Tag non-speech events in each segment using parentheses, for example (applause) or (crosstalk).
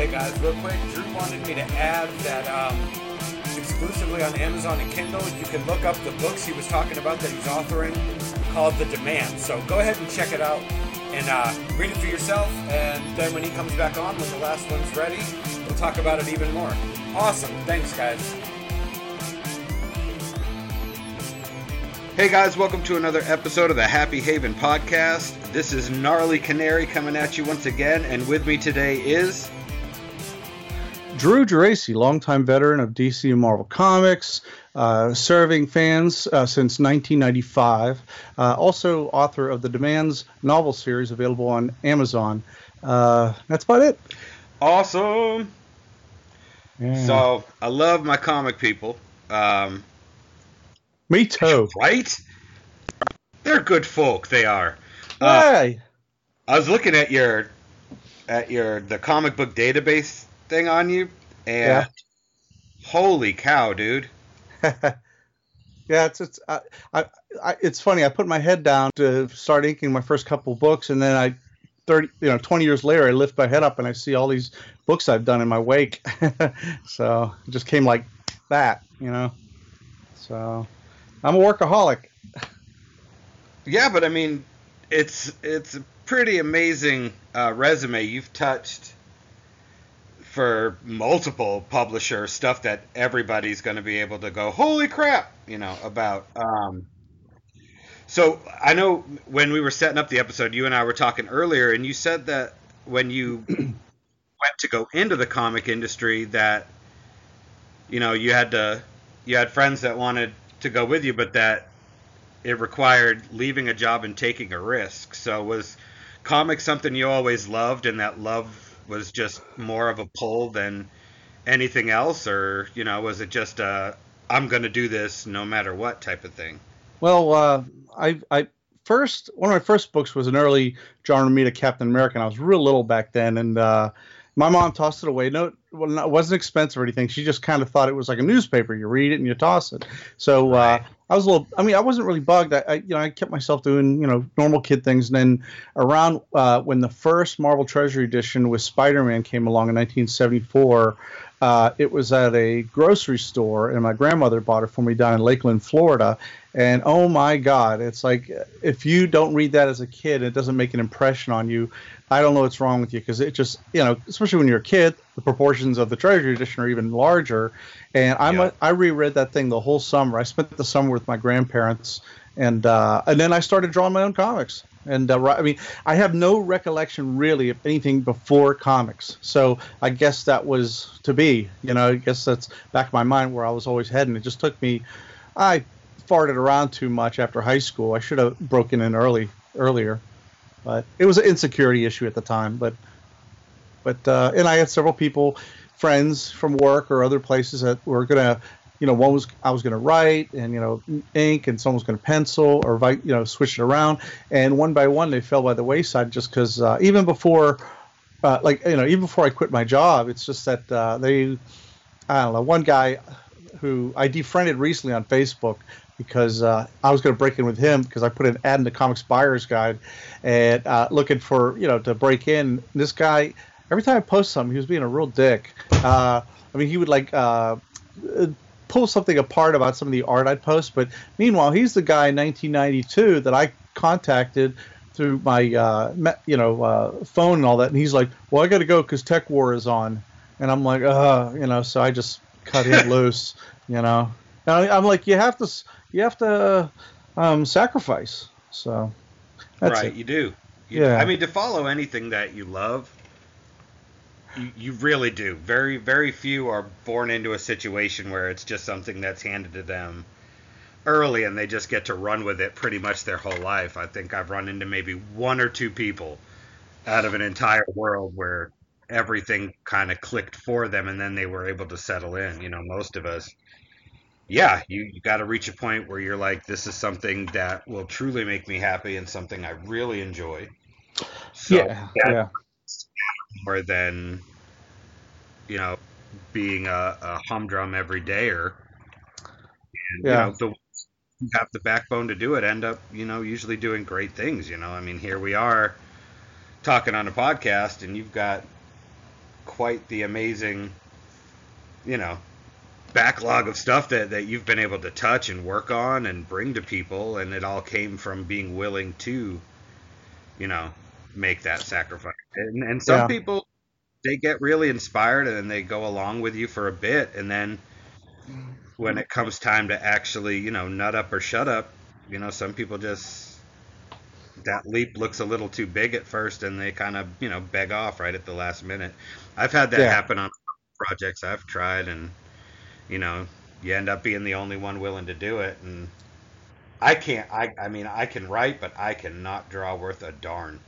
Hey guys, real quick, Drew wanted me to add that um, exclusively on Amazon and Kindle, you can look up the books he was talking about that he's authoring called The Demand. So go ahead and check it out and uh, read it for yourself. And then when he comes back on, when the last one's ready, we'll talk about it even more. Awesome. Thanks, guys. Hey guys, welcome to another episode of the Happy Haven podcast. This is Gnarly Canary coming at you once again, and with me today is Drew Geraci, longtime veteran of DC and Marvel Comics, uh, serving fans uh, since 1995. Uh, also, author of the Demands novel series available on Amazon. Uh, that's about it. awesome. Yeah. So I love my comic people. Um, Me too. right? They're good folk. They are. Uh, Hey. I was looking at your at your the comic book database thing on you, and Yeah. holy cow, dude! (laughs) yeah, it's it's I, I, I, it's funny. I put my head down to start inking my first couple books, and then I, thirty, you know, twenty years later, I lift my head up and I see all these books I've done in my wake. (laughs) so it just came like that, you know. So I'm a workaholic. Yeah, but I mean, it's it's a pretty amazing uh, resume you've touched for multiple publisher stuff that everybody's going to be able to go, holy crap, you know, about. Um, so I know when we were setting up the episode, you and I were talking earlier, and you said that when you (clears throat) went to go into the comic industry, that you know you had to you had friends that wanted to go with you, but that it required leaving a job and taking a risk. So was comics something you always loved, and that love was just more of a pull than anything else, or you know, was it just a I'm going to do this no matter what type of thing? Well, uh, I, I first one of my first books was an early John Romita Captain America. And I was real little back then, and uh, my mom tossed it away. No, well, no, it wasn't expensive or anything. She just kind of thought it was like a newspaper. You read it and you toss it. So uh, I was a little. I mean, I wasn't really bugged. I, I, you know, I kept myself doing you know normal kid things. And then around uh, when the first Marvel Treasury edition with Spider-Man came along in 1974. Uh, it was at a grocery store, and my grandmother bought it for me down in Lakeland, Florida. And oh my God, it's like if you don't read that as a kid, it doesn't make an impression on you. I don't know what's wrong with you because it just, you know, especially when you're a kid, the proportions of the Treasury Edition are even larger. And I'm Yeah. a, I reread that thing the whole summer. I spent the summer with my grandparents, and uh, and then I started drawing my own comics. And uh, I mean, I have no recollection really of anything before comics. So I guess that was to be. You know, I guess that's back in my mind where I was always heading. It just took me. I farted around too much after high school. I should have broken in early earlier, but it was an insecurity issue at the time. But but uh, and I had several people, friends from work or other places that were gonna, you know, one was I was gonna write and you know ink and someone was gonna pencil or you know switch it around, and one by one they fell by the wayside just because uh, even before, uh, like you know even before I quit my job, it's just that uh, they, I don't know, one guy who I defriended recently on Facebook because uh, I was going to break in with him because I put an ad in the Comics Buyer's Guide and uh, looking for you know to break in. This guy, every time I post something, he was being a real dick. Uh, I mean, he would like pull something apart about some of the art I'd post, but meanwhile, he's the guy in 1992 that I contacted through my uh, you know uh, phone and all that, and he's like, "Well, I got to go because TekWar is on," and I'm like, "Uh," you know, so I just cut him (laughs) loose, you know. And I- I'm like, you have to, you have to um, sacrifice. So that's right, it. you do. You Yeah. I mean, to follow anything that you love, you, you really do. Very, very few are born into a situation where it's just something that's handed to them early and they just get to run with it pretty much their whole life. I think I've run into maybe one or two people out of an entire world where everything kind of clicked for them and then they were able to settle in. You know, most of us yeah, you, you got to reach a point where you're like, this is something that will truly make me happy and something I really enjoy. So yeah, that yeah, more than you know being a, a humdrum every day or and, Yeah. you know the who have the backbone to do it end up you know usually doing great things you know. I mean here we are talking on a podcast and you've got quite the amazing, you know, backlog of stuff that, that you've been able to touch and work on and bring to people. And it all came from being willing to you know make that sacrifice and, and some yeah. people they get really inspired and then they go along with you for a bit and then when it comes time to actually you know nut up or shut up you know some people just that leap looks a little too big at first and they kind of you know beg off right at the last minute i've had that yeah. happen on projects i've tried and you know, you end up being the only one willing to do it. And I can't, I, I mean, I can write, but I cannot draw worth a darn.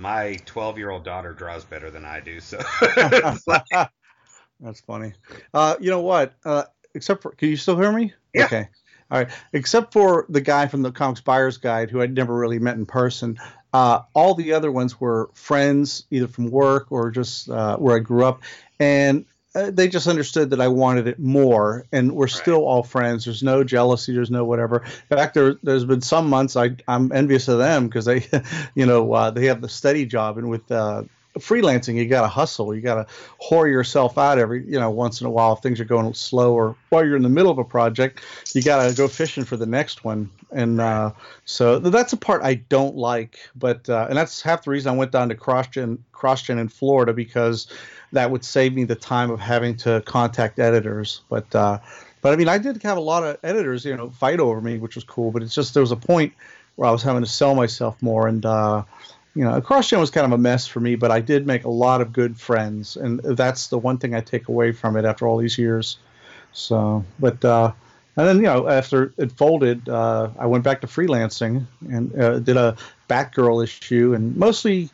My 12 year old daughter draws better than I do. So (laughs) that's funny. Uh, you know what? Uh, except for, can you still hear me? Yeah. Okay. All right. Except for the guy from the Comics Buyer's Guide, who I'd never really met in person. Uh, all the other ones were friends, either from work or just uh, where I grew up. And uh, they just understood that I wanted it more, and we're right. still all friends. There's no jealousy. There's no whatever. In fact, there, has been some months I, I'm envious of them because they, (laughs) you know, uh, they have the steady job, and with uh, freelancing, you got to hustle. You got to whore yourself out every, you know, once in a while if things are going slow, or while you're in the middle of a project, you got to go fishing for the next one. And uh, so that's a part I don't like, but uh, and that's half the reason I went down to CrossGen, CrossGen in Florida because that would save me the time of having to contact editors. But uh, but I mean, I did have a lot of editors, you know, fight over me, which was cool. But it's just there was a point where I was having to sell myself more, and uh, you know, CrossGen was kind of a mess for me. But I did make a lot of good friends, and that's the one thing I take away from it after all these years. So, but. Uh, and then, you know, after it folded, uh, I went back to freelancing and uh, did a Batgirl issue, and mostly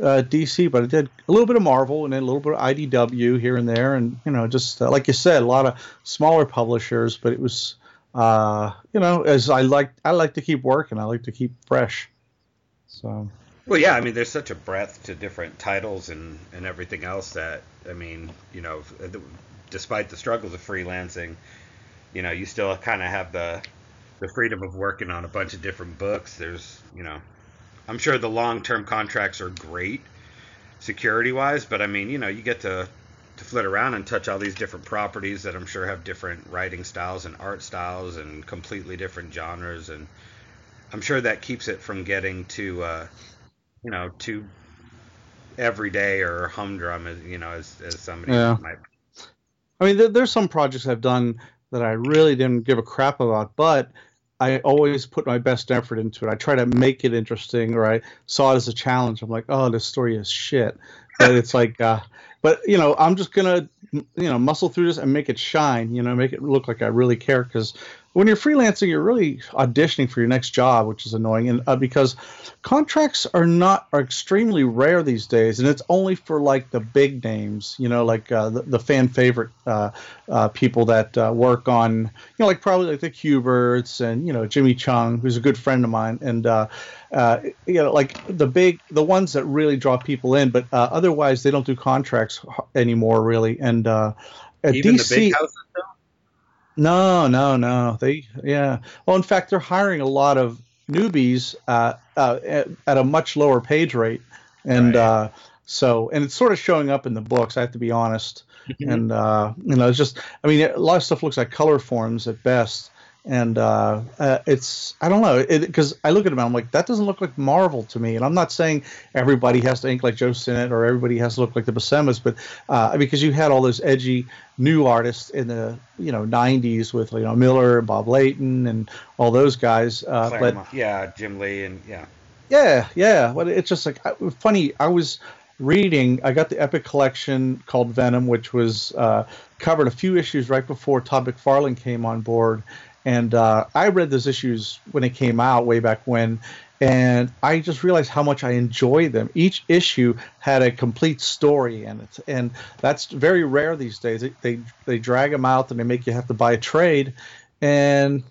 uh, DC, but I did a little bit of Marvel and then a little bit of IDW here and there, and you know, just uh, like you said, a lot of smaller publishers. But it was, uh, you know, as I like, I like to keep working. I like to keep fresh. So. Well, yeah, I mean, there's such a breadth to different titles and and everything else that I mean, you know, despite the struggles of freelancing, you know, you still kind of have the the freedom of working on a bunch of different books. There's, you know, I'm sure the long term contracts are great security wise, but I mean, you know, you get to to flit around and touch all these different properties that I'm sure have different writing styles and art styles and completely different genres and I'm sure that keeps it from getting to uh, you know, too everyday or humdrum as you know, as, as somebody yeah. might I mean, there, there's some projects I've done that I really didn't give a crap about, but I always put my best effort into it. I try to make it interesting, or I saw it as a challenge. I'm like, oh, this story is shit. But it's like, uh, but you know, I'm just gonna, you know, muscle through this and make it shine. You know, make it look like I really care. Because when you're freelancing, you're really auditioning for your next job, which is annoying. And uh, because contracts are not are extremely rare these days, and it's only for like the big names, you know, like uh, the, the, fan favorite uh, uh people that uh, work on, you know, like probably like the Kuberts and you know Jimmy Cheung, who's a good friend of mine, and uh, you know, like the big the ones that really draw people in. But otherwise, they don't do contracts anymore, really. And even DC, the big houses no, no, no. They, yeah. Well, in fact, they're hiring a lot of newbies uh, uh, at, at, a much lower page rate, and right. uh, so, and it's sort of showing up in the books. I have to be honest, mm-hmm. and uh, you know, it's just, I mean, a lot of stuff looks like Colorforms at best, and uh, uh, it's I don't know because I look at them I'm like that doesn't look like Marvel to me. And I'm not saying everybody has to ink like Joe Sinnott or everybody has to look like the Buscema's but uh, because you had all those edgy new artists in the you know 90s with you know Miller and Bob Layton and all those guys uh, but yeah Jim Lee and yeah. Yeah yeah but it's just like funny I was reading I got the Epic collection called Venom which was uh, covered a few issues right before Todd McFarlane came on board and uh, I read those issues when it came out way back when, and I just realized how much I enjoy them. Each issue had a complete story in it, and that's very rare these days. They they, they drag them out and they make you have to buy a trade, and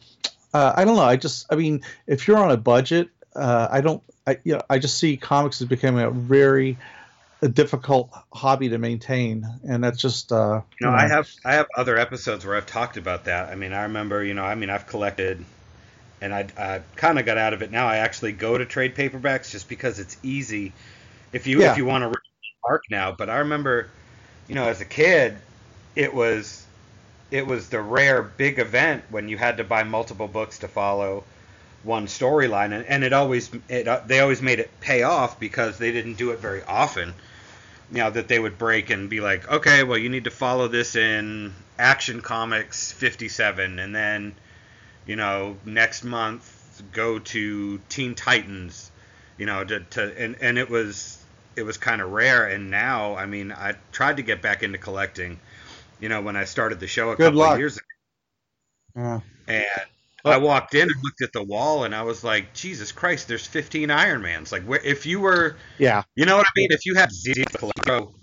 uh, I don't know. I just I mean, if you're on a budget, uh, I don't. I you know I just see comics as becoming a very a difficult hobby to maintain, and that's just. Uh, you know, I have I have other episodes where I've talked about that. I mean, I remember, you know, I mean, I've collected, and I, I kind of got out of it now. I actually go to trade paperbacks just because it's easy. If you yeah. if you want to arc now, but I remember, you know, as a kid, it was it was the rare big event when you had to buy multiple books to follow one storyline, and, and it always it they always made it pay off because they didn't do it very often. You know that they would break and be like, okay, well you need to follow this in Action Comics 57, and then you know next month go to Teen Titans, you know, to, to and and it was it was kind of rare, and now I mean I tried to get back into collecting, you know, when I started the show a Good couple luck. of years ago, Yeah. and I oh. walked in and looked at the wall, and I was like, Jesus Christ, there's 15 Iron Mans. Like, where, if you were, Yeah. you know what I mean? If you had zero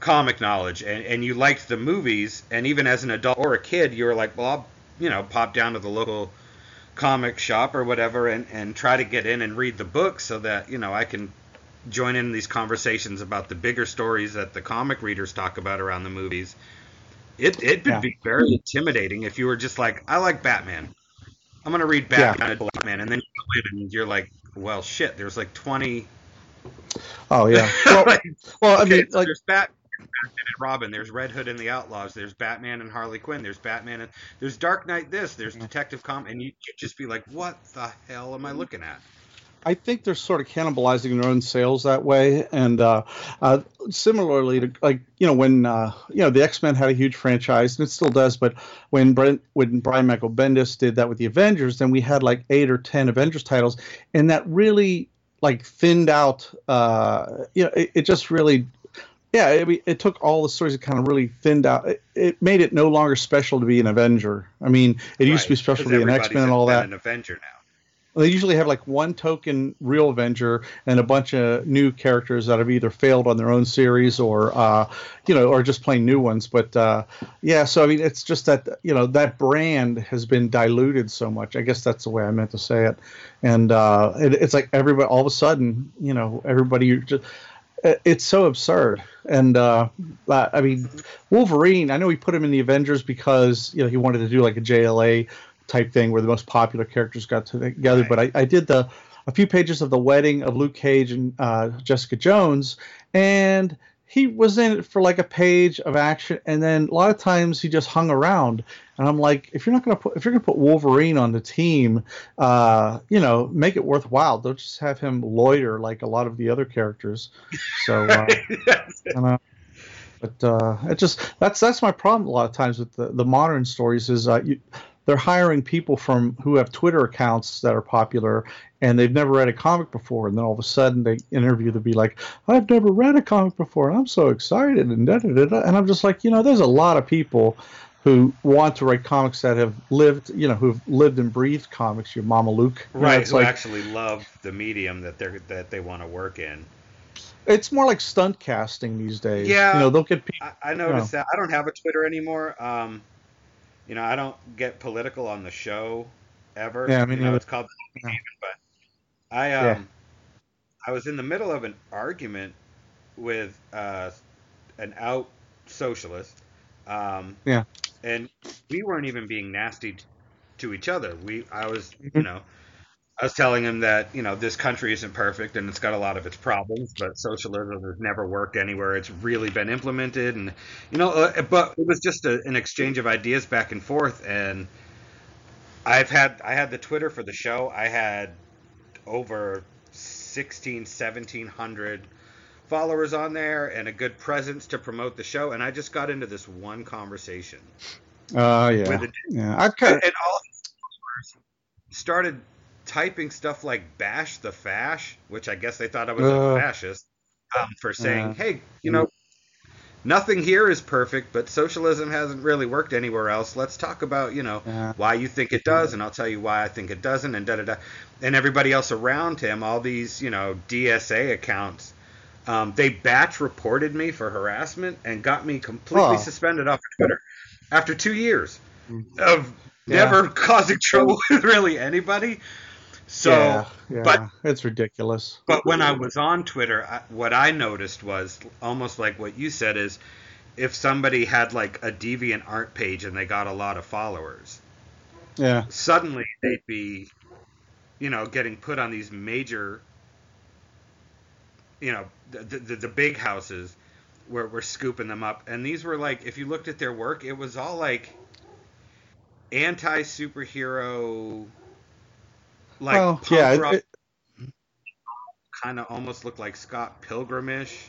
comic knowledge and, and you liked the movies, and even as an adult or a kid, you were like, well, I'll, you know, pop down to the local comic shop or whatever and, and try to get in and read the book so that, you know, I can join in these conversations about the bigger stories that the comic readers talk about around the movies. It, it would Yeah. be very intimidating if you were just like, I like Batman. I'm going to read Batman, and Batman, and then and you're like, well, shit, there's like 20. Oh yeah. (laughs) Well, Like, well I mean, like there's Bat, Batman and Robin. There's Red Hood and the Outlaws. There's Batman and Harley Quinn. There's Batman and there's Dark Knight. This. There's mm-hmm. Detective Com, and you you just be like, what the hell am I mm-hmm. looking at? I think they're sort of cannibalizing their own sales that way, and uh, uh, similarly to like you know when uh, you know the X Men had a huge franchise and it still does, but when Brent, when Brian Michael Bendis did that with the Avengers, then we had like eight or ten Avengers titles, and that really like thinned out. Uh, you know, it, it just really. Yeah, it, it took all the stories that kind of really thinned out. It, it made it no longer special to be an Avenger. I mean, it used to be special to be an X Men and all that. An Avenger now. They usually have like one token real Avenger and a bunch of new characters that have either failed on their own series or, uh, you know, or just plain new ones. But uh, yeah, so I mean, it's just that you know that brand has been diluted so much. I guess that's the way I meant to say it. And uh, it, it's like everybody, all of a sudden, you know, everybody just. It's so absurd, and uh, I mean, Wolverine. I know he put him in the Avengers because you know he wanted to do like a JLA type thing where the most popular characters got together. But I, I did the a few pages of the wedding of Luke Cage and uh, Jessica Jones, and he was in it for like a page of action, and then a lot of times he just hung around. And I'm like, if you're not gonna put if you're gonna put Wolverine on the team, uh, you know, make it worthwhile. Don't just have him loiter like a lot of the other characters. So. Uh, (laughs) and, uh, but uh, it just that's that's my problem a lot of times with the, the modern stories is uh, you, they're hiring people from who have Twitter accounts that are popular and they've never read a comic before, and then all of a sudden they interview to be like, I've never read a comic before, and I'm so excited, and da da da da, and I'm just like, you know, there's a lot of people who want to write comics that have lived, you know, who've lived and breathed comics. Your Mama Luke, You Right, it's who like actually love the medium that they're that they want to work in. it's more like stunt casting these days. Yeah. you know, they'll get people. I, I noticed that I don't have a Twitter anymore. Um, you know, I don't get political on the show ever. Yeah, me you know, it's called Haven, but I um, Yeah. I was in the middle of an argument with uh, an out socialist. Um, Yeah. and we weren't even being nasty t- to each other. We, I was, you Mhm. know, I was telling him that you know this country isn't perfect and it's got a lot of its problems, but socialism has never worked anywhere. It's really been implemented, and you know, uh, but it was just a, an exchange of ideas back and forth. And I've had I had the Twitter for the show. I had over 16, 1700 followers on there and a good presence to promote the show. And I just got into this one conversation Uh, yeah, yeah. I've kind and, and all started typing stuff like "bash the fash," which I guess they thought I was Uh, a fascist um, for saying, uh, "Hey, you know, nothing here is perfect, but socialism hasn't really worked anywhere else. Let's talk about, you know, Yeah. why you think it does, and I'll tell you why I think it doesn't." And da da da. And everybody else around him, all these, you know, DSA accounts. Um, they batch reported me for harassment and got me completely Oh. suspended off of Twitter after two years Mm. of Yeah. never (laughs) causing trouble with really anybody. So, yeah, yeah, but- it's ridiculous. but when I was on Twitter, I, what I noticed was almost like what you said is if somebody had like a deviant art page and they got a lot of followers, Yeah, suddenly they'd be, you know, getting put on these major, you know, the the, the big houses were, were scooping them up, and these were like, if you looked at their work, it was all like anti superhero, like Well, punk yeah, it- kind of almost looked like Scott Pilgrimish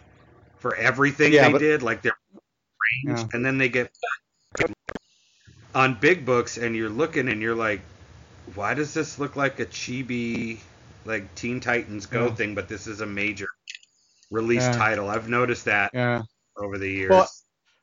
for everything Yeah, they but- did, like their range, Yeah. and then they get on big books, and you're looking, and you're like, why does this look like a chibi, like Teen Titans Go Yeah. thing, but this is a major release Yeah. title? I've noticed that yeah. over the years. Well,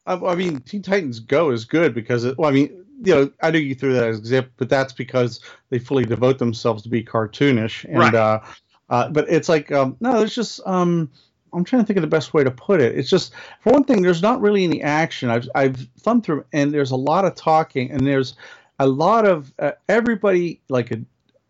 I, I mean, Teen Titans Go is good because, it, well, I mean, you know, I know you threw that as example, but that's because they fully devote themselves to be cartoonish. And, Right. uh, uh, but it's like, um, no, it's just, um, I'm trying to think of the best way to put it. It's just, for one thing, there's not really any action. I've, I've thumbed through, and there's a lot of talking, and there's a lot of uh, everybody, like a,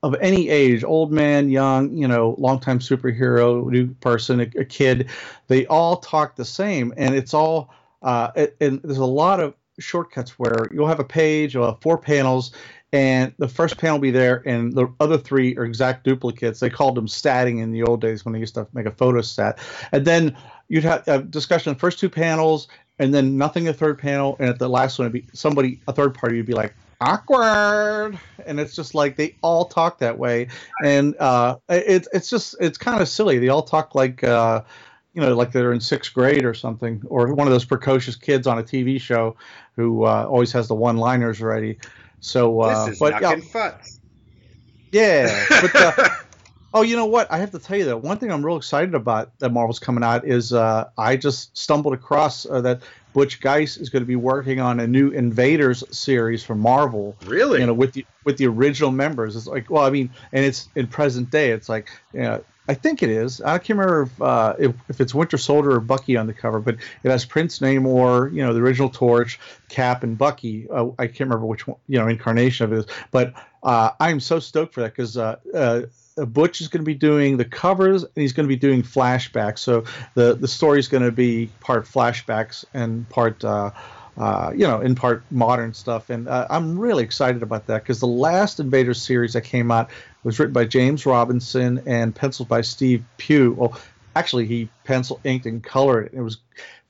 of any age, old man, young, you know, longtime superhero, new person, a, a kid, they all talk the same, and it's all, uh, and there's a lot of shortcuts where you'll have a page, you'll have four panels, and the first panel will be there, and the other three are exact duplicates. They called them statting in the old days when they used to make a photo stat, and then you'd have a discussion on the first two panels, and then nothing the third panel, and at the last one, it'd be somebody, a third party, would be like awkward. And it's just like they all talk that way. And uh it's it's just it's kind of silly. They all talk like uh you know like they're in sixth grade or something or one of those precocious kids on a tv show who uh, always has the one liners ready so uh this is but yeah, futz. yeah but uh, (laughs) Oh, you know what? I have to tell you that one thing I'm real excited about that Marvel's coming out is uh, I just stumbled across uh, that Butch Guice is going to be working on a new Invaders series for Marvel. Really? You know, with the with the original members. It's like, well, I mean, and it's in present day. It's like, you know, I think it is. I can't remember if, uh, if if it's Winter Soldier or Bucky on the cover, but it has Prince Namor, you know, the original Torch, Cap, and Bucky. Uh, I can't remember which one, you know, incarnation of it is, but uh, I'm so stoked for that because. Uh, uh, Butch is going to be doing the covers and he's going to be doing flashbacks. So the the story is going to be part flashbacks and part uh, you know in part modern stuff. And uh, I'm really excited about that because the last Invaders series that came out was written by James Robinson and penciled by Steve Pugh. Well, actually he pencil inked and colored it. It was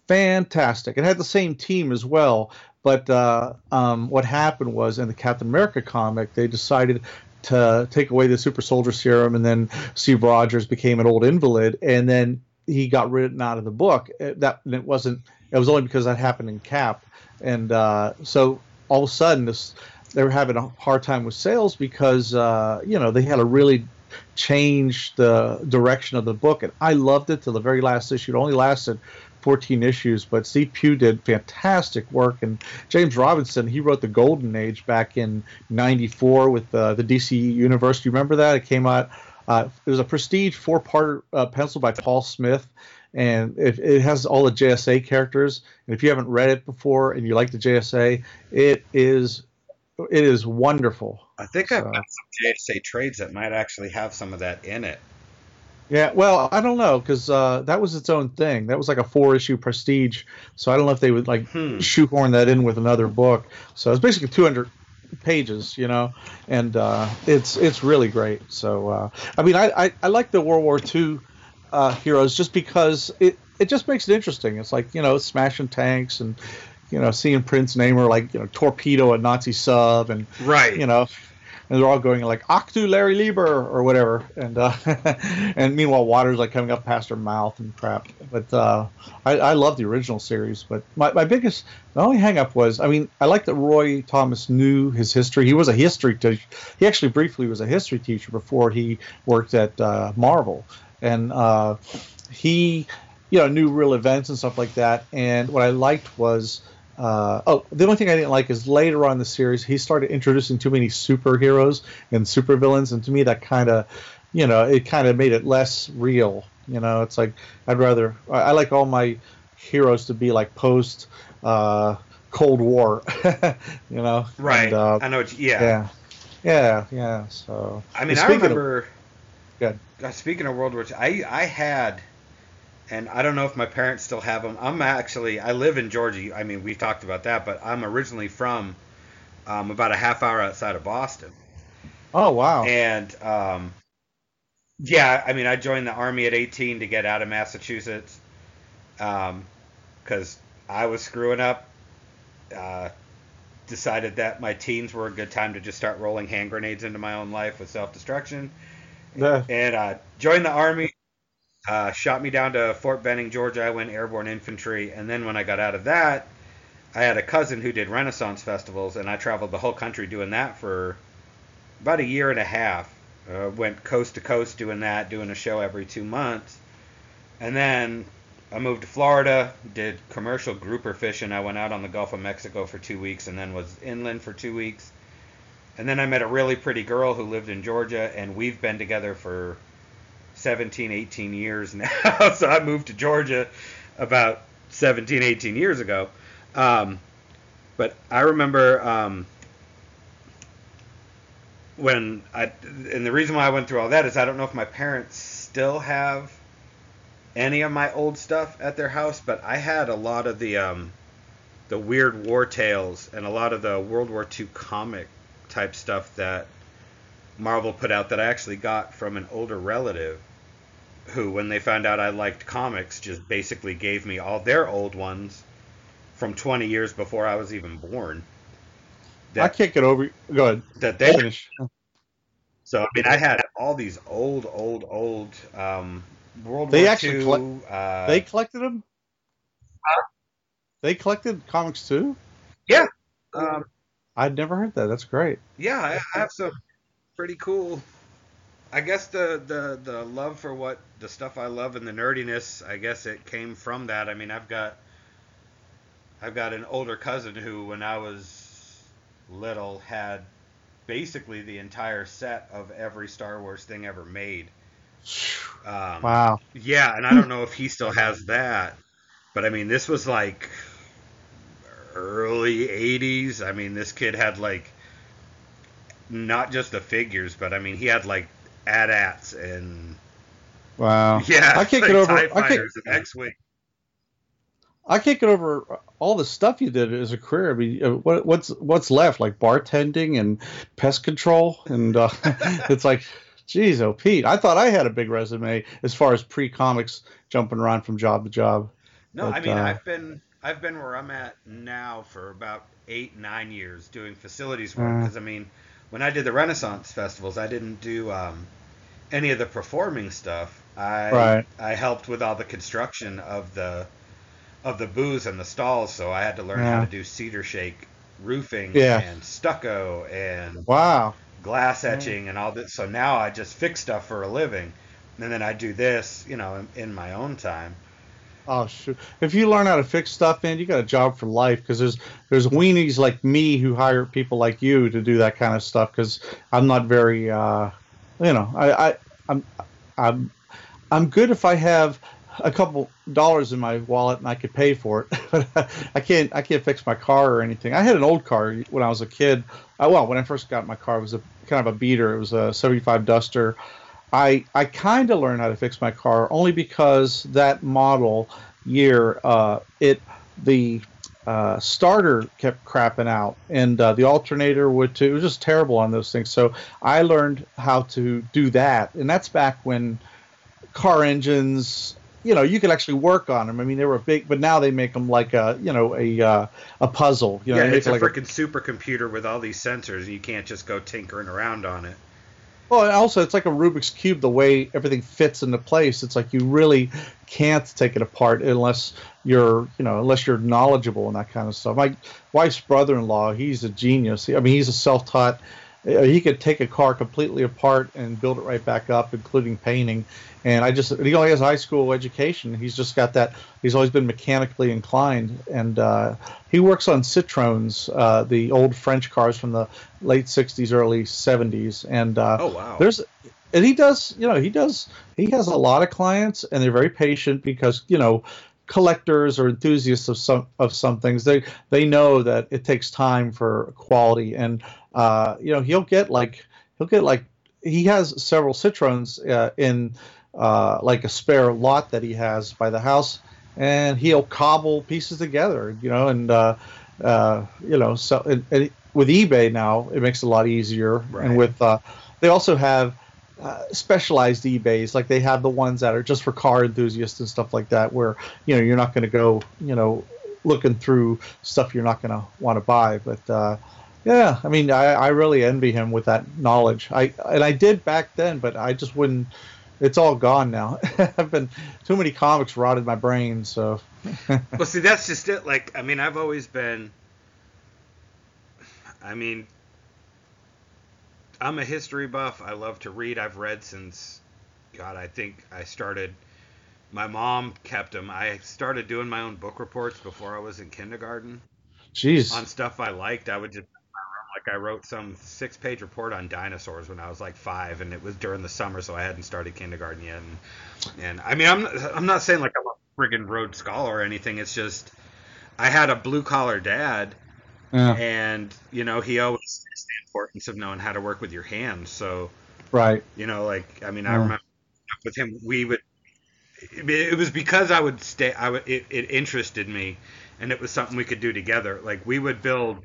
fantastic. It had the same team as well. But uh, um, what happened was in the Captain America comic, they decided to take away the super soldier serum, and then Steve Rogers became an old invalid, and then he got written out of the book. That it wasn't. It was only because that happened in Cap, and uh, so all of a sudden this they were having a hard time with sales because uh, you know they had to really change the direction of the book, and I loved it till the very last issue. It only lasted 14 issues, but Steve Pugh did fantastic work. And James Robinson, he wrote The Golden Age back in '94 with uh, the DC Universe. You remember that? It came out. Uh, it was a prestige four-part uh, pencil by Paul Smith, and it, it has all the JSA characters. And if you haven't read it before and you like the JSA, it is it is wonderful. I think I've So- got some JSA trades that might actually have some of that in it. Yeah, well, I don't know because uh, that was its own thing. That was like a four-issue prestige, so I don't know if they would like Hmm. shoehorn that in with another book. So it's basically 200 pages, you know, and uh, it's it's really great. So uh, I mean, I, I I like the World War II uh, heroes just because it it just makes it interesting. It's like you know smashing tanks and you know seeing Prince Namor like you know torpedo a Nazi sub and Right. you know, and they're all going like "Actu Larry Lieber" or whatever, and uh, (laughs) and meanwhile water's like coming up past her mouth and crap. But uh, I, I love the original series. But my, my biggest, the only hang up was, I mean, I like that Roy Thomas knew his history. He was a history teacher. He actually briefly was a history teacher before he worked at uh, Marvel, and uh, he, you know, knew real events and stuff like that. And what I liked was. Uh, oh, the only thing I didn't like is later on in the series he started introducing too many superheroes and supervillains, and to me that kind of, you know, it kind of made it less real. You know, it's like I'd rather I, I like all my heroes to be like post uh, Cold War, (laughs) you know. Right. And, uh, I know. What you, yeah. yeah. Yeah. Yeah. So. I mean, I speaking of- remember. Good. speaking of World War II, I I had, and I don't know if my parents still have them. I'm actually I live in Georgia. I mean, we've talked about that, but I'm originally from um, about a half hour outside of Boston. Oh wow. And um, yeah, I mean, I joined the army at 18 to get out of Massachusetts. Um, because I was screwing up. Uh, decided that my teens were a good time to just start rolling hand grenades into my own life with self destruction. Yeah. And uh, joined the army. Uh, shot me down to Fort Benning, Georgia. I went airborne infantry, and then when I got out of that, I had a cousin who did Renaissance festivals, and I traveled the whole country doing that for about a year and a half. Uh, went coast to coast doing that, doing a show every two months, and then I moved to Florida, did commercial grouper fishing. I went out on the Gulf of Mexico for two weeks, and then was inland for two weeks. And then I met a really pretty girl who lived in Georgia, and we've been together for 17, 18 years now. (laughs) so I moved to Georgia about 17, 18 years ago. Um, but I remember um, when I, and the reason why I went through all that is I don't know if my parents still have any of my old stuff at their house, but I had a lot of the um, the weird war tales and a lot of the World War II comic type stuff that Marvel put out that I actually got from an older relative who, when they found out I liked comics, just basically gave me all their old ones from 20 years before I was even born. I can't get over. Go ahead. That they Finish. So I mean, I had all these old, old, old um, World They War actually II. collect- uh, They collected them. They collected comics too. Yeah. Um, I'd never heard that. That's great. yeah, I I have some pretty cool. I guess the, the the love for what the stuff I love and the nerdiness, I guess it came from that. I mean, I've got I've got an older cousin who, when I was little, had basically the entire set of every Star Wars thing ever made. Um, Wow. Yeah, and I don't know if he still has that, but I mean, this was like early 80s. I mean, this kid had like not just the figures, but I mean, he had like AT-ATs and Wow. (laughs) yeah, I can't like get over- I can't- X-wing. I can't get over all the stuff you did as a career. I mean, uh, what, what's what's left? Like bartending and pest control, and uh, (laughs) it's like, geez, oh Pete, I thought I had a big resume as far as pre-comics jumping around from job to job. No, I mean, uh, I've been I've been where I'm at now for about eight nine years doing facilities work. Mm. Because I mean, when I did the Renaissance festivals, I didn't do um, any of the performing stuff. I Right. I helped with all the construction of the of the booths and the stalls, so I had to learn how to do cedar shake roofing Yeah. and stucco and Wow. glass etching and all this. So now I just fix stuff for a living, and then I do this, you know, in, in my own time. Oh shoot! If you learn how to fix stuff, man, you got a job for life. Because there's there's weenies like me who hire people like you to do that kind of stuff. Because I'm not very, uh, you know, I, I I'm I'm I'm good if I have a couple dollars in my wallet and I could pay for it. (laughs) But I can't I can't fix my car or anything. I had an old car when I was a kid. Uh, well, when I first got my car, it was a kind of a beater. It was a '75 Duster. I I kind of learned how to fix my car only because that model year uh, it the uh, starter kept crapping out and uh, the alternator would too. It was just terrible on those things. So I learned how to do that, and that's back when car engines. You know, you could actually work on them. I mean, they were big, but now they make them like a, you know, a uh, a puzzle. You know, yeah, it's it a like freaking supercomputer with all these sensors, and you can't just go tinkering around on it. Well, also it's like a Rubik's cube. The way everything fits into place, it's like you really can't take it apart unless you're, you know, unless you're knowledgeable and that kind of stuff. My wife's brother-in-law, he's a genius. I mean, he's a self-taught. Uh, He could take a car completely apart and build it right back up, including painting. And I just, he only has high school education. He's just got that. He's always been mechanically inclined, and uh, he works on Citroens, uh, the old French cars from the late '60s, early '70s, and uh, Oh wow. there's and he does you know he does he has a lot of clients and they're very patient because you know collectors or enthusiasts of some of some things they they know that it takes time for quality and uh you know he'll get like he'll get like he has several citroens uh, in uh like a spare lot that he has by the house and he'll cobble pieces together you know and uh uh you know so and, and with ebay now it makes it a lot easier Right. and with uh they also have uh, specialized eBays, like they have the ones that are just for car enthusiasts and stuff like that, where you know you're not going to go, you know, looking through stuff you're not going to want to buy. But uh, yeah, I mean, I, I really envy him with that knowledge. I and I did back then, but I just wouldn't. It's all gone now. (laughs) I've been too many comics rotted my brain. So. (laughs) well, see, that's just it. Like, I mean, I've always been. I mean, I'm a history buff. I love to read. I've read since, God, I think I started. My mom kept them. I started doing my own book reports before I was in kindergarten. Jeez. On stuff I liked, I would just like I wrote some six-page report on dinosaurs when I was like five, and it was during the summer, so I hadn't started kindergarten yet. And, and I mean, I'm I'm not saying like I'm a friggin' Rhodes Scholar or anything. It's just I had a blue collar dad, yeah. and you know he always the importance of knowing how to work with your hands. So, right, you know, like I mean, yeah. I remember with him, we would. It was because I would stay. I would. It, it interested me, and it was something we could do together. Like we would build,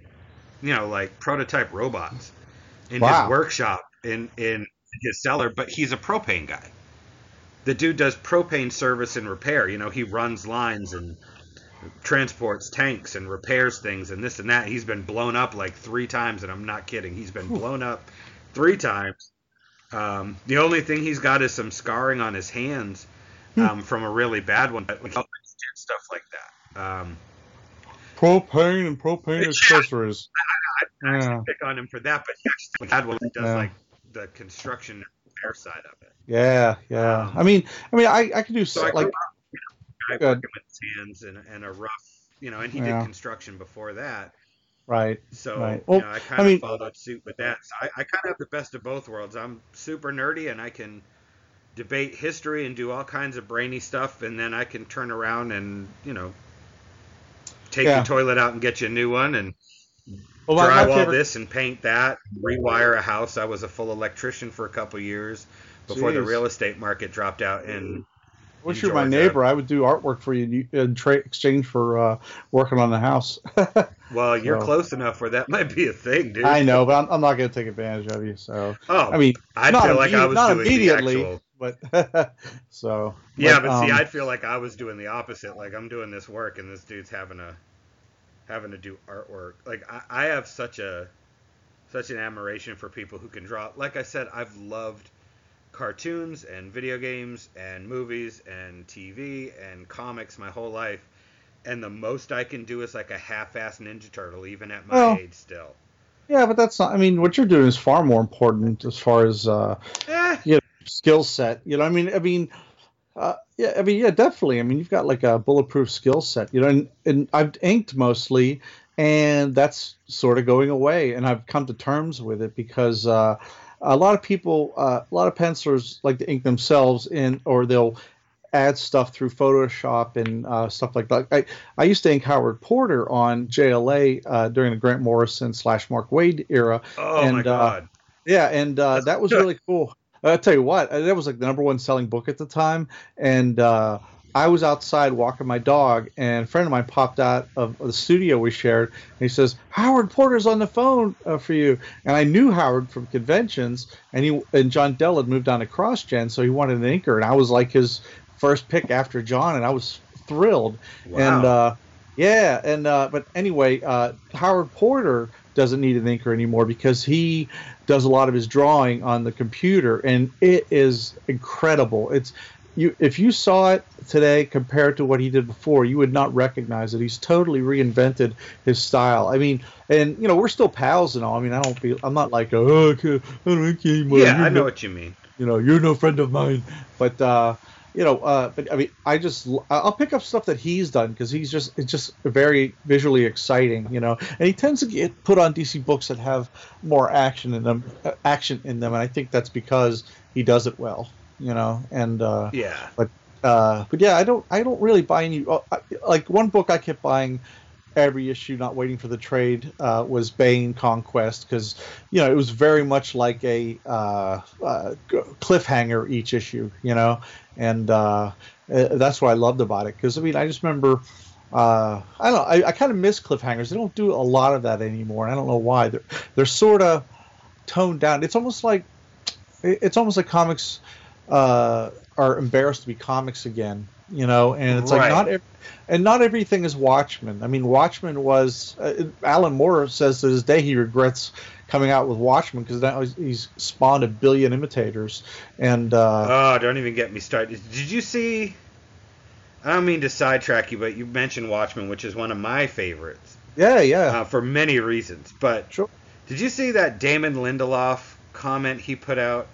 you know, like prototype robots in wow. his workshop in in his cellar. But he's a propane guy. The dude does propane service and repair. You know, he runs lines and transports tanks and repairs things and this and that. He's been blown up like three times, and I'm not kidding. He's been blown up three times. Um, the only thing he's got is some scarring on his hands hmm. um, from a really bad one, but like, stuff like that. Um, propane and propane accessories. I, I, I yeah. pick on him for that, but he had one that does yeah. like the construction repair side of it. Yeah, yeah. Um, I mean, I mean, I, I could do so, like guy working with his hands and, and a rough, you know, and he yeah. did construction before that. Right. So right. Well, you know, I kind I of mean, followed suit with that. So I, I kind of have the best of both worlds. I'm super nerdy and I can debate history and do all kinds of brainy stuff, and then I can turn around and you know take yeah. the toilet out and get you a new one and well, drywall favorite... this and paint that, rewire a house. I was a full electrician for a couple years before Jeez. the real estate market dropped out, and wish you were my neighbor. I would do artwork for you in tra- exchange for uh, working on the house. (laughs) well, you're so. close enough where that (laughs) might be a thing, dude. I know, but I'm, I'm not going to take advantage of you. So, oh, I mean, I feel like I was not doing immediately, the actual... but (laughs) so. Yeah, but, but um, see, I'd feel like I was doing the opposite. Like I'm doing this work, and this dude's having a having to do artwork. Like I, I have such a such an admiration for people who can draw. Like I said, I've loved cartoons and video games and movies and TV and comics my whole life, and the most I can do is like a half-ass Ninja Turtle, even at my well, age still. Yeah, but that's not. I mean, what you're doing is far more important as far as uh, eh. you know, skill set. You know, I mean, I mean. Uh, yeah, I mean, yeah, definitely. I mean, you've got like a bulletproof skill set, you know, and, and I've inked mostly, and that's sort of going away. And I've come to terms with it because uh, a lot of people, uh, a lot of pencilers like to ink themselves in, or they'll add stuff through Photoshop and uh, stuff like that. I, I used to ink Howard Porter on JLA uh, during the Grant Morrison slash Mark Waid era. Oh and, my uh, God! yeah, and uh, that was (laughs) really cool. I'll tell you what, that was like the number one selling book at the time, and uh, I was outside walking my dog, and a friend of mine popped out of the studio we shared, and he says, "Howard Porter's on the phone uh, for you." And I knew Howard from conventions, and he and John Dell had moved on to CrossGen, so he wanted an inker, and I was like his first pick after John, and I was thrilled. Wow. And uh, yeah, and uh, but anyway, uh, Howard Porter doesn't need an inker anymore because he does a lot of his drawing on the computer and it is incredible it's you if you saw it today compared to what he did before, you would not recognize it. He's totally reinvented his style. I mean, and you know, we're still pals and all. I mean, I don't feel I'm not like oh, can't, I don't anymore. Yeah, I know no, what you mean. You know, you're no friend of mine, but uh, you know, uh, but I mean, I just I'll pick up stuff that he's done because he's just it's just very visually exciting, you know. And he tends to get put on DC books that have more action in them, uh, action in them, and I think that's because he does it well you know, and uh, yeah, but uh, but yeah, I don't I don't really buy any like one book I kept buying every issue, not waiting for the trade, uh, was Bane Conquest because you know it was very much like a uh, uh, cliffhanger each issue, you know, and uh, uh that's what I loved about it because I mean I just remember. Uh, I don't know. I, I kind of miss cliffhangers. They don't do a lot of that anymore. I don't know why. They're they're sort of toned down. It's almost like it's almost like comics uh, are embarrassed to be comics again, you know, and it's like not ev- and not everything is Watchmen. I mean, Watchmen was uh, Alan Moore says to this day he regrets coming out with Watchmen because now he's, he's spawned a billion imitators, and uh, Oh, don't even get me started. Did you see? I don't mean to sidetrack you, but you mentioned Watchmen, which is one of my favorites yeah, yeah, uh, for many reasons. But sure. did you see that Damon Lindelof comment he put out?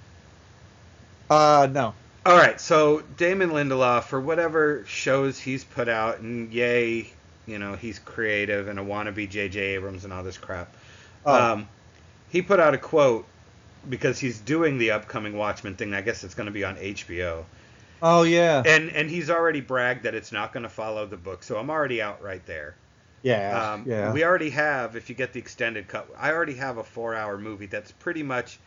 Uh, no, All right, so Damon Lindelof, for whatever shows he's put out, and yay, you know, he's creative and a wannabe J.J. Abrams and all this crap. Oh. Um, he put out a quote because he's doing the upcoming Watchmen thing. I guess it's going to be on HBO. oh yeah, and and he's already bragged that it's not going to follow the book, so I'm already out right there. yeah, Um, yeah. We already have, if you get the extended cut, I already have a four-hour movie that's pretty much,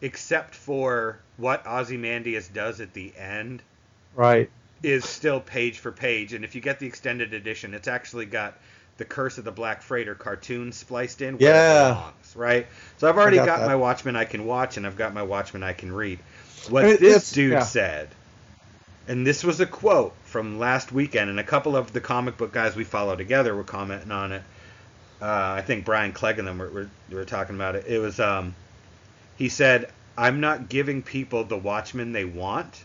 except for what Ozymandias does at the end, right. is still page for page. And if you get the extended edition, it's actually got the Curse of the Black Freighter cartoon spliced in. Yeah. It belongs, right. So I've already got got, my Watchmen I can watch, and I've got my Watchmen I can read. What I mean, this dude yeah. said, and this was a quote from last weekend, and a couple of the comic book guys we follow together were commenting on it. Uh, I think Brian Clegg and them were, were, were talking about it. It was, um, he said, I'm not giving people the Watchmen they want.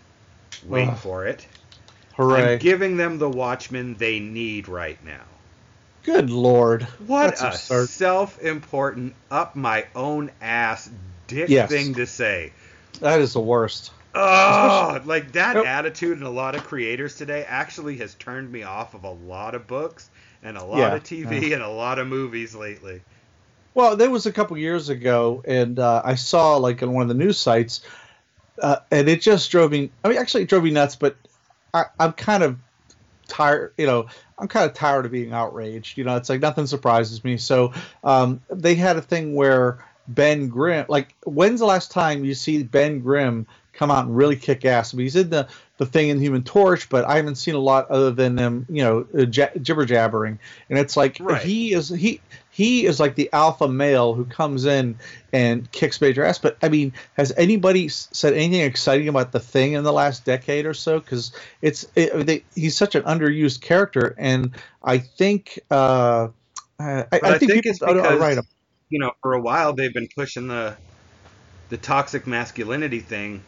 Wait Ugh. for it. Hooray! I'm giving them the Watchmen they need right now. Good lord, What That's a absurd. self-important, up my own ass dick Yes. thing to say. that is the worst. Oh, like that attitude in a lot of creators today actually has turned me off of a lot of books and a lot Yeah, of TV and a lot of movies lately. Well, there was a couple years ago, and uh, I saw like on one of the news sites, uh, and it just drove me. I mean, actually, it drove me nuts. But I, I'm kind of tired. You know, I'm kind of tired of being outraged. You know, it's like nothing surprises me. So um, they had a thing where Ben Grimm, like, when's the last time you see Ben Grimm come out and really kick ass? I mean, he's in the the thing in Human Torch, but I haven't seen a lot other than them, you know, uh, ja- jibber jabbering. And it's like Right. he is he he is like the alpha male who comes in and kicks major ass. But I mean, has anybody said anything exciting about the thing in the last decade or so? Because it's it, they, he's such an underused character, and I think uh, I, I, I think, think people it's are, are because- right. You know, for a while they've been pushing the the toxic masculinity thing,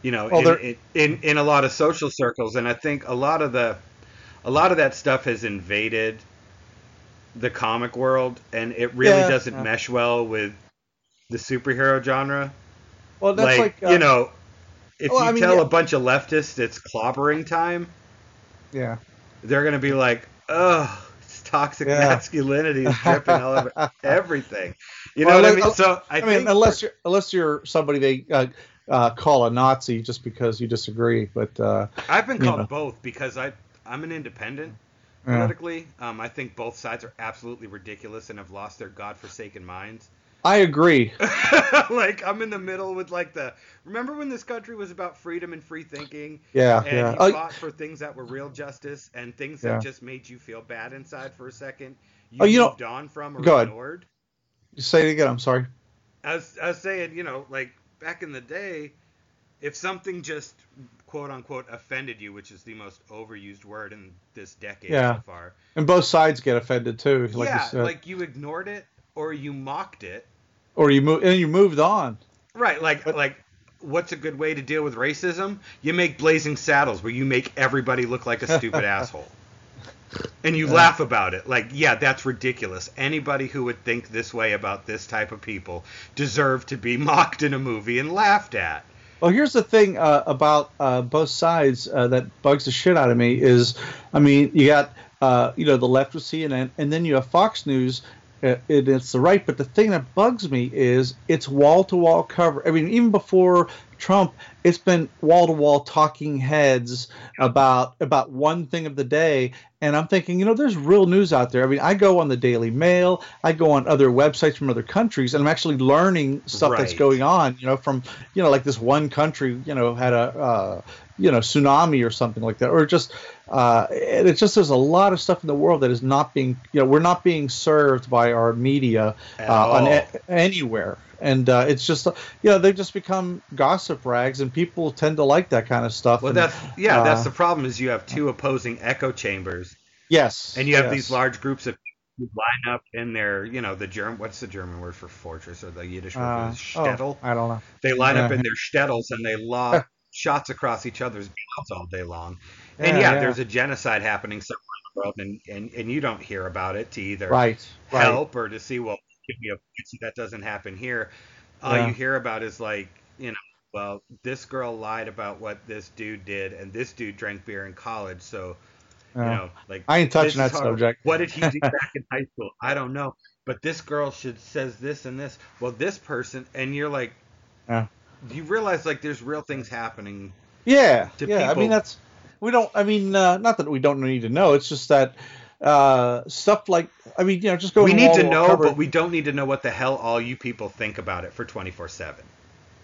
you know, Well, in, in, in in a lot of social circles, and I think a lot of the a lot of that stuff has invaded the comic world, and it really Yeah, doesn't yeah. mesh well with the superhero genre. Well, that's like, like, uh, you know, if well, you I mean, tell yeah. a bunch of leftists it's clobbering time, yeah. they're gonna be like, "Oh, it's toxic masculinity is dripping all over (laughs) everything." You know Well, what I mean? So I, I, mean, think unless you're unless you're somebody they uh, uh, call a Nazi just because you disagree, but uh, I've been called know. both because I I'm an independent yeah. politically. Um, I think both sides are absolutely ridiculous and have lost their godforsaken minds. I agree. (laughs) like I'm in the middle with like the remember when this country was about freedom and free thinking Yeah, and yeah. you fought for things that were real justice and things Yeah. that just made you feel bad inside for a second. You, Oh, you know- moved on from or Go ahead. ignored. say it again. I'm sorry. I was, I was saying, you know, like back in the day, if something just quote unquote offended you, which is the most overused word in this decade Yeah. so far, And both sides get offended too. Like yeah, you like you ignored it or you mocked it, or you move and you moved on. right? Like But- like. What's a good way to deal with racism? You make Blazing Saddles, where you make everybody look like a stupid (laughs) asshole, and you Yeah. laugh about it. Like, yeah, that's ridiculous. Anybody who would think this way about this type of people deserve to be (laughs) mocked in a movie and laughed at. Well, here's the thing uh, about uh, both sides uh, that bugs the shit out of me is, I mean, you got uh, you know the left with CNN, and then you have Fox News, and it's the right. But the thing that bugs me is it's wall to wall cover. I mean, even before Trump, it's been wall to wall talking heads about about one thing of the day. And I'm thinking, you know, there's real news out there. I mean, I go on the Daily Mail, I go on other websites from other countries, and I'm actually learning stuff that's going on. You know, from you know, like this one country, you know, had a uh, you know tsunami or something like that, or just uh, it's just there's a lot of stuff in the world that is not being, you know, we're not being served by our media uh, on a- anywhere. and uh, it's just you know they've just become gossip rags, and people tend to like that kind of stuff. Well, and, that's yeah, uh, that's the problem. Is you have two opposing echo chambers, yes, and you have yes. these large groups of line up in their, you know, the German. What's the German word for fortress or the Yiddish word Uh, for oh, shtetl? I don't know. They line up in their shtetls and they lob (laughs) shots across each other's mouths all day long. And yeah, Yeah, yeah. there's a genocide happening somewhere in the world, and, and, and you don't hear about it to either Right, right. help or to see, well, give me a that doesn't happen here. All Yeah. you hear about is like, you know, well, this girl lied about what this dude did, and this dude drank beer in college, so you know, like I ain't touching that subject. What did he do back in high school? I don't know. But this girl should says this and this. Well, this person, and you're like, Yeah. You realize like there's real things happening. Yeah, to yeah. I mean, that's we don't. I mean, uh, not that we don't need to know. It's just that uh, stuff like I mean, you know, just go. we need to know, cover- but we don't need to know what the hell all you people think about it for 24 seven.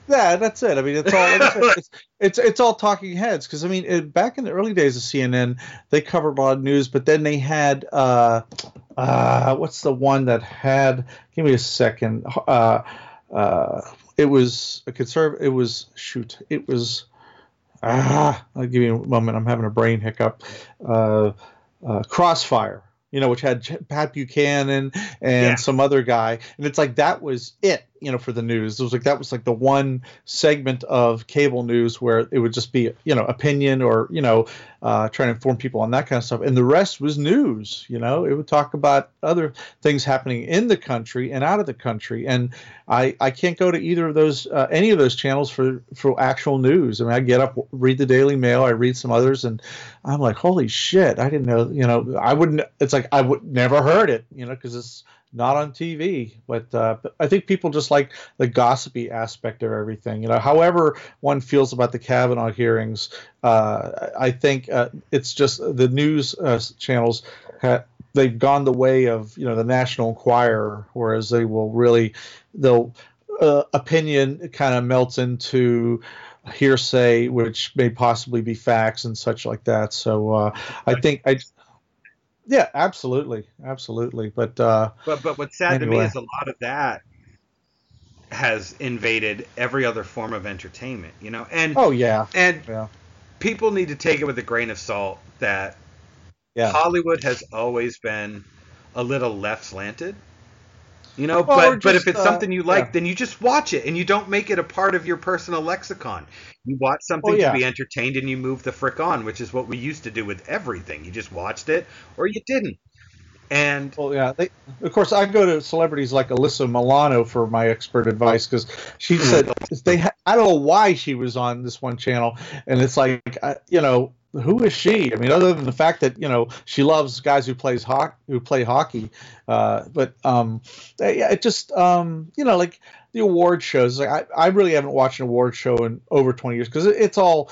Yeah, that's it. I mean, it's all like I said, it's, it's it's all talking heads because I mean, it, back in the early days of CNN, they covered a lot of news, but then they had uh, uh, what's the one that had? Give me a second. Uh, uh, it was a conserv. It was shoot. It was. Ah, I'll give you a moment. I'm having a brain hiccup. Uh, uh, Crossfire, you know, which had Pat Buchanan and Yeah. some other guy, and it's like that was it, you know, for the news. It was like that was like the one segment of cable news where it would just be, you know, opinion or you know, uh, trying to inform people on that kind of stuff, and the rest was news. You know, it would talk about other things happening in the country and out of the country, and I I can't go to either of those uh, any of those channels for for actual news. I mean, I get up, read the Daily Mail, I read some others, and I'm like, holy shit, I didn't know. You know, I wouldn't. It's like I would never heard it. You know, because it's not on TV. But, uh, I think people just like the gossipy aspect of everything. You know, however one feels about the Kavanaugh hearings, uh, I think uh, it's just the news uh, channels. Ha- they've gone the way of you know the National Enquirer, whereas they will really they'll uh, opinion kind of melts into hearsay, which may possibly be facts and such like that. So uh, I think I, yeah, absolutely, absolutely. But uh, But but what's sad to me is a lot of that has invaded every other form of entertainment. You know, and oh yeah, and yeah, people need to take it with a grain of salt that yeah. Hollywood has always been a little left slanted. You know, Well, or but but if it's uh, something you like, yeah. then you just watch it and you don't make it a part of your personal lexicon. You watch something Oh, yeah. to be entertained and you move the frick on, which is what we used to do with everything. You just watched it or you didn't. And Well, yeah. They, of course, I go to celebrities like Alyssa Milano for my expert advice because she said they. Ha- I don't know why she was on this one channel, and it's like, I, you know, who is she? I mean, other than the fact that you know she loves guys who plays hockey, who play hockey, uh, but um, yeah, it just um, you know, like the award shows. Like I, I really haven't watched an award show in over twenty years because it, it's all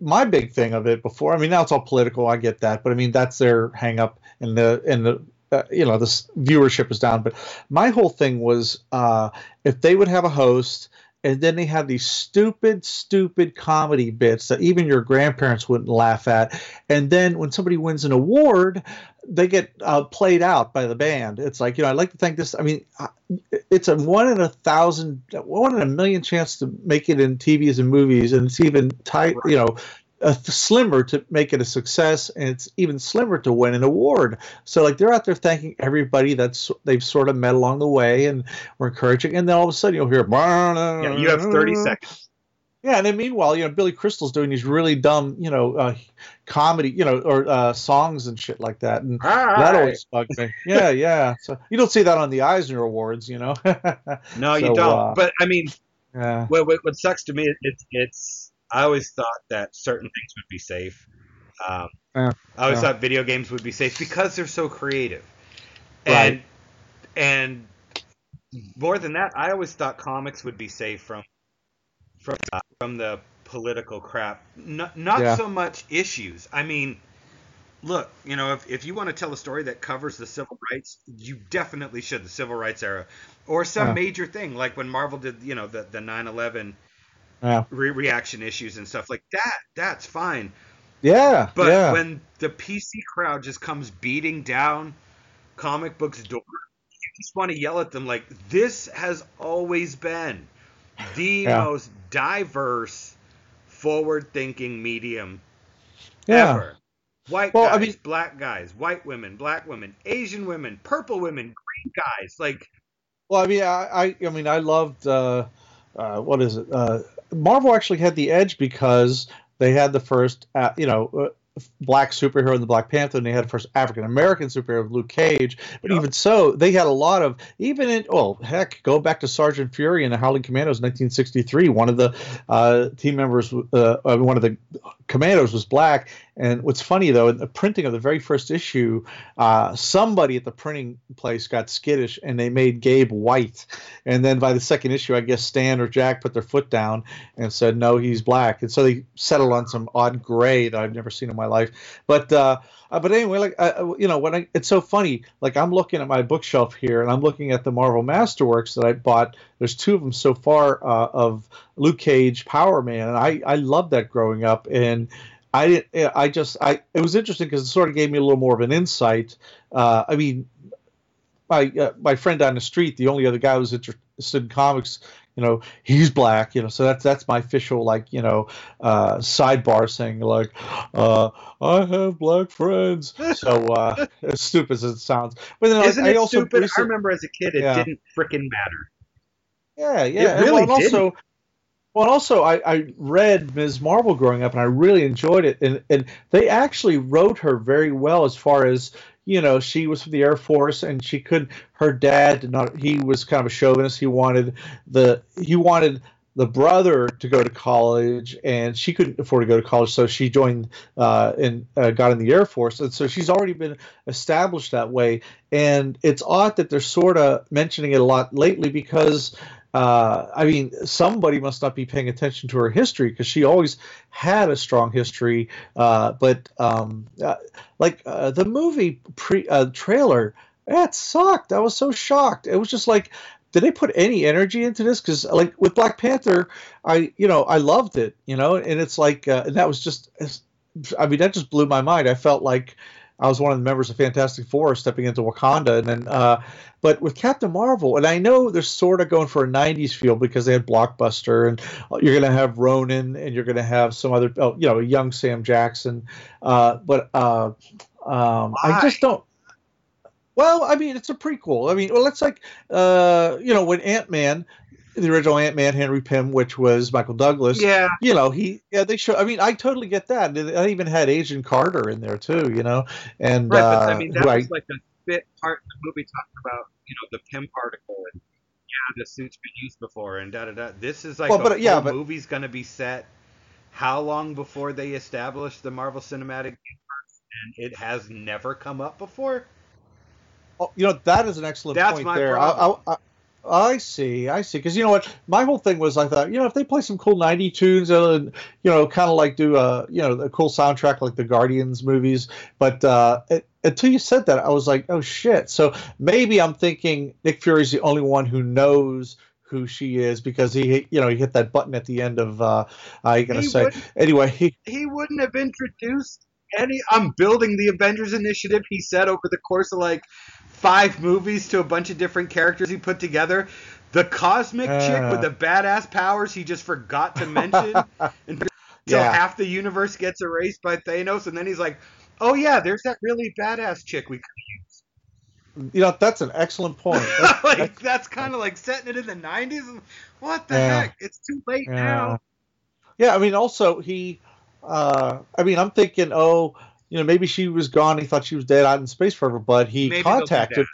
my big thing of it before. I mean, now it's all political. I get that, but I mean that's their hang up, and the and the uh, you know the s- viewership is down. But my whole thing was uh, if they would have a host. And then they have these stupid, stupid comedy bits that even your grandparents wouldn't laugh at. And then when somebody wins an award, they get uh, played out by the band. It's like, you know, I'd like to thank this. I mean, it's a one in a thousand, one in a million chance to make it in TVs and movies, and it's even tight, you know, uh, slimmer to make it a success, and it's even slimmer to win an award. So like they're out there thanking everybody that's they've sort of met along the way, and we're encouraging, and then all of a sudden you'll hear, yeah, you have 30 seconds. yeah, and then meanwhile, you know, Billy Crystal's doing these really dumb, you know, uh, comedy, you know, or uh, songs and shit like that, and that always bugged me. Yeah, yeah. So you don't see that on the Eisner Awards, you know. No, you don't. uh, but I mean, yeah, what, what, what sucks to me is it's, it's I always thought that certain things would be safe. Um, I always thought video games would be safe because they're so creative. Right. And and more than that, I always thought comics would be safe from from uh, from the political crap. Not not Yeah. so much issues. I mean, look, you know, if if you want to tell a story that covers the civil rights, you definitely should the civil rights era or some major thing like when Marvel did, you know, the the 9/11 yeah, re- reaction issues and stuff like that. That's fine. yeah, But yeah. when the PC crowd just comes beating down comic books door, you just want to yell at them like this has always been the (laughs) Yeah. most diverse, forward-thinking medium Yeah. ever. White Well, guys, I mean- black guys, white women, black women, Asian women, purple women, green guys. Like Well, I mean, I, I, I mean, I loved. Uh, uh, what is it? Uh, Marvel actually had the edge because they had the first, uh, you know, uh, black superhero in the Black Panther, and they had the first African American superhero, Luke Cage. But even so, they had a lot of even in. Well, heck, go back to Sergeant Fury in the Howling Commandos, 1963. One of the uh, team members, uh, uh, one of the commandos, was black. And what's funny though, in the printing of the very first issue, uh, somebody at the printing place got skittish and they made Gabe white. And then by the second issue, I guess Stan or Jack put their foot down and said, no, he's black. And so they settled on some odd gray that I've never seen in my life. But uh, uh, but anyway, like uh, you know, when I it's so funny. Like I'm looking at my bookshelf here, and I'm looking at the Marvel Masterworks that I bought. There's two of them so far uh, of Luke Cage, Power Man, and I I loved that growing up, and I didn't. I just I it was interesting because it sort of gave me a little more of an insight. Uh, I mean, my uh, my friend down the street, the only other guy who was interested in comics, you know, he's black, you know, so that's that's my official like you know uh, sidebar saying like, uh, I have black friends. So uh, (laughs) as stupid as it sounds, but then isn't I, I it also stupid? I remember as a kid it Yeah. didn't freaking matter. Yeah, yeah. and really well, and also, well, also, I, I read Ms. Marvel growing up, and I really enjoyed it. And and they actually wrote her very well as far as you know, she was from the Air Force, and she could. Her dad did not. He was kind of a chauvinist. He wanted the he wanted the brother to go to college, and she couldn't afford to go to college, so she joined uh, and uh, got in the Air Force, and so she's already been established that way. And it's odd that they're sort of mentioning it a lot lately because uh, I mean, somebody must not be paying attention to her history because she always had a strong history. Uh, but um, uh, like uh, the movie pre uh, trailer, that sucked. I was so shocked. It was just like, did they put any energy into this? Because like with Black Panther, I you know I loved it, you know, and it's like, uh, and that was just, I mean, that just blew my mind. I felt like. I was one of the members of Fantastic Four stepping into Wakanda, and then, uh, but with Captain Marvel, and I know they're sort of going for a '90s feel because they had Blockbuster, and you're going to have Ronan, and you're going to have some other, oh, you know, a young Sam Jackson, uh, but uh, um, I just don't. Well, I mean, it's a prequel. I mean, well, it's like, uh, you know, when Ant Man, the original Ant Man, Henry Pym, which was Michael Douglas, Yeah, you know, he, yeah, they show. I mean, I totally get that. I even had Agent Carter in there too, you know, and right. uh, I mean, that was like a bit part of the movie talking about you know the Pym particle and yeah, the suit's been used before and da da da. This is like Well, a but, yeah, but- movie's gonna be set. How long before they establish the Marvel Cinematic Universe, and it has never come up before? Oh, you know that is an excellent That's point there. I, I, I, see, I see. Because you know what, my whole thing was I thought, you know, if they play some cool '90 tunes and you know, kind of like do a you know a cool soundtrack like the Guardians movies, but uh, it, until you said that, I was like, oh shit. So maybe I'm thinking Nick Fury's the only one who knows who she is because he you know he hit that button at the end of uh I gonna He say anyway he he wouldn't have introduced any. I'm building the Avengers Initiative. He said over the course of like five movies to a bunch of different characters he put together. The cosmic chick Uh. with the badass powers he just forgot to mention (laughs) until Yeah. half the universe gets erased by Thanos, and then he's like, "Oh yeah, there's that really badass chick we could use. you know that's an excellent point. (laughs) could like that's kind of like setting it in the '90s. What the Yeah. heck? It's too late Yeah. now. Yeah, I mean, also he, uh, I mean, I'm thinking, oh, you know, maybe she was gone. He thought she was dead out in space forever, but he Maybe contacted.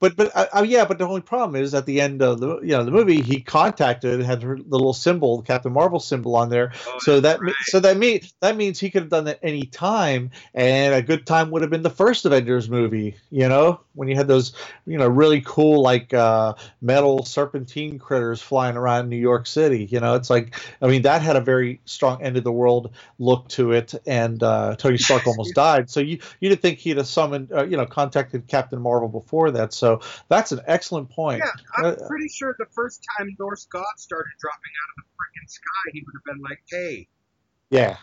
But but uh, uh, yeah, but the only problem is at the end of the you know the movie, he contacted had her the little symbol, the Captain Marvel symbol on there. Oh, so that right. so that mean that means he could have done that any time, and a good time would have been the first Avengers movie. You know, when you had those you know really cool like uh, metal serpentine critters flying around New York City. You know, it's like I mean that had a very strong end of the world look to it, and uh, Tony Stark almost (laughs) died. So you you didn't think he'd have summoned uh, you know contacted Captain Marvel before that. So that's an excellent point. Yeah, I'm Uh, pretty sure the first time Norse God started dropping out of the freaking sky, he would have been like, "Hey, yeah.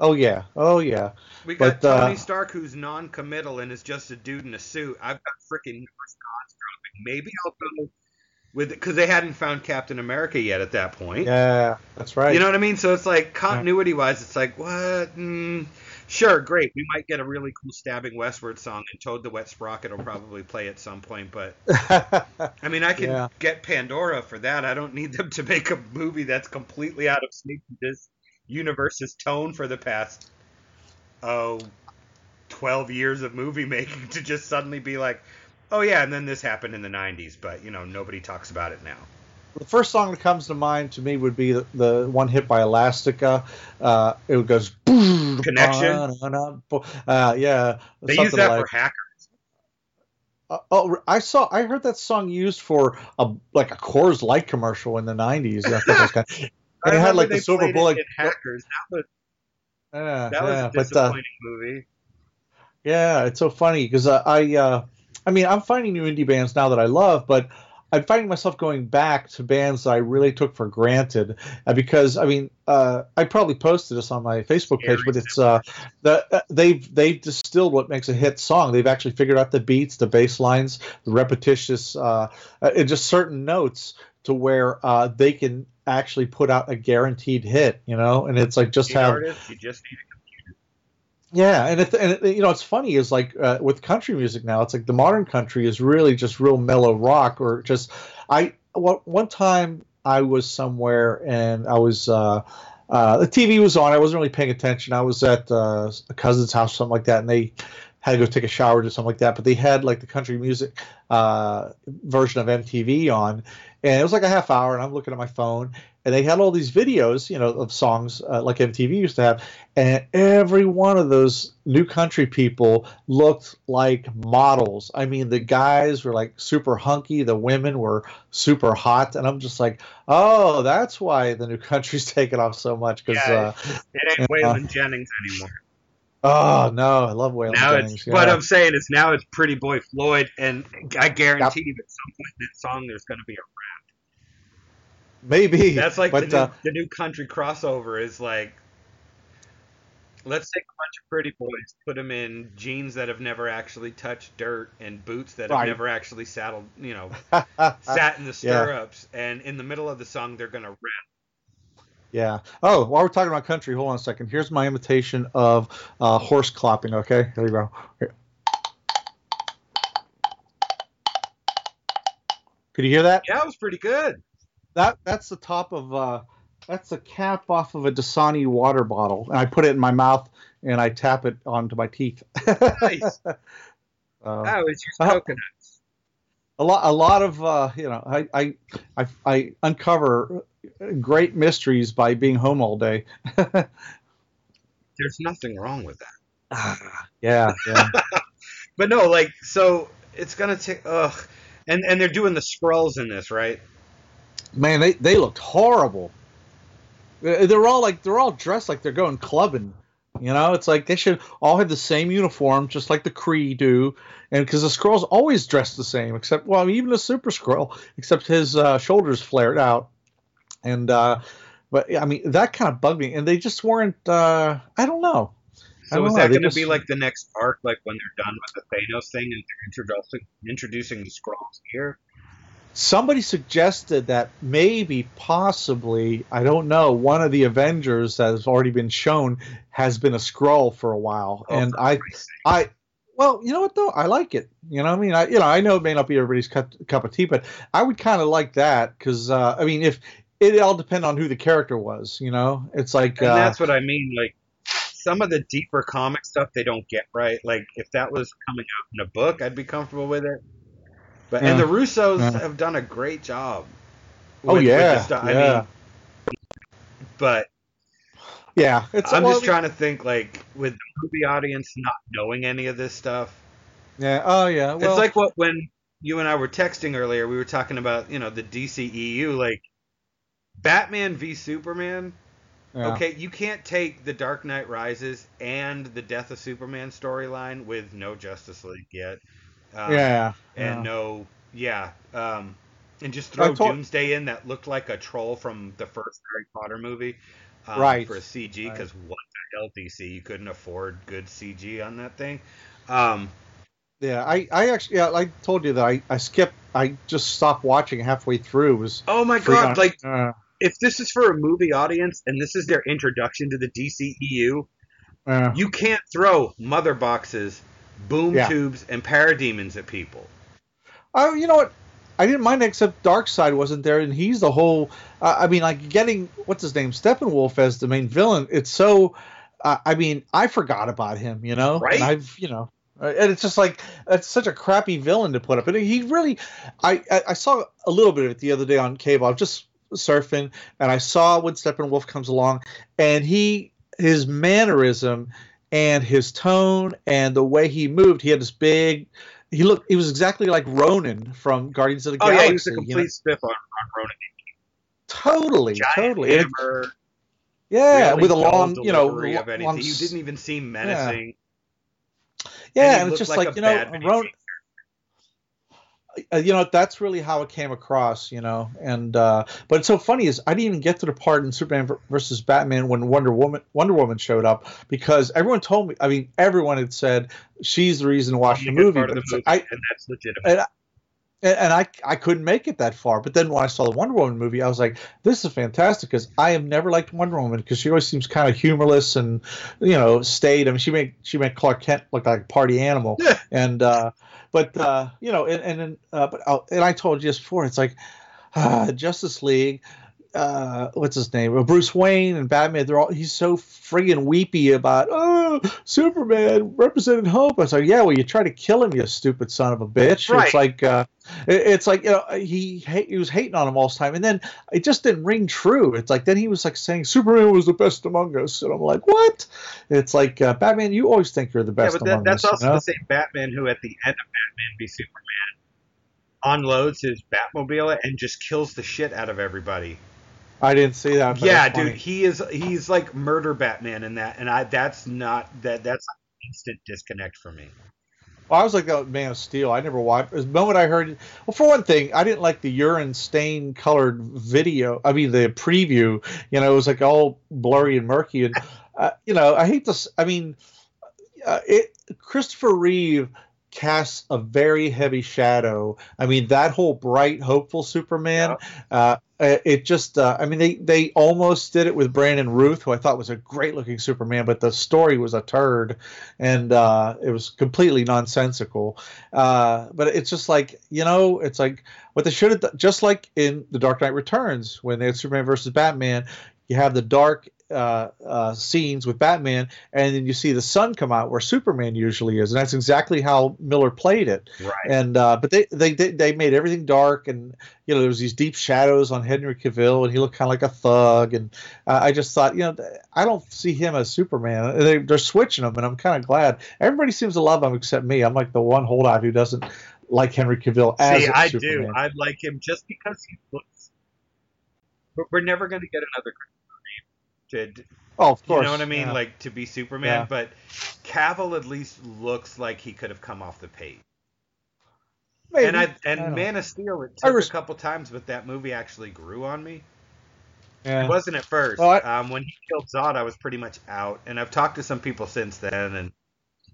Oh yeah, oh yeah. We got But, uh, Tony Stark who's non-committal and is just a dude in a suit. I've got freaking numerous cons dropping. Maybe I'll go with because they hadn't found Captain America yet at that point. Yeah, that's right. You know what I mean? So it's like continuity-wise, it's like what? Mm, sure, great. We might get a really cool stabbing westward song, and Toad the Wet Sprocket will probably play at some point. But (laughs) I mean, I can Yeah. get Pandora for that. I don't need them to make a movie that's completely out of sync with this universe's tone for the past oh 12 years of movie making to just suddenly be like, oh yeah, and then this happened in the 90s, but you know nobody talks about it now. The first song that comes to mind to me would be the, the one hit by Elastica. Uh, it goes Connection? (laughs) Uh, yeah, They something use that like, for hackers. Uh, oh, I saw. I heard that song used for a like a Coors Light commercial in the '90s. I think was kind of, I and it had like the silver bullet. Hackers. That was Yeah, that was yeah, a but uh, movie. yeah, it's so funny because uh, I, uh, I mean, I'm finding new indie bands now that I love, but I'm finding myself going back to bands that I really took for granted uh, because I mean, uh, I probably posted this on my Facebook page, but it's uh, the, uh, they've they've distilled what makes a hit song. They've actually figured out the beats, the bass lines, the repetitious, uh, and just certain notes to where uh, they can actually put out a guaranteed hit, you know. And it's like just have artists, you just need yeah, and it, and it, you know it's funny is like uh, with country music now, it's like the modern country is really just real mellow rock or just I one time I was somewhere and I was uh, uh, the TV was on. I wasn't really paying attention. I was at uh, a cousin's house, something like that, and they had to go take a shower or something like that. But they had like the country music uh, version of MTV on, and it was like a half hour. And I'm looking at my phone, and they had all these videos, you know, of songs uh, like MTV used to have, and every one of those new country people looked like models. I mean, the guys were like super hunky, the women were super hot, and I'm just like, oh, that's why the new country's (laughs) taking off so much because. Yeah, Uh, It ain't Waylon Jennings anymore. Oh no, I love Waylon now Jennings. it's yeah. what I'm saying is now it's Pretty Boy Floyd, and I guarantee you at some point in that song there's going to be a Maybe That's like but the, new, uh, the new country crossover is like, let's take a bunch of pretty boys, put them in jeans that have never actually touched dirt and boots that have Right. never actually saddled, you know, (laughs) sat in the Yeah. stirrups, and in the middle of the song they're gonna rap. yeah. Oh, while we're talking about country, hold on a second. Here's my imitation of uh, horse clopping. Okay, here you go. Here. Could you hear that? Yeah, it was pretty good. That that's the top of uh, that's the cap off of a Dasani water bottle, and I put it in my mouth and I tap it onto my teeth. Nice. (laughs) Uh, Oh, it's just Uh-huh. coconuts. a lot a lot of uh, you know I, I I I uncover great mysteries by being home all day. (laughs) There's nothing wrong with that. (sighs) yeah, yeah. (laughs) But no, like so it's gonna take ugh. And and they're doing the Skrulls in this, right? Man, they they looked horrible. They- They're all like they're all dressed like they're going clubbing. You know, it's like they should all have the same uniform, just like the Kree do. And because the Skrulls always dress the same, except well, even the Super Skrull, except his uh, shoulders flared out. And uh, but I mean that kind of bugged me. And they just weren't. Uh, I don't know. So don't is know, that going to just- be like the next arc, like when they're done with the Thanos thing and they're introducing introducing the Skrulls here? Somebody suggested that maybe possibly i don't know one of the avengers that has already been shown has been a Skrull for a while Oh, and i i well you know what though i like it you know what i mean i you know i know it may not be everybody's cup, cup of tea but i would kind of like that because uh i mean if it all depend on who the character was you know it's like and uh, that's what I mean. Like some of the deeper comic stuff they don't get right. Like if that was coming out in a book, I'd be comfortable with it. But and the Russos Yeah. have done a great job. oh with- with yeah yeah I mean, but yeah it's I'm just trying to think like with the movie audience not knowing any of this stuff. yeah oh yeah well it's like what when you and I were texting earlier, we were talking about, you know, the DCEU, like Batman v Superman. yeah. Okay, you can't take the Dark Knight Rises and the Death of Superman storyline with no Justice League yet. Um, yeah And yeah. no, yeah. Um, and just throw told- Doomsday in that looked like a troll from the first Harry Potter movie. Um, Right. For a CG, Right. because what hell, DC. You couldn't afford good CG on that thing. Um, yeah, I, I actually, yeah, I told you that I, I skipped, I just stopped watching halfway through. It was oh my god! Like uh, if this is for a movie audience and this is their introduction to the DCEU, uh, you can't throw mother boxes, boom Yeah. tubes, and parademons at people. Oh, you know what? I didn't mind except Darkseid wasn't there, and he's the whole. Uh, I mean, like getting what's his name, Steppenwolf as the main villain. It's so. Uh, I mean, I forgot about him, you know, Right. and I've, you know, uh, and it's just like it's such a crappy villain to put up. And he really, I, I, I saw a little bit of it the other day on cable. I was just surfing, and I saw when Steppenwolf comes along, and he, his mannerism, and his tone, and the way he moved, he had this big. He looked. He was exactly like Ronan from Guardians of the Oh Galaxy. yeah, he was a you know? complete spiff on, on Ronan. Totally, Giant totally. Hammer, yeah, with a long, you know, of anything. long You didn't even seem menacing. yeah, and and, it's just like like, you know, bad mini Ron, uh, you know, that's really how it came across, you know. And uh, but it's so funny is I didn't even get to the part in Superman ver- versus Batman when Wonder Woman Wonder Woman showed up because everyone told me. I mean, everyone had said she's the reason to watch the movie. the movie, I, and that's legitimate. and, and and I I couldn't make it that far. But then when I saw the Wonder Woman movie, I was like, this is fantastic because I have never liked Wonder Woman because she always seems kind of humorless and you know staid. I mean, she made she made Clark Kent look like a party animal. Yeah. And uh, but uh, you know, and and uh, but uh, and I told you just before, it's like uh, Justice League. Uh, what's his name? Uh, Bruce Wayne and Batman. They're all. He's so friggin' weepy about. Oh, Superman represented hope. I was like, yeah, well, you try to kill him, you stupid son of a bitch. Right. It's like, uh, it- it's like you know, he he was hating on him all the time, and then it just didn't ring true. It's like then he was like saying Superman was the best among us, and I'm like, what? It's like uh, Batman, you always think you're the best. Yeah, but that, that's us. also you know? the same Batman who, at the end of Batman v Superman, unloads his Batmobile and just kills the shit out of everybody. I didn't see that. but yeah, dude, he is he's like murder Batman in that, and I that's not that that's an instant disconnect for me. Well, I was like that Man of Steel. I never watched. The moment I heard, well, for one thing, I didn't like the urine stain colored video. I mean, the preview. You know, it was like all blurry and murky, and uh, you know, I hate this. I mean, uh, it. Christopher Reeve casts a very heavy shadow. I mean, that whole bright, hopeful Superman. Uh, it just. Uh, I mean, they they almost did it with Brandon Routh, who I thought was a great looking Superman, but the story was a turd and uh, it was completely nonsensical. Uh, but it's just like you know, it's like what they should have done. Just like in The Dark Knight Returns, when they had Superman versus Batman, you have the dark uh, uh, scenes with Batman, and then you see the sun come out where Superman usually is, and that's exactly how Miller played it. Right. And uh, but they they they made everything dark, and you know there was these deep shadows on Henry Cavill, and he looked kind of like a thug. And I just thought, you know, I don't see him as Superman. They, they're switching him, and I'm kind of glad. Everybody seems to love him except me. I'm like the one holdout who doesn't like Henry Cavill as See, I Superman. do. I like him just because he looks. But we're never going to get another to oh, of course. You know what I mean? yeah. Like to be Superman, Yeah. but Cavill at least looks like he could have come off the page. Maybe. And I I and don't Man of Steel, it took res- a couple times, but that movie actually grew on me. yeah. It wasn't at first. Well, I- um, when he killed Zod, I was pretty much out, and I've talked to some people since then, and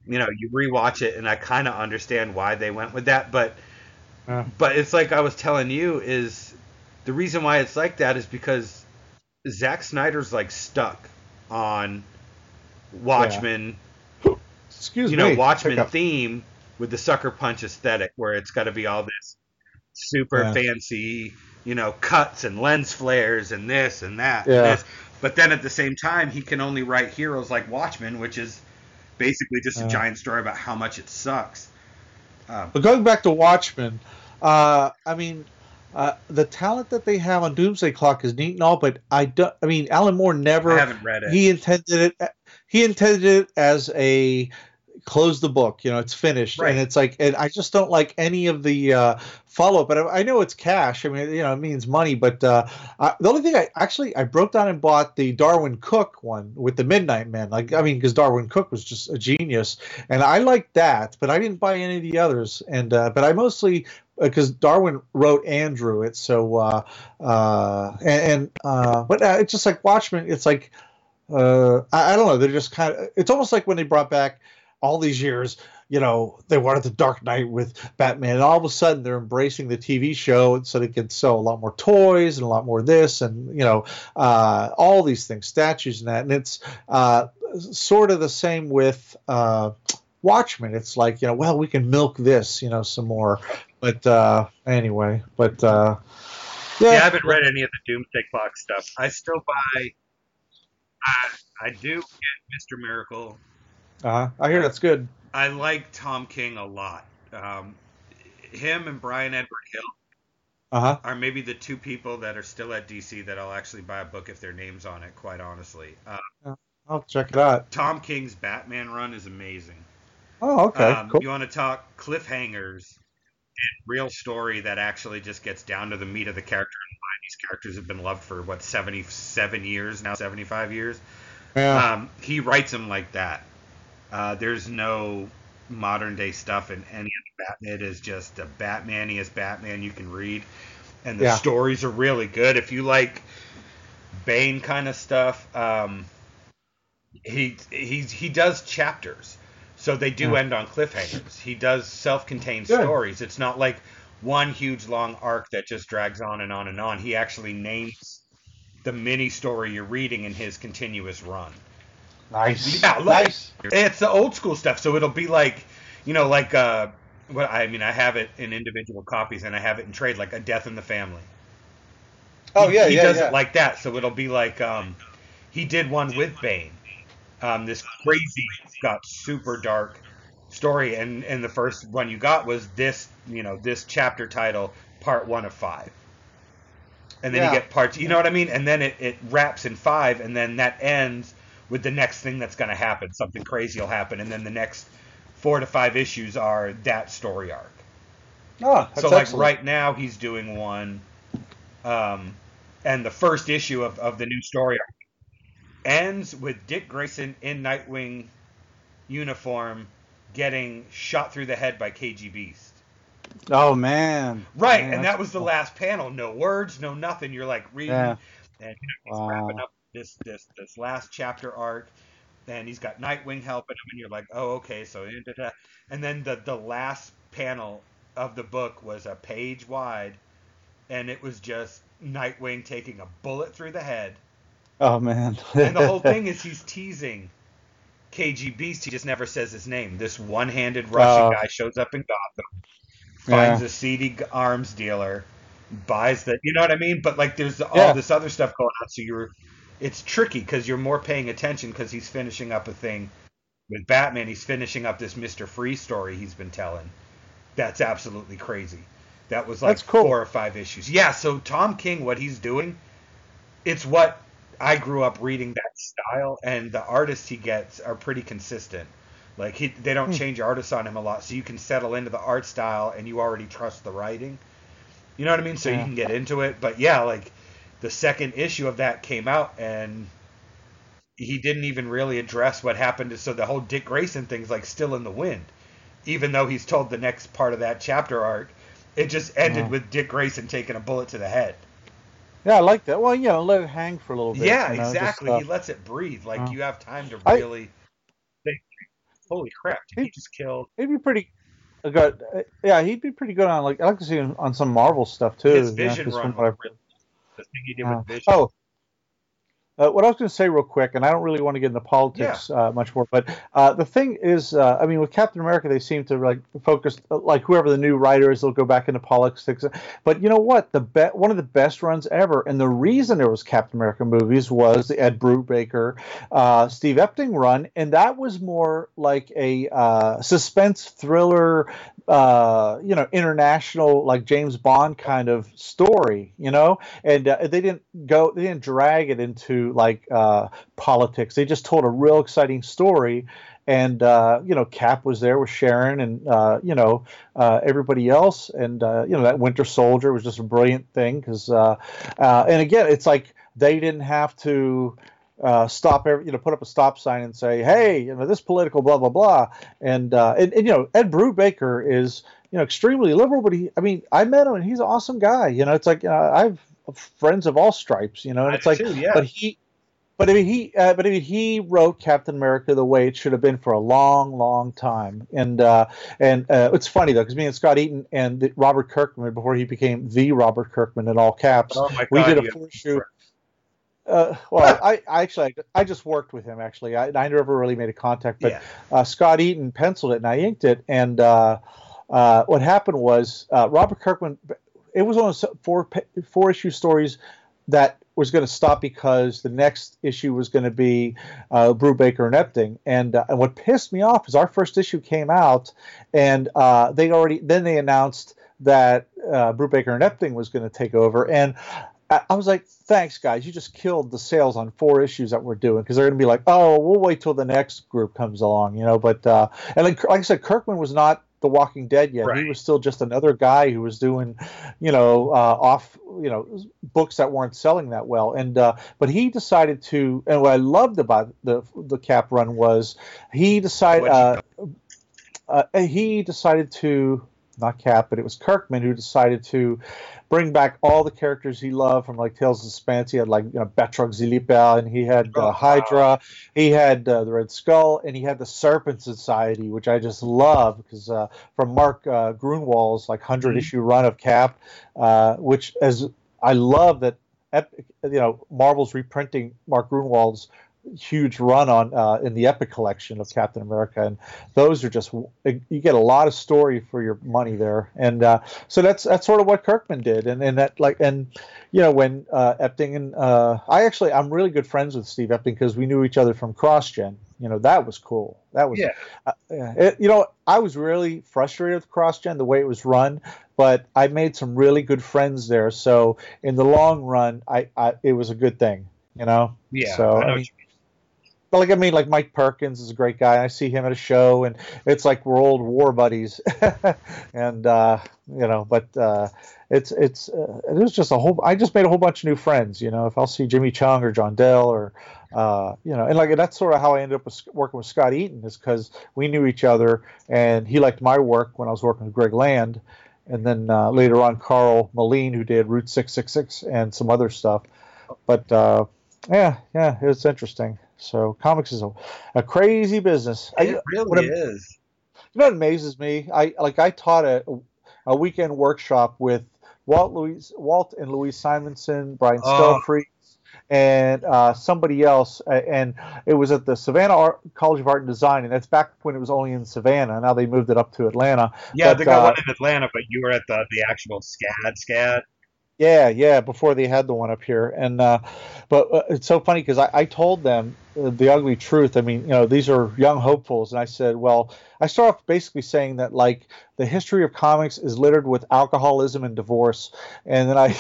you know, you rewatch it, and I kind of understand why they went with that, but but it's like I was telling you is the reason why it's like that is because Zack Snyder's like stuck on Watchmen Excuse you know. Watchmen theme with the sucker punch aesthetic, where it's got to be all this super Yeah. fancy, you know, cuts and lens flares and this and that. Yeah. And this. But then at the same time, he can only write heroes like Watchmen, which is basically just a Yeah. giant story about how much it sucks. Um, But going back to Watchmen, uh, I mean, uh, the talent that they have on Doomsday Clock is neat and all, but I don't. I mean, Alan Moore never. I haven't read it. He intended it. He intended it as a close the book. You know, it's finished, Right. and it's like, and I just don't like any of the uh, follow up. But I, I know it's cash. I mean, you know, it means money. But uh, I, the only thing I actually I broke down and bought the Darwin Cooke one with the Minutemen. Like, I mean, because Darwin Cooke was just a genius, and I liked that. But I didn't buy any of the others. And uh, but I mostly because Darwin wrote and drew it. So uh, uh, and, uh, but uh, it's just like Watchmen. It's like uh, I, I don't know. They're just kind of. It's almost like when they brought back all these years. You know, they wanted the Dark Knight with Batman, and all of a sudden they're embracing the TV show, and so they can sell a lot more toys and a lot more this, and you know, uh, all these things, statues and that, and it's uh, sort of the same with uh, Watchmen. It's like you know, well, we can milk this, you know, some more, but uh, anyway, but uh, yeah. yeah, I haven't read any of the Doomsday Clock stuff. I still buy. I, I do get Mister Miracle. Uh. I hear that's good. I like Tom King a lot. Um, him and Bryan Edward Hill uh-huh. are maybe the two people that are still at DC that I'll actually buy a book if their name's on it. Quite honestly, uh, I'll check it out. Tom King's Batman run is amazing. Oh, okay. Um, cool. You want to talk cliffhangers real story that actually just gets down to the meat of the character and why these characters have been loved for what 77 years now, 75 years. Yeah. Um, he writes them like that. Uh, there's no modern day stuff in any of the Batman. It is just a Batmaniest Batman you can read, and the yeah. stories are really good. If you like Bane kind of stuff, um, he he he does chapters, so they do yeah. end on cliffhangers. He does self-contained good. stories. It's not like one huge long arc that just drags on and on and on. He actually names the mini story you're reading in his continuous run. Nice. Yeah, nice. It's the old school stuff, so it'll be like, you know, like uh, what I mean, I have it in individual copies and I have it in trade, like a Death in the Family. Oh yeah, he, yeah, does yeah. it like that, so it'll be like um, he did one with Bane, um, this crazy, got super dark story, and and the first one you got was this, you know, this chapter title, part one of five and then yeah. you get parts. You know what I mean? And then it, it wraps in five, and then that ends with the next thing that's going to happen. Something crazy will happen, and then the next four to five issues are that story arc. Oh, so like excellent. right now he's doing one, um, and the first issue of, of the new story arc ends with Dick Grayson in Nightwing uniform getting shot through the head by KG Beast. Oh man! Right, man, and that was the last panel. No words, no nothing. You're like reading, yeah. and know, wow. wrapping up this this this last chapter arc, and he's got Nightwing helping him, and you're like, oh, okay, so and then the the last panel of the book was a page wide, and it was just Nightwing taking a bullet through the head. Oh man! and the whole thing (laughs) is he's teasing KG Beast. He just never says his name. This one-handed Russian uh, guy shows up in Gotham, finds yeah. a seedy arms dealer, buys the. You know what I mean? But like, there's all Yeah. this other stuff going on. So you're, it's tricky because you're more paying attention because he's finishing up a thing with Batman. He's finishing up this Mister Freeze story he's been telling. That's absolutely crazy. That was like cool. four or five issues. Yeah. So Tom King, what he's doing, it's what I grew up reading that style, and the artists he gets are pretty consistent. Like he, they don't Hmm. change artists on him a lot, so you can settle into the art style, and you already trust the writing. You know what I mean? So you can get into it. But yeah, like the second issue of that came out, and he didn't even really address what happened. So the whole Dick Grayson thing's like still in the wind, even though he's told the next part of that chapter arc. It just ended Yeah. with Dick Grayson taking a bullet to the head. Yeah, I like that. Well, you know, let it hang for a little bit. Yeah, you know, just, exactly. uh, he lets it breathe. Like uh, you have time to I- really think, "Holy crap! Did he He- just killed he'd be pretty uh, good. uh, Yeah, he'd be pretty good on like I like to see him on some Marvel stuff too. his you know, Vision run?" from what was I've- really- The thing he did Uh, with Vision. oh, uh, what I was going to say real quick, and I don't really want to get into politics uh, much more, but uh, the thing is, uh, I mean, with Captain America, they seem to like focus, like whoever the new writer is, they'll go back into politics. But you know what? The be- one of the best runs ever, and the reason there was Captain America movies was the Ed Brubaker, uh, Steve Epting run, and that was more like a uh, suspense thriller, uh, you know, international like James Bond kind of story, you know, and uh, they didn't go, they didn't drag it into like uh, politics. They just told a real exciting story. And uh, you know, Cap was there with Sharon, and uh, you know uh, everybody else, and uh, you know that Winter Soldier was just a brilliant thing because, uh, and again, it's like they didn't have to uh, stop every, you know, put up a stop sign and say, hey, you know, this political blah blah blah, and uh, and, and you know, Ed Brubaker is you know extremely liberal, but he, I mean, I met him and he's an awesome guy. You know, it's like you know, I've friends of all stripes, you know, and I it's like, too, yeah. but he, but I mean, he, uh, but I mean, he wrote Captain America the way it should have been for a long, long time. And uh, and uh, it's funny though, because me and Scott Eaton and the, Robert Kirkman, before he became the Robert Kirkman in all caps, Oh my we did a you- four issue. Uh, well, (laughs) I, I actually I just worked with him actually. I, I never really made a contact, but Yeah. uh, Scott Eaton penciled it and I inked it. And uh, uh, what happened was uh, Robert Kirkman. It was one of four four issue stories that was going to stop because the next issue was going to be uh, Brubaker and Epting. And uh, and what pissed me off is our first issue came out, and uh, they already then they announced that uh, Brubaker and Epting was going to take over, and I, I was like, thanks guys, you just killed the sales on four issues that we're doing because they're going to be like, oh, we'll wait till the next group comes along, you know. But uh, and like, like I said, Kirkman was not the Walking Dead yet. He was still just another guy who was doing, you know, uh, off, you know, books that weren't selling that well. And uh, but he decided to, and what I loved about the the Cap run was he decided uh, uh, he decided to not Cap, but it was Kirkman who decided to bring back all the characters he loved from like Tales of Suspense. He had like you know Batroc Ze Leaper, and he had Oh, uh. Hydra, he had uh, the Red Skull, and he had the Serpent Society, which I just love because uh, from Mark uh, Grunwald's like 100 Mhm. issue run of Cap, uh, which as I love that. Epic, you know, Marvel's reprinting Mark Grunwald's huge run on uh, in the Epic collection of Captain America, and those are just you get a lot of story for your money there, and uh, so that's that's sort of what Kirkman did, and and that like and you know when uh, Epting and uh, I actually I'm really good friends with Steve Epting because we knew each other from CrossGen. You know that was cool. That was Yeah. uh. It, you know I was really frustrated with CrossGen the way it was run, but I made some really good friends there. So in the long run, I, I it was a good thing. You know. Yeah, So I know I mean, but like I mean, like Mike Perkins is a great guy. I see him at a show, and it's like we're old war buddies. (laughs) and uh, you know, but uh, it's it's uh, it was just a whole. I just made a whole bunch of new friends. You know, if I'll see Jimmy Cheung or John Dell or uh, you know, and like that's sort of how I ended up with, working with Scott Eaton is because we knew each other, and he liked my work when I was working with Greg Land. And then uh, later on, Karl Moline, who did Route 666 and some other stuff. But uh, yeah, yeah, it's interesting. So comics is a, a crazy business. I, It what really am- is. you know what amazes me? I like I taught a a weekend workshop with Walt Louise Walt and Louise Simonson, Brian Oh. Stelfreeze, and uh, somebody else, and it was at the Savannah Art, College of Art and Design, and that's back when it was only in Savannah. Now they moved it up to Atlanta. Yeah, But, they got uh, one in Atlanta, but you were at the the actual SCAD SCAD. Yeah, yeah, before they had the one up here, and uh, but uh, it's so funny because I, I told them uh, the ugly truth. I mean, you know, these are young hopefuls, and I said, well, I start off basically saying that like the history of comics is littered with alcoholism and divorce, and then I,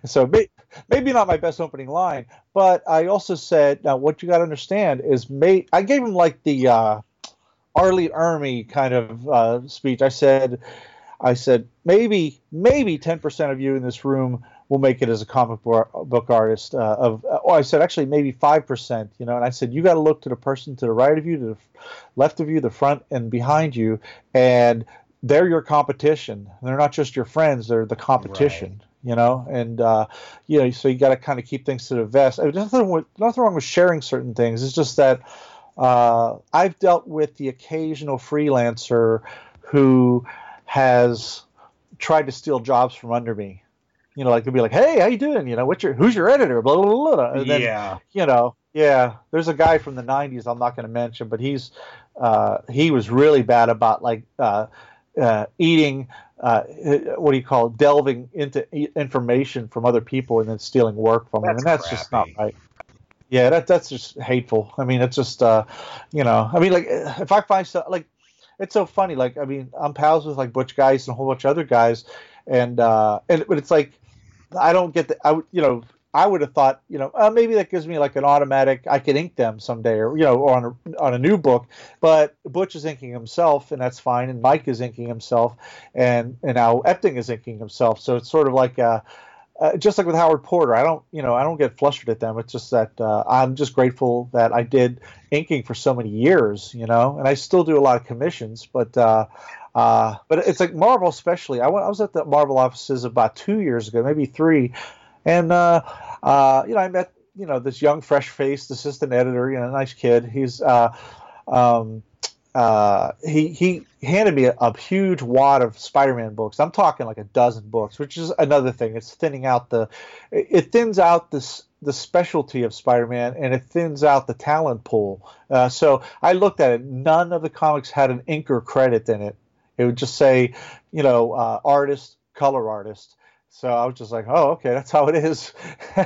(laughs) so may, maybe not my best opening line, but I also said, now what you got to understand is, mate. I gave him like the uh, R. Lee Ermey kind of uh, speech. I said. I said maybe maybe 10% of you in this room will make it as a comic book, artist. Uh, of or I said actually maybe 5%. You know, and I said you got to look to the person to the right of you, to the left of you, the front and behind you, and they're your competition. They're not just your friends; they're the competition. You know, and uh, you know, so you got to kind of keep things to the vest. There's nothing with, nothing wrong with sharing certain things. It's just that uh, I've dealt with the occasional freelancer who has tried to steal jobs from under me. You know, like they'll be like, "Hey, how you doing? You know, what's your who's your editor?" Blah blah blah. blah. And then, yeah, you know, yeah. There's a guy from the '90s I'm not going to mention, but he's uh, he was really bad about like uh, uh, eating. Uh, what do you call it? delving into information from other people and then stealing work from them, and that's just not right. Yeah, that that's just hateful. I mean, it's just uh, you know, I mean, like if I find stuff like it's so funny. Like, I mean, I'm pals with like Butch Guice and a whole bunch of other guys, and uh, and but it's like I don't get the I would you know I would have thought you know uh, maybe that gives me like an automatic I could ink them someday or you know on a on a new book, but Butch is inking himself and that's fine, and Mike is inking himself, and and now Epting is inking himself, so it's sort of like a. Uh, just like with Howard Porter, I don't, you know, I don't get flustered at them. It's just that uh, I'm just grateful that I did inking for so many years, you know, and I still do a lot of commissions, but uh, uh, but it's like Marvel, especially. I, went, I was at the Marvel offices about two years ago, maybe three, and uh, uh, you know, I met you know this young, fresh-faced assistant editor, you know, nice kid. He's uh, um, uh, he he handed me a, a, huge wad of Spider-Man books. I'm talking like a dozen books, which is another thing. It's thinning out the it thins out this the specialty of Spider-Man and it thins out the talent pool. Uh, so I looked at it. None of the comics had an inker credit in it. It would just say, you know, uh, artist, color artist. So I was just like, oh, okay, that's how it is. (laughs)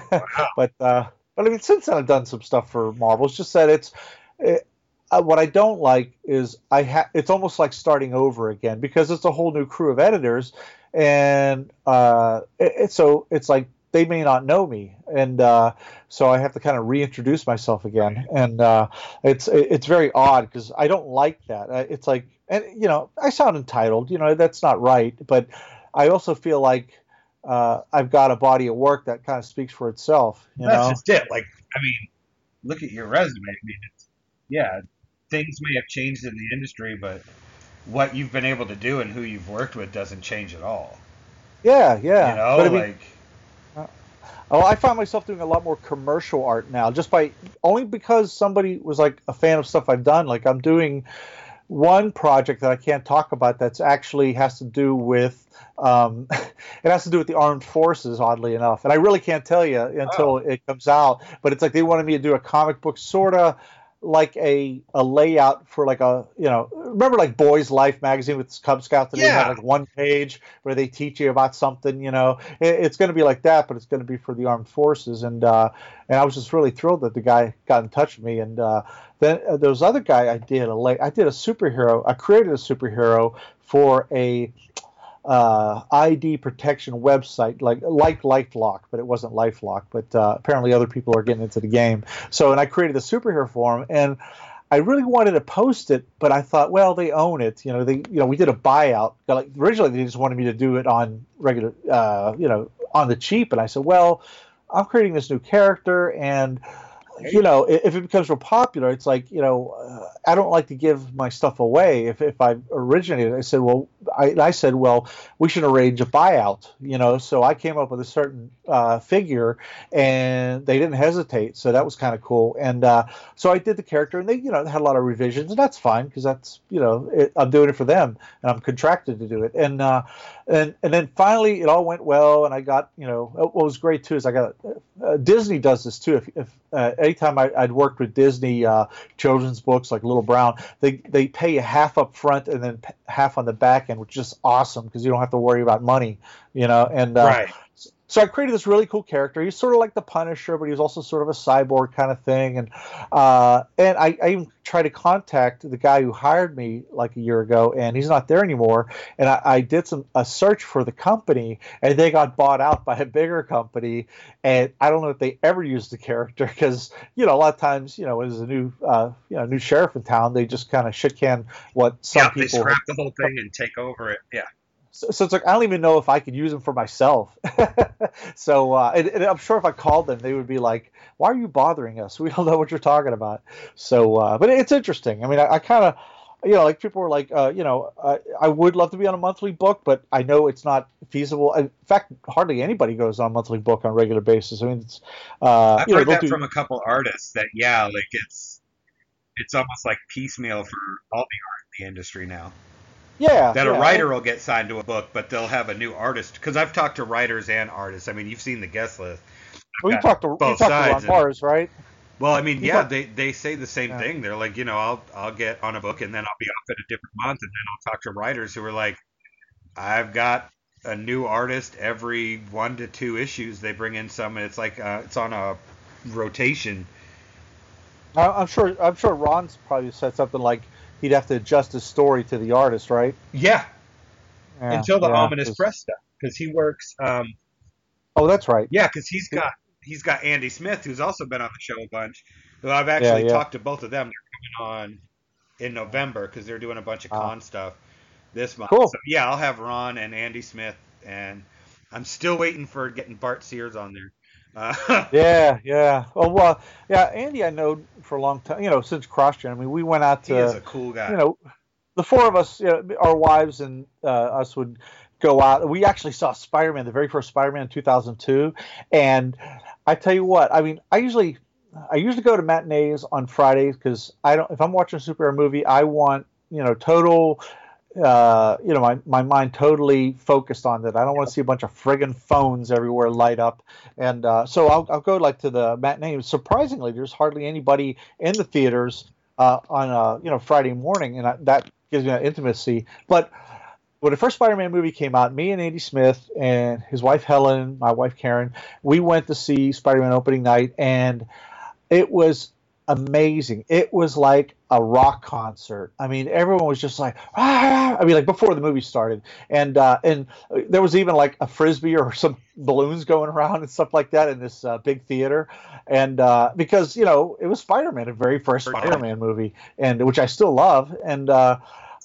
but uh, but I mean, since then I've done some stuff for Marvel. It's just that it's. It, uh, what I don't like is I ha- it's almost like starting over again because it's a whole new crew of editors, and uh, it, it, so it's like they may not know me, and uh, so I have to kind of reintroduce myself again, and uh, it's it's very odd because I don't like that. It's like, and you know, I sound entitled, you know, that's not right, but I also feel like uh, I've got a body of work that kind of speaks for itself. You that's know? just it. Like, I mean, look at your resume. I mean, it's yeah, things may have changed in the industry, but what you've been able to do and who you've worked with doesn't change at all. Yeah, yeah. You know, but I mean, like. Uh, oh, I find myself doing a lot more commercial art now, just by only because somebody was like a fan of stuff I've done. Like I'm doing one project that I can't talk about that's actually has to do with um, (laughs) it has to do with the armed forces, oddly enough, and I really can't tell you until oh. it comes out. But it's like they wanted me to do a comic book, sorta like a a layout for like a you know remember like Boys Life magazine with Cub Scouts that yeah. have like one page where they teach you about something you know it, it's going to be like that but it's going to be for the armed forces and uh, and I was just really thrilled that the guy got in touch with me and uh, then uh, there was other guy I did a lay I did a superhero I created a superhero for a uh, ID protection website, like like LifeLock, but it wasn't LifeLock. But uh, apparently, other people are getting into the game. So, and I created a superhero forum, and I really wanted to post it, but I thought, well, they own it. You know, they, you know, we did a buyout. Like originally, they just wanted me to do it on regular, uh, you know, on the cheap, and I said, well, I'm creating this new character, and you know, if it becomes real popular, it's like, you know, uh, I don't like to give my stuff away. If, if I originated, I said, well, I, I said, well, we should arrange a buyout, you know. So I came up with a certain uh, figure, and they didn't hesitate. So that was kind of cool. And uh, so I did the character, and they, you know, had a lot of revisions, and that's fine because that's, you know, it, I'm doing it for them, and I'm contracted to do it. And uh, and and then finally it all went well and i got you know what was great too is i got uh, disney does this too. If, if uh, anytime I, would worked with disney uh, children's books like little brown they they pay you half up front and then half on the back end which is just awesome because you don't have to worry about money you know and uh, right so I created this really cool character. He's sort of like the Punisher, but he's also sort of a cyborg kind of thing. And uh, and I, I, even tried to contact the guy who hired me like a year ago, and he's not there anymore. And I, I, did some a search for the company, and they got bought out by a bigger company. And I don't know if they ever used the character because you know a lot of times you know as a new uh, you know new sheriff in town, they just kind of shit can what some yeah, people. they scrap the whole thing and take over it. Yeah. So, so, it's like I don't even know if I could use them for myself. (laughs) so uh, and, and, I'm sure if I called them, they would be like, "Why are you bothering us? (laughs) We don't know what you're talking about." So, uh, but it's interesting. I mean, I, I kind of, you know, like people were like, uh, you know, I would love to be on a monthly book, but I know it's not feasible. In fact, hardly anybody goes on a monthly book on a regular basis. I mean, it's. Uh, I've heard know, that do... from a couple artists that yeah, like it's it's almost like piecemeal for all the art in the industry now. Yeah. That yeah. a writer will get signed to a book, but they'll have a new artist. Because I've talked to writers and artists. I mean, you've seen the guest list. Well, you talked to both you talked to Ron Marz, right? Well, I mean, yeah, they, they say the same yeah. thing. They're like, you know, I'll I'll get on a book and then I'll be off at a different month, and then I'll talk to writers who are like, I've got a new artist every one to two issues. They bring in some, and it's like uh, it's on a rotation. I'm sure. I'm sure Ron's probably said something like, he'd have to adjust his story to the artist, right? Yeah. yeah Until the yeah, ominous press stuff, because he works. Um, oh, that's right. Yeah, because he's got he's got Andy Smith, who's also been on the show a bunch. Who I've actually yeah, talked to both of them. They're coming on in November because they're doing a bunch of ah. con stuff this month. Cool. So yeah, I'll have Ron and Andy Smith, and I'm still waiting for getting Bart Sears on there. Uh, (laughs) yeah, yeah. Oh, well, yeah. Andy, I know for a long time. You know, since CrossGen. I mean, we went out to. He is a cool guy. You know, the four of us, you know, our wives and uh, us would go out. We actually saw Spider-Man, the very first Spider-Man in 2002, and I tell you what, I mean, I usually I usually go to matinees on Fridays because I don't. If I'm watching a superhero movie, I want you know total. Uh, you know, my, my mind totally focused on that. I don't want to see a bunch of friggin' phones everywhere light up. And uh, so I'll, I'll go like to the matinee. Surprisingly, there's hardly anybody in the theaters uh, on a you know Friday morning, and I, that gives me that intimacy. But when the first Spider-Man movie came out, me and Andy Smith and his wife Helen, my wife Karen, we went to see Spider-Man opening night, and it was amazing. It was like a rock concert. I mean, everyone was just like, ah! I mean, like before the movie started, and uh, and there was even like a frisbee or (laughs) some balloons going around and stuff like that in this uh, big theater, and uh, because you know it was Spider-Man, the very first Spider-Man movie, and which I still love, and uh,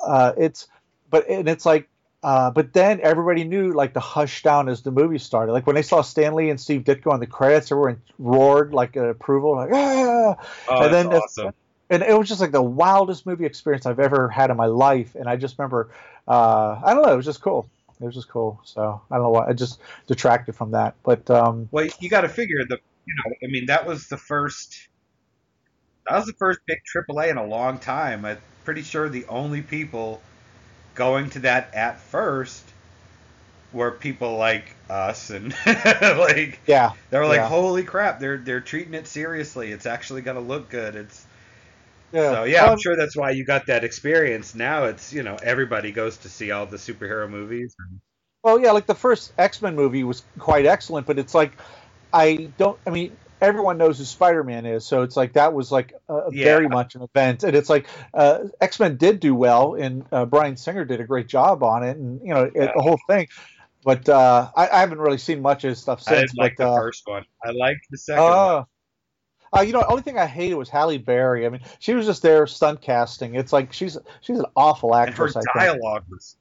uh, it's but and it's like uh, but then everybody knew like the hush down as the movie started. Like when they saw Stan Lee and Steve Ditko on the credits, everyone roared like an approval, like ah! Oh, and then awesome. and it was just like the wildest movie experience I've ever had in my life. And I just remember, uh, I don't know, it was just cool. It was just cool. So I don't know why I just detracted from that. But um, well, you got to figure the you know I mean that was the first that was the first big AAA in a long time. I'm pretty sure the only people going to that at first were people like us and (laughs) like yeah they were like yeah. holy crap they're they're treating it seriously it's actually going to look good it's yeah. So yeah, um, I'm sure that's why you got that experience. Now it's you know everybody goes to see all the superhero movies. Well, yeah, like the first X Men movie was quite excellent, but it's like I don't. I mean, everyone knows who Spider-Man is, so it's like that was like a, yeah. very much an event, and it's like uh, X-Men did do well, and uh, Bryan Singer did a great job on it, and you know yeah. it, the whole thing. But uh, I, I, haven't really seen much of his stuff since. I didn't like but, the uh, first one. I liked the second one. Uh, uh, you know, the only thing I hated was Halle Berry. I mean, she was just there stunt casting. It's like she's she's an awful actress. And her dialogue was,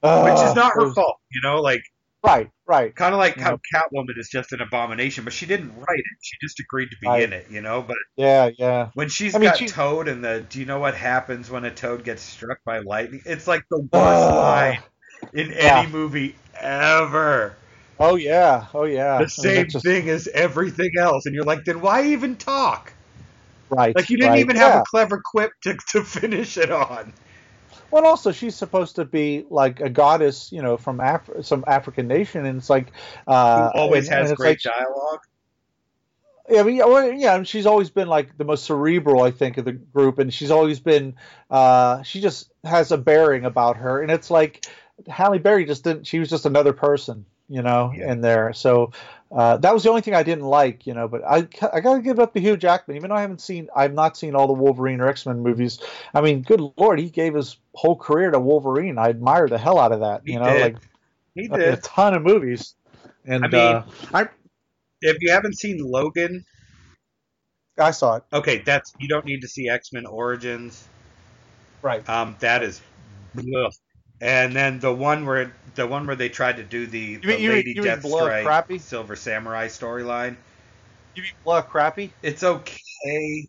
which is not her was, fault. You know, like Right, right. Kind of like how Catwoman is just an abomination, but she didn't write it. She just agreed to be right. in it, you know. But yeah, yeah. When she's I got mean, Toad and the, do you know what happens when a Toad gets struck by lightning? It's like the worst line in yeah. any movie ever. Oh yeah, oh yeah. The same I mean, just... thing as everything else, and you're like, then why even talk? Right. Like you didn't right. even have yeah. a clever quip to to finish it on. Well, also she's supposed to be like a goddess, you know, from Af- some African nation, and it's like uh, Who always and, has and great like, dialogue. Yeah, I mean, well, yeah, she's always been like the most cerebral, I think, of the group, and she's always been. Uh, she just has a bearing about her, and it's like Halle Berry just didn't. She was just another person, you know, yeah. in there. So uh, that was the only thing I didn't like, you know. But I, I got to give up to Hugh Jackman, even though I haven't seen, I've not seen all the Wolverine or X Men movies. I mean, good lord, he gave his whole career to Wolverine. I admire the hell out of that, he you know, did. like he did a ton of movies. And I mean, uh, I, if you haven't seen Logan, I saw it. Okay, that's you don't need to see X Men Origins. Right. Um, that is. Ugh. And then the one where the one where they tried to do the, the you Lady you Deathstrike crappy? Silver Samurai storyline. You mean blah crappy? It's okay.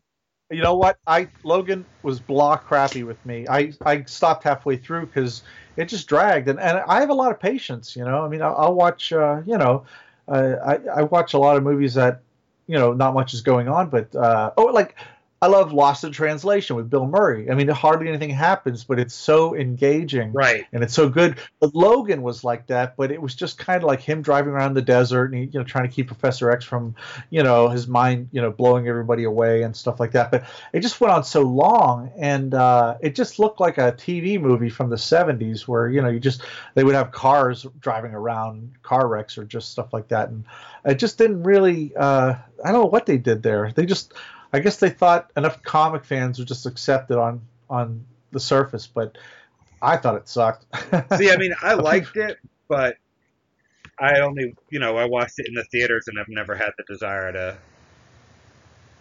You know what? I Logan was blah crappy with me. I I stopped halfway through because it just dragged, and, and I have a lot of patience. You know, I mean, I'll, I'll watch. Uh, you know, uh, I I watch a lot of movies that you know not much is going on, but uh, oh, like I love Lost in Translation with Bill Murray. I mean, hardly anything happens, but it's so engaging, right? And it's so good. But Logan was like that, but it was just kind of like him driving around the desert and he, you know trying to keep Professor X from, you know, his mind, you know, blowing everybody away and stuff like that. But it just went on so long, and uh, it just looked like a TV movie from the '70s where you know you just they would have cars driving around, car wrecks or just stuff like that, and it just didn't really. Uh, I don't know what they did there. They just I guess they thought enough comic fans would just accept it on on the surface, but I thought it sucked. See, I mean, I (laughs) liked it, but I only, you know, I watched it in the theaters, and I've never had the desire to.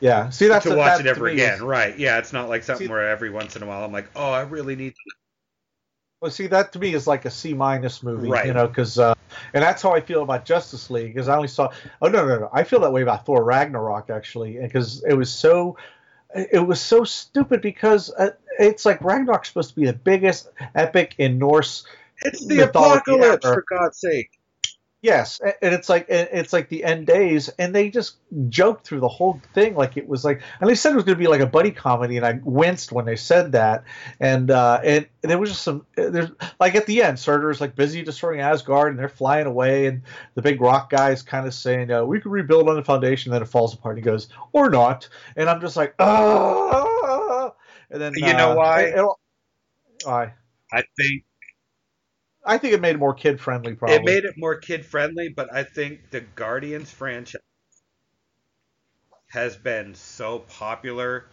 Yeah, see that's to watch that it ever again, is, right? Yeah, it's not like something see, where every once in a while I'm like, oh, I really need to well, see, that to me is like a C minus movie, right. you know, because uh, and that's how I feel about Justice League because I only saw. Oh no, no, no! I feel that way about Thor Ragnarok actually, because it was so, it was so stupid because uh, it's like Ragnarok's supposed to be the biggest epic in Norse. It's the apocalypse, ever. for God's sake. Yes, and it's like it's like the end days, and they just joked through the whole thing like it was like, and they said it was going to be like a buddy comedy, and I winced when they said that, and uh, and, and there was just some there's like at the end, Surtur is like busy destroying Asgard, and they're flying away, and the big rock guy is kind of saying, uh, "We can rebuild on the foundation," then it falls apart. And he goes, "Or not," and I'm just like, ah, and then you know uh, why? it- why? I think I think it made it more kid friendly. Probably it made it more kid friendly, but I think the Guardians franchise has been so popular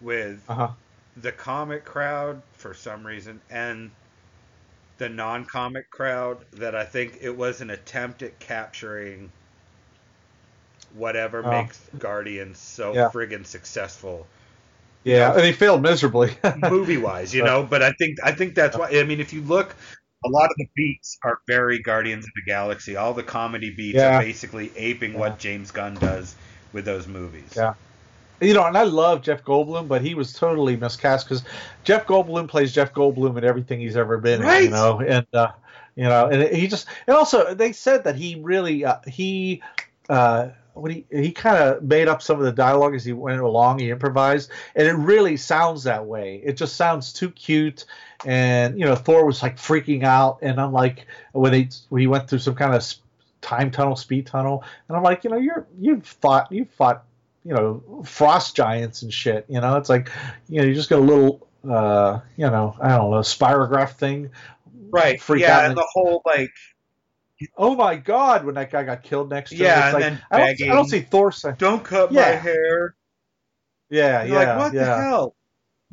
with Uh-huh. the comic crowd for some reason and the non-comic crowd that I think it was an attempt at capturing whatever Oh. makes Guardians so Yeah. friggin' successful Yeah, and he failed miserably. (laughs) movie wise, you know. But I think I think that's why. I mean, if you look, a lot of the beats are very Guardians of the Galaxy. All the comedy beats Yeah. are basically aping Yeah. what James Gunn does with those movies. Yeah. you know, and I love Jeff Goldblum, but he was totally miscast because Jeff Goldblum plays Jeff Goldblum in everything he's ever been in, you know, and uh, you know, and he just and also they said that he really uh, he uh, what he he kind of made up some of the dialogue as he went along. He improvised, and it really sounds that way. It just sounds too cute. And you know, Thor was like freaking out, and I'm like, when he when he went through some kind of time tunnel, speed tunnel, and I'm like, you know, you're you've fought you've fought you know frost giants and shit. You know, it's like you know you just got a little uh, you know I don't know spirograph thing. Right. Freak yeah, and- the whole like Oh my god! When that guy got killed next to him, Yeah, and like, then I don't. I don't see Thor saying, don't cut my hair. yeah, You're yeah, like, what yeah. the hell?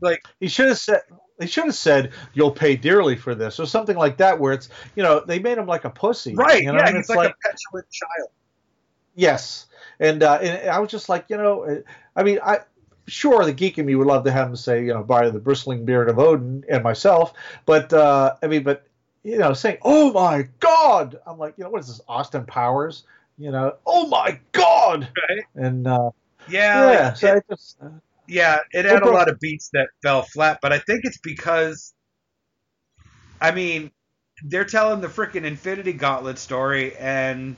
Like, He should have said. They should have said you'll pay dearly for this, or something like that, where it's you know they made him like a pussy, right? You know? yeah, and it's like, a petulant child. Yes, and uh, and I was just like, you know, uh, I mean, I sure the geek in me would love to have him say, you know, by the bristling beard of Odin and myself, but uh, I mean, but you know, saying, oh my god, I'm like, you know, what is this, Austin Powers? You know, oh my god, Right. and uh, Yeah, yeah, like, so it- just, uh, yeah, it It had a lot of beats that fell flat, but I think it's because, I mean, they're telling the freaking Infinity Gauntlet story, and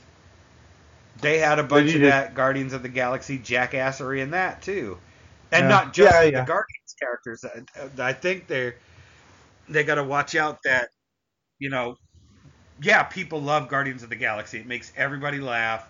they had a bunch of that Guardians of the Galaxy jackassery in that too, and Yeah. not just Yeah, the. Guardians characters. I, I think they're they got to watch out that you know, yeah, people love Guardians of the Galaxy. It makes everybody laugh.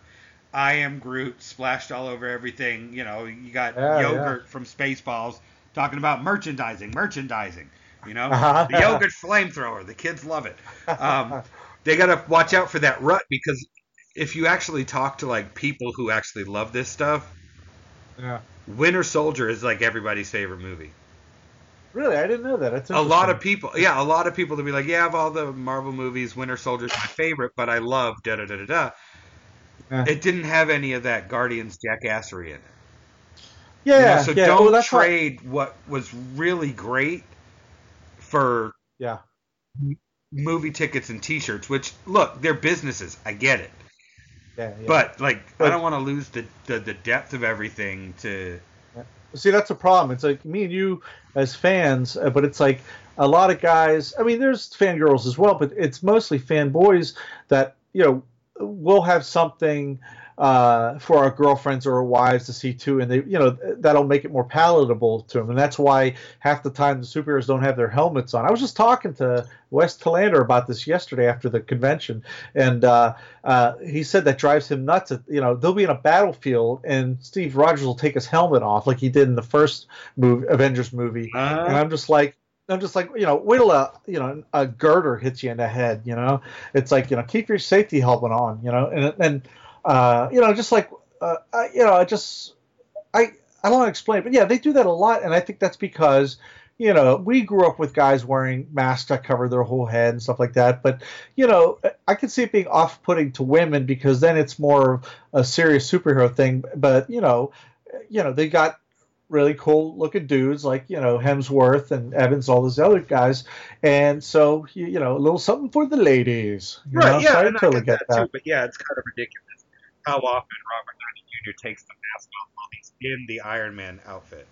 I am Groot splashed all over everything. You know, you got Yeah, yogurt from Spaceballs talking about merchandising, merchandising. You know, (laughs) the yogurt flamethrower. The kids love it. Um, (laughs) they got to watch out for that rut because if you actually talk to like people who actually love this stuff, yeah. Winter Soldier is like everybody's favorite movie. Really, I didn't know that. It's A lot of people, yeah, a lot of people to be like, yeah, of all the Marvel movies, Winter Soldier's my favorite, but I love da da da da da. Yeah. It didn't have any of that Guardians jackassery in it. yeah, You know, so yeah. don't well, that's why- trade what was really great for yeah, movie tickets and T-shirts. Which look, they're businesses. I get it, yeah, yeah. but like, I don't want to lose the, the the depth of everything to. See, that's a problem. It's like me and you as fans, uh, but it's like a lot of guys. I mean, there's fangirls as well, but it's mostly fanboys that you know will have something uh, for our girlfriends or our wives to see too, and they, you know, that'll make it more palatable to them. And that's why half the time the superheroes don't have their helmets on. I was just talking to Wes Talander about this yesterday after the convention, and uh, uh, he said that drives him nuts. That, you know, they'll be in a battlefield, and Steve Rogers will take his helmet off like he did in the first movie, Avengers movie, and Uh, I'm just like. I'm just like, you know, wait till a, you know, a girder hits you in the head, you know? It's like, you know, keep your safety helmet on, you know? And, and uh, you know, just like, uh, I, you know, I just, I, I don't want to explain, but yeah, they do that a lot. And I think that's because, you know, we grew up with guys wearing masks that cover their whole head and stuff like that. But, you know, I could see it being off putting to women because then it's more of a serious superhero thing. But, you know, you know, they got really cool looking dudes like you know Hemsworth and Evans, all those other guys, and so you, you know a little something for the ladies. You right, know? yeah, so I and I totally get get that, that. too. But yeah, it's kind of ridiculous how often Robert Downey Jr. takes the mask off while he's in the Iron Man outfit.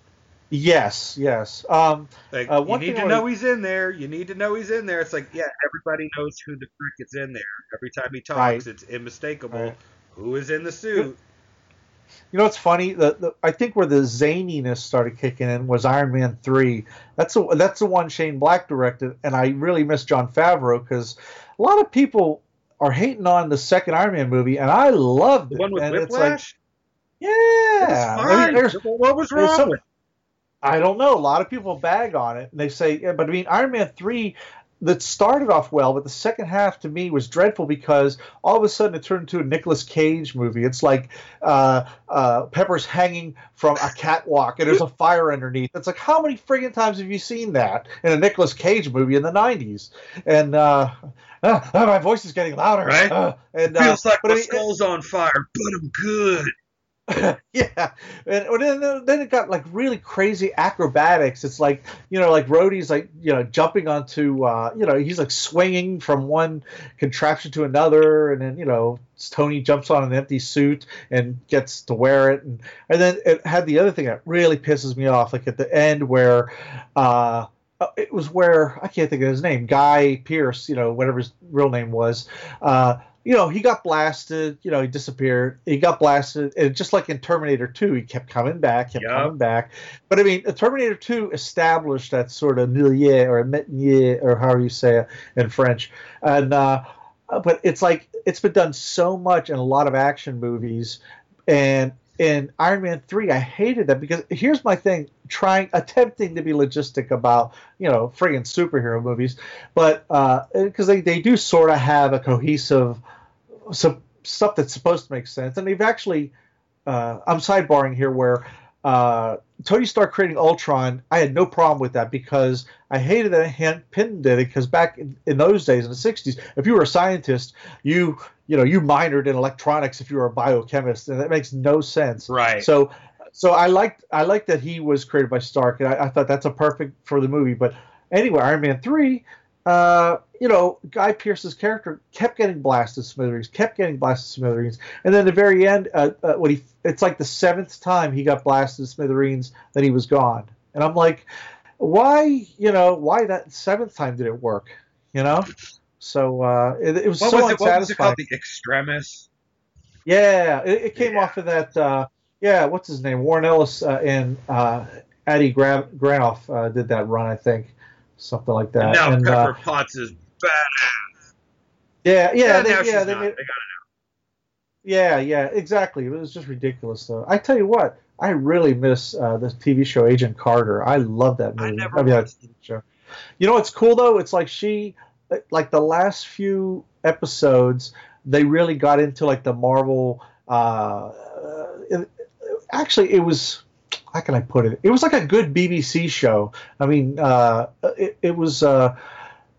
Yes, yes. Um, Like Uh, you need to know wanna- he's in there. You need to know he's in there. It's like yeah, everybody knows who the frick is in there. Every time he talks, Right. it's unmistakable Right. who is in the suit. You know what's funny? The, the I think where the zaniness started kicking in was Iron Man three. That's the that's the one Shane Black directed, and I really miss Jon Favreau because a lot of people are hating on the second Iron Man movie, and I loved The it. one with and it's like, Whiplash. yeah, I mean, what was wrong with? I don't know. A lot of people bag on it, and they say, yeah, but I mean, Iron Man three that started off well, but the second half to me was dreadful because all of a sudden it turned into a Nicolas Cage movie. It's like uh, uh, Pepper's hanging from a catwalk and there's a fire underneath. It's like how many friggin' times have you seen that in a Nicolas Cage movie in the '90s? And uh, uh, (laughs) my voice is getting louder. Right? Uh, and uh, Feels like but my I mean, skull's on fire, but I'm good. (laughs) yeah, and then then it got like really crazy acrobatics. It's like you know, like Rhodey's like you know jumping onto uh, you know he's like swinging from one contraption to another, and then you know Tony jumps on an empty suit and gets to wear it, and and then it had the other thing that really pisses me off, like at the end where. Uh, it was where I can't think of his name, Guy Pearce, you know, whatever his real name was. Uh, you know, he got blasted, you know, he disappeared. He got blasted, and just like in Terminator 2, he kept coming back, kept coming back. But I mean, Terminator 2 established that sort of milieu or métier, or however you say it in French. And, uh, but it's like, it's been done so much in a lot of action movies. And in Iron Man 3, I hated that because here's my thing trying, attempting to be logistic about, you know, friggin' superhero movies, but because they, they do sort of have a cohesive, stuff that's supposed to make sense. And they've actually, uh, I'm sidebarring here where uh, Tony Stark creating Ultron, I had no problem with that because I hated that Hank did it because back in, in those days in the 60s, if you were a scientist, you you know you minored in electronics if you were a biochemist, and that makes no sense. Right. So so I liked I liked that he was created by Stark, and I, I thought that's a perfect for the movie. But anyway, Iron Man three, uh, you know, Guy Pearce's character kept getting blasted smithereens, kept getting blasted smithereens, and then the very end, uh, uh, when he it's like the seventh time he got blasted smithereens, then he was gone, and I'm like, why, you know, why that seventh time did it work, you know? So uh, it, it was What so was it? What was it called? The Extremis. Yeah, it, it came Yeah. off of that. Uh, yeah, what's his name? Warren Ellis uh, and uh, Eddie Gra- Granov uh, did that run, I think, something like that. And now and, uh, Pepper Potts is badass. yeah, yeah, they, now yeah, she's they not. made, They got yeah, yeah, exactly. It was just ridiculous, though. I tell you what, I really miss uh, the TV show Agent Carter. I love that movie. I never mean, that watched TV show. You know what's cool though? It's like she, like the last few episodes, they really got into like the Marvel. Uh, it, actually, it was. How can I put it? It was like a good BBC show. I mean, uh, it, it was. Uh,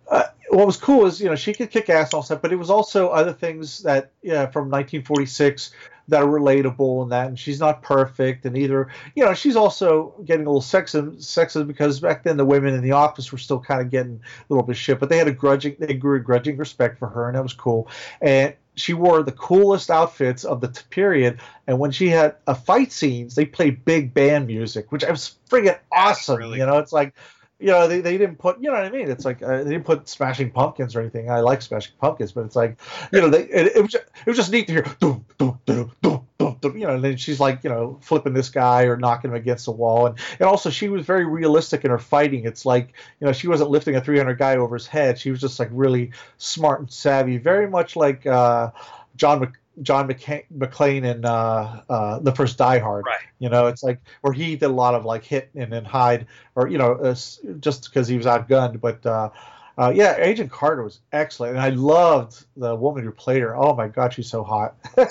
uh, what was cool is you know she could kick ass and all stuff, but it was also other things that yeah from 1946 that are relatable and that, and she's not perfect, and either you know she's also getting a little sexist, sexist because back then the women in the office were still kind of getting a little bit shit, but they had a grudging, they grew a grudging respect for her, and that was cool, and she wore the coolest outfits of the t- period, and when she had uh, fight scenes, they played big band music, which I was friggin' awesome. really you know, it's like you know, they, they didn't put, you know what I mean? It's like uh, they didn't put Smashing Pumpkins or anything. I like Smashing Pumpkins, but it's like, you know, they it, it was just, it was just neat to hear, dum, you know, and then she's like, you know, flipping this guy or knocking him against the wall, and and also she was very realistic in her fighting. It's like, you know, she wasn't lifting a 300 guy over his head. She was just like really smart and savvy, very much like uh, John Mc, John McClane in uh, uh, the first Die Hard. Right. You know, it's like where he did a lot of like hit and then hide, or you know, uh, just because he was outgunned. But uh, uh, yeah, Agent Carter was excellent, and I loved the woman who played her. Oh my God, she's so hot. (laughs)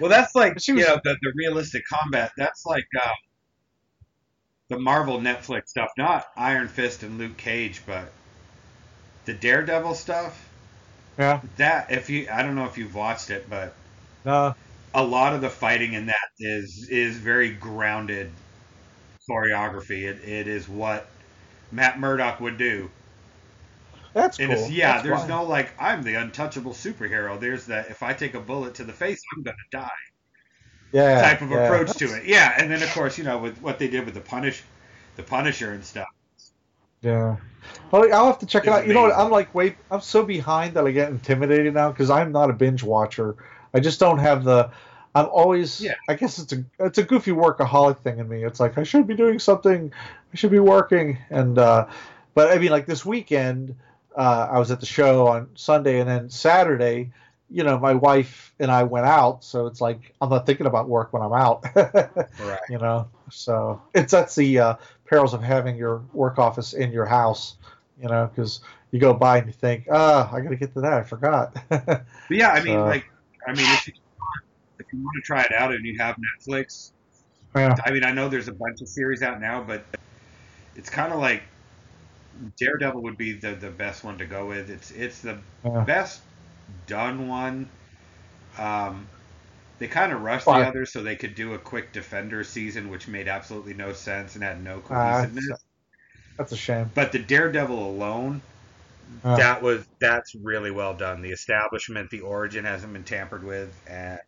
Well, that's like She was- you know the, the realistic combat. That's like um, the Marvel Netflix stuff, not Iron Fist and Luke Cage, but the Daredevil stuff. yeah. That if you, I don't know if you've watched it, but No. a lot of the fighting in that is is very grounded choreography. It, it is what Matt Murdock would do. That's And cool. it's yeah, That's there's no like I'm the untouchable superhero. There's that if I take a bullet to the face, I'm gonna die. yeah, type of yeah. approach to it. Yeah, and then of course, you know, with what they did with the punish, the Punisher and stuff. Yeah. Well, I'll have to check it It's out. You know what? I'm like, wait, I'm so behind that I get intimidated now because I'm not a binge watcher. I just don't have the. I'm always. Yeah. I guess it's a it's a goofy workaholic thing in me. It's like I should be doing something. I should be working. And uh, but I mean, like this weekend, uh, I was at the show on Sunday, and then Saturday, you know, my wife and I went out, so it's like I'm not thinking about work when I'm out. (laughs) Right. you know so it's that's the uh, perils of having your work office in your house you know because you go by and you think ah i gotta get to that i forgot (laughs) But yeah, I mean, So- like, I mean, if you, if you want to try it out and you have Netflix, yeah I mean, I know there's a bunch of series out now, but it's kind of like Daredevil would be the, the best one to go with. It's it's the Yeah. best done one. Um, they kind of rushed Well, the others so they could do a quick Defender season, which made absolutely no sense and had no Ah, cohesiveness. that's a shame but the Daredevil alone, Yeah. that was that's really well done. The establishment, the origin hasn't been tampered with, and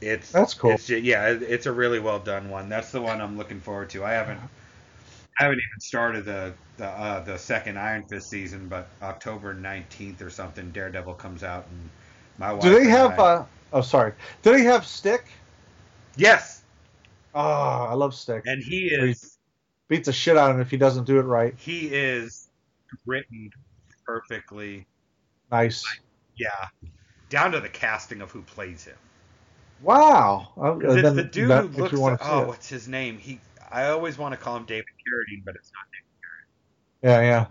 it's That's cool. It's, yeah, it's a really well done one. That's the one I'm looking forward to. I haven't I haven't even started the the uh, the second Iron Fist season, but October 19th or something, Daredevil comes out, and my wife. do they have I- uh oh sorry do they have stick yes, oh i love stick and he Where he- is beats the shit out of him if he doesn't do it right he is written perfectly. nice Yeah, down to the casting of who plays him. wow Uh, it's the dude who looks. Like, oh, what's his name? He. I always want to call him David Carradine, but it's not. David Carradine. Yeah, yeah.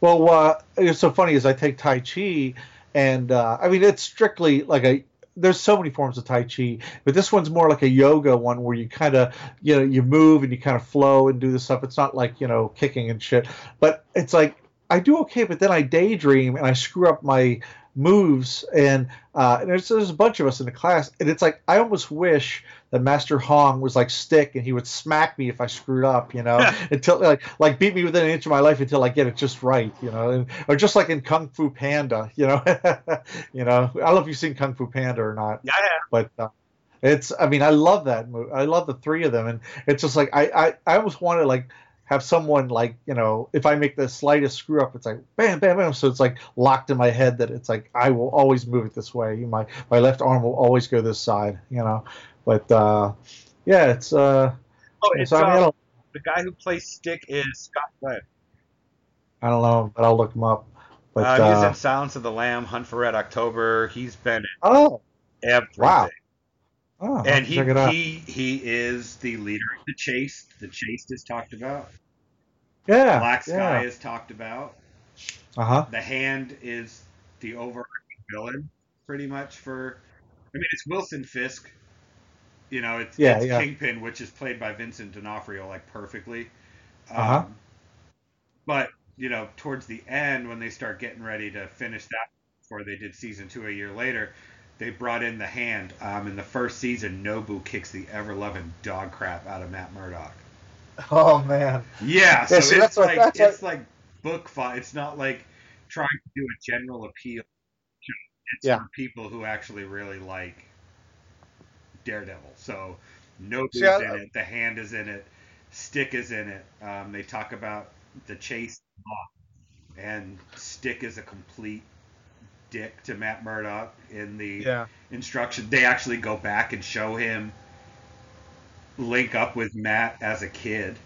Well, uh, it's so funny is I take Tai Chi, and uh, I mean it's strictly like a. There's so many forms of Tai Chi, but this one's more like a yoga one where you kind of, you know, you move and you kind of flow and do this stuff. It's not like you know kicking and shit, but it's like I do okay, but then I daydream and I screw up my moves, and, uh, and there's there's a bunch of us in the class, and it's like I almost wish that Master Hong was like stick and he would smack me if I screwed up, you know, (laughs) until like like beat me within an inch of my life until I get it just right, you know, and, or just like in Kung Fu Panda, (laughs) you know, you know. I don't know if you've seen Kung Fu Panda or not, Yeah, yeah. but uh, it's I mean I love that movie. I love the three of them, and it's just like I I, I almost wanted like have someone like you know if I make the slightest screw up, it's like bam bam bam. So it's like locked in my head that it's like I will always move it this way. My my left arm will always go this side, you know. But uh, yeah, it's uh, Oh, it's so I, mean, I uh, the guy who plays Stick is Scott Glenn. I don't know, but I'll look him up. But uh, he's uh, in Silence of the Lamb, Hunt for Red October. He's been oh in everything. Wow. Oh, And he check it out. he he is the leader of the Chaste. The Chaste is talked about. yeah, Black Sky yeah. is talked about. Uh huh. The Hand is the overarching villain, pretty much for. I mean, it's Wilson Fisk. You know, it's, Yeah, it's yeah. Kingpin, which is played by Vincent D'Onofrio like perfectly. Um, Uh-huh. But you know, towards the end, when they start getting ready to finish that, before they did season two a year later, they brought in the Hand. Um, in the first season, Nobu kicks the ever loving dog crap out of Matt Murdock. Oh man. Yeah, so Yeah, see, it's that's what- like that's it's like book fight. It's not like trying to do a general appeal. It's Yeah. for people who actually really like Daredevil. So Nobu's I- in it. The Hand is in it. Stick is in it. Um, they talk about the Chaste, and Stick is a complete dick to Matt Murdock in the Yeah. instruction. They actually go back and show him link up with Matt as a kid.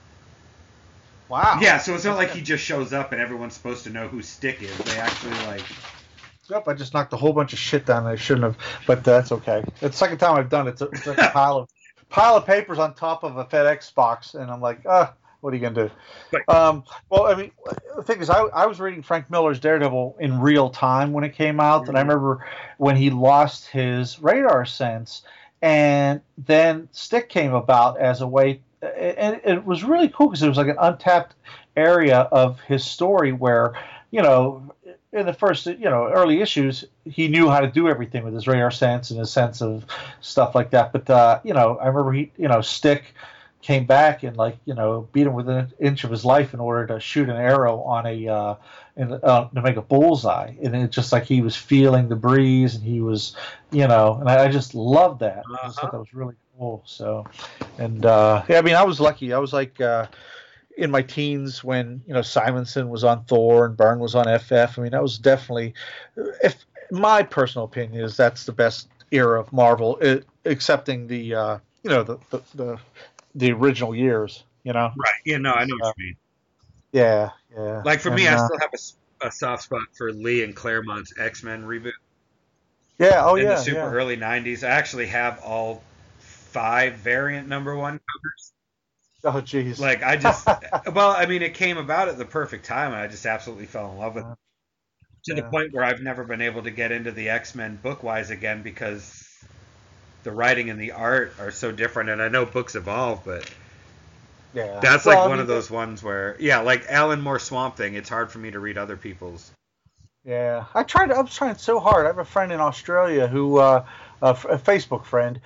Wow. Yeah, so it's not like he just shows up and everyone's supposed to know who Stick is. They actually like Yep, I just knocked a whole bunch of shit down that I shouldn't have, but that's okay. It's the second time I've done it. It's, a, it's like a (laughs) pile of pile of papers on top of a FedEx box, and I'm like, ah, what are you gonna do? Right. Um, well, I mean, the thing is, I, I was reading Frank Miller's Daredevil in real time when it came out, and I remember when he lost his radar sense, and then Stick came about as a way, and it was really cool because it was like an untapped area of his story where, you know, in the first you know early issues he knew how to do everything with his radar sense and his sense of stuff like that but uh, you know i remember he you know stick came back and like you know beat him within an inch of his life in order to shoot an arrow on a uh, in, uh, to make a bullseye and it's just like he was feeling the breeze and he was you know and i, I just loved that i just thought Uh-huh. that was really cool. So, and uh, yeah, I mean, I was lucky. I was like uh, in my teens when you know Simonson was on Thor and Byrne was on FF. I mean, that was definitely, if my personal opinion is that's the best era of Marvel, it, accepting the uh, you know the, the, the the original years. You know, right? Yeah, no, I know what you mean. Yeah, yeah. Like for and, me, I uh, still have a, a, soft spot for Lee and Claremont's X Men reboot. Yeah, oh in yeah. In the super yeah. early '90s, I actually have all five variant number one covers. Oh jeez. Like I just, (laughs) well, I mean, it came about at the perfect time, and I just absolutely fell in love with it. To yeah. the point where I've never been able to get into the X Men bookwise again because the writing and the art are so different. And I know books evolve, but yeah, that's well, like I one mean, of those ones where, yeah, like Alan Moore Swamp Thing. It's hard for me to read other people's. Yeah, I tried. I was trying so hard. I have a friend in Australia who, uh, a, a Facebook friend,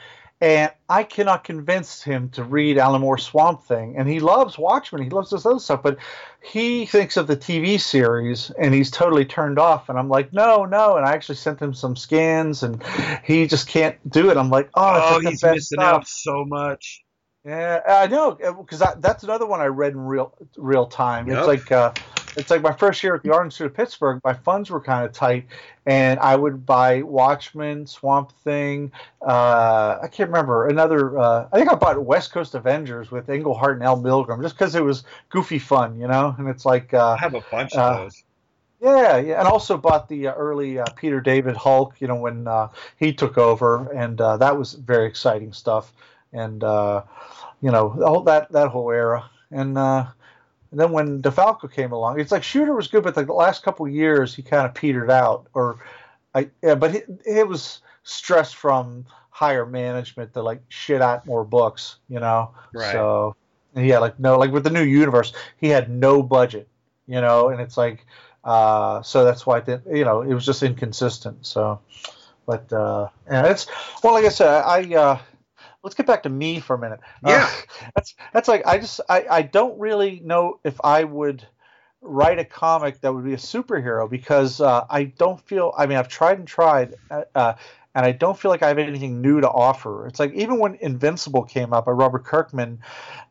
and I cannot convince him to read Alan Moore Swamp Thing. And he loves Watchmen. He loves this other stuff, but he thinks of the TV series and he's totally turned off. And I'm like, no, no. And I actually sent him some scans, and he just can't do it. I'm like, oh, oh he's missing stuff. out so much. Yeah, I know because that's another one I read in real real time. Yep. It's like uh, it's like my first year at the Art Institute of Pittsburgh. My funds were kind of tight, and I would buy Watchmen, Swamp Thing. Uh, I can't remember another. Uh, I think I bought West Coast Avengers with Englehart and Al Milgrom just because it was goofy fun, you know. And it's like uh, I have a bunch of uh, those. Yeah, yeah, and also bought the uh, early uh, Peter David Hulk, you know, when he took over, and that was very exciting stuff. And you know, whole, that that whole era. And, uh, and then when DeFalco came along, it's like Shooter was good, but the last couple years he kind of petered out. Or, I yeah, but it, it was stress from higher management to like shit out more books, you know. Right. So yeah, like no, like with the new universe, he had no budget, you know, and it's like, uh, so that's why it, you know it was just inconsistent. So, but uh, yeah, it's well, like I said, I. Uh, let's get back to me for a minute. Uh, yeah, uh, (laughs) that's that's like I just I I don't really know if I would write a comic that would be a superhero because uh, I don't feel. I mean, I've tried and tried, uh, uh, and I don't feel like I have anything new to offer. It's like even when Invincible came up by Robert Kirkman,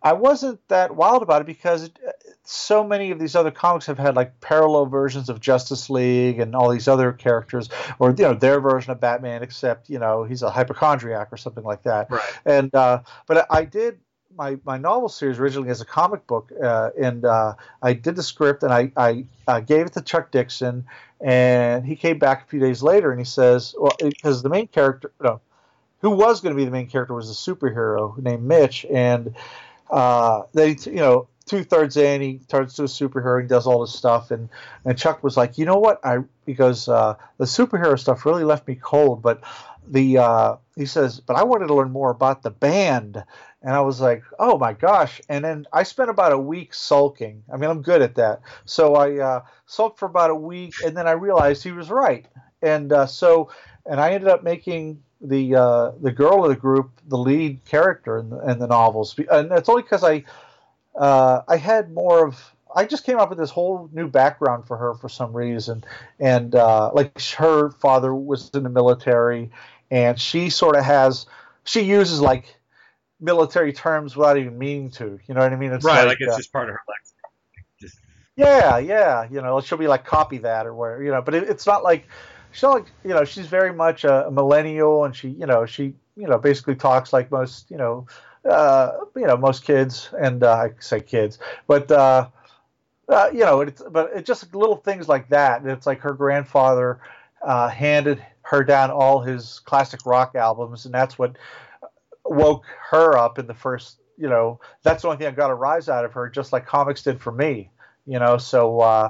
I wasn't that wild about it because it, so many of these other comics have had like parallel versions of Justice League and all these other characters, or you know their version of Batman, except you know he's a hypochondriac or something like that. Right. And uh, but I did my, my novel series originally as a comic book, uh, and uh, I did the script and I, I uh, gave it to Chuck Dixon, and he came back a few days later and he says, well, because the main character, no, who was going to be the main character was a superhero named Mitch, and uh, they, you know, two thirds in, he turns to a superhero. and does all this stuff, and and Chuck was like, you know what? I because uh, the superhero stuff really left me cold, but the uh, he says, but I wanted to learn more about the band, and I was like, oh my gosh! And then I spent about a week sulking. I mean, I'm good at that, so I uh, sulked for about a week, and then I realized he was right, and uh, so and I ended up making the uh, the girl of the group the lead character in the, in the novels, and it's only because I uh, I had more of I just came up with this whole new background for her for some reason, and uh, like her father was in the military, and she sort of has she uses like military terms without even meaning to. You know what I mean? It's right, like, like it's uh, just part of her life. Just... Yeah, yeah. You know, she'll be like copy that or where you know, but it, it's not like she's like you know she's very much a, millennial, and she you know she you know basically talks like most you know uh, you know, most kids, and uh, I say kids, but uh, uh, you know, it's but it's just little things like that. It's like her grandfather uh, handed her down all his classic rock albums, and that's what woke her up in the first. You know, that's the only thing I got a rise out of her, just like comics did for me. You know, so. Uh,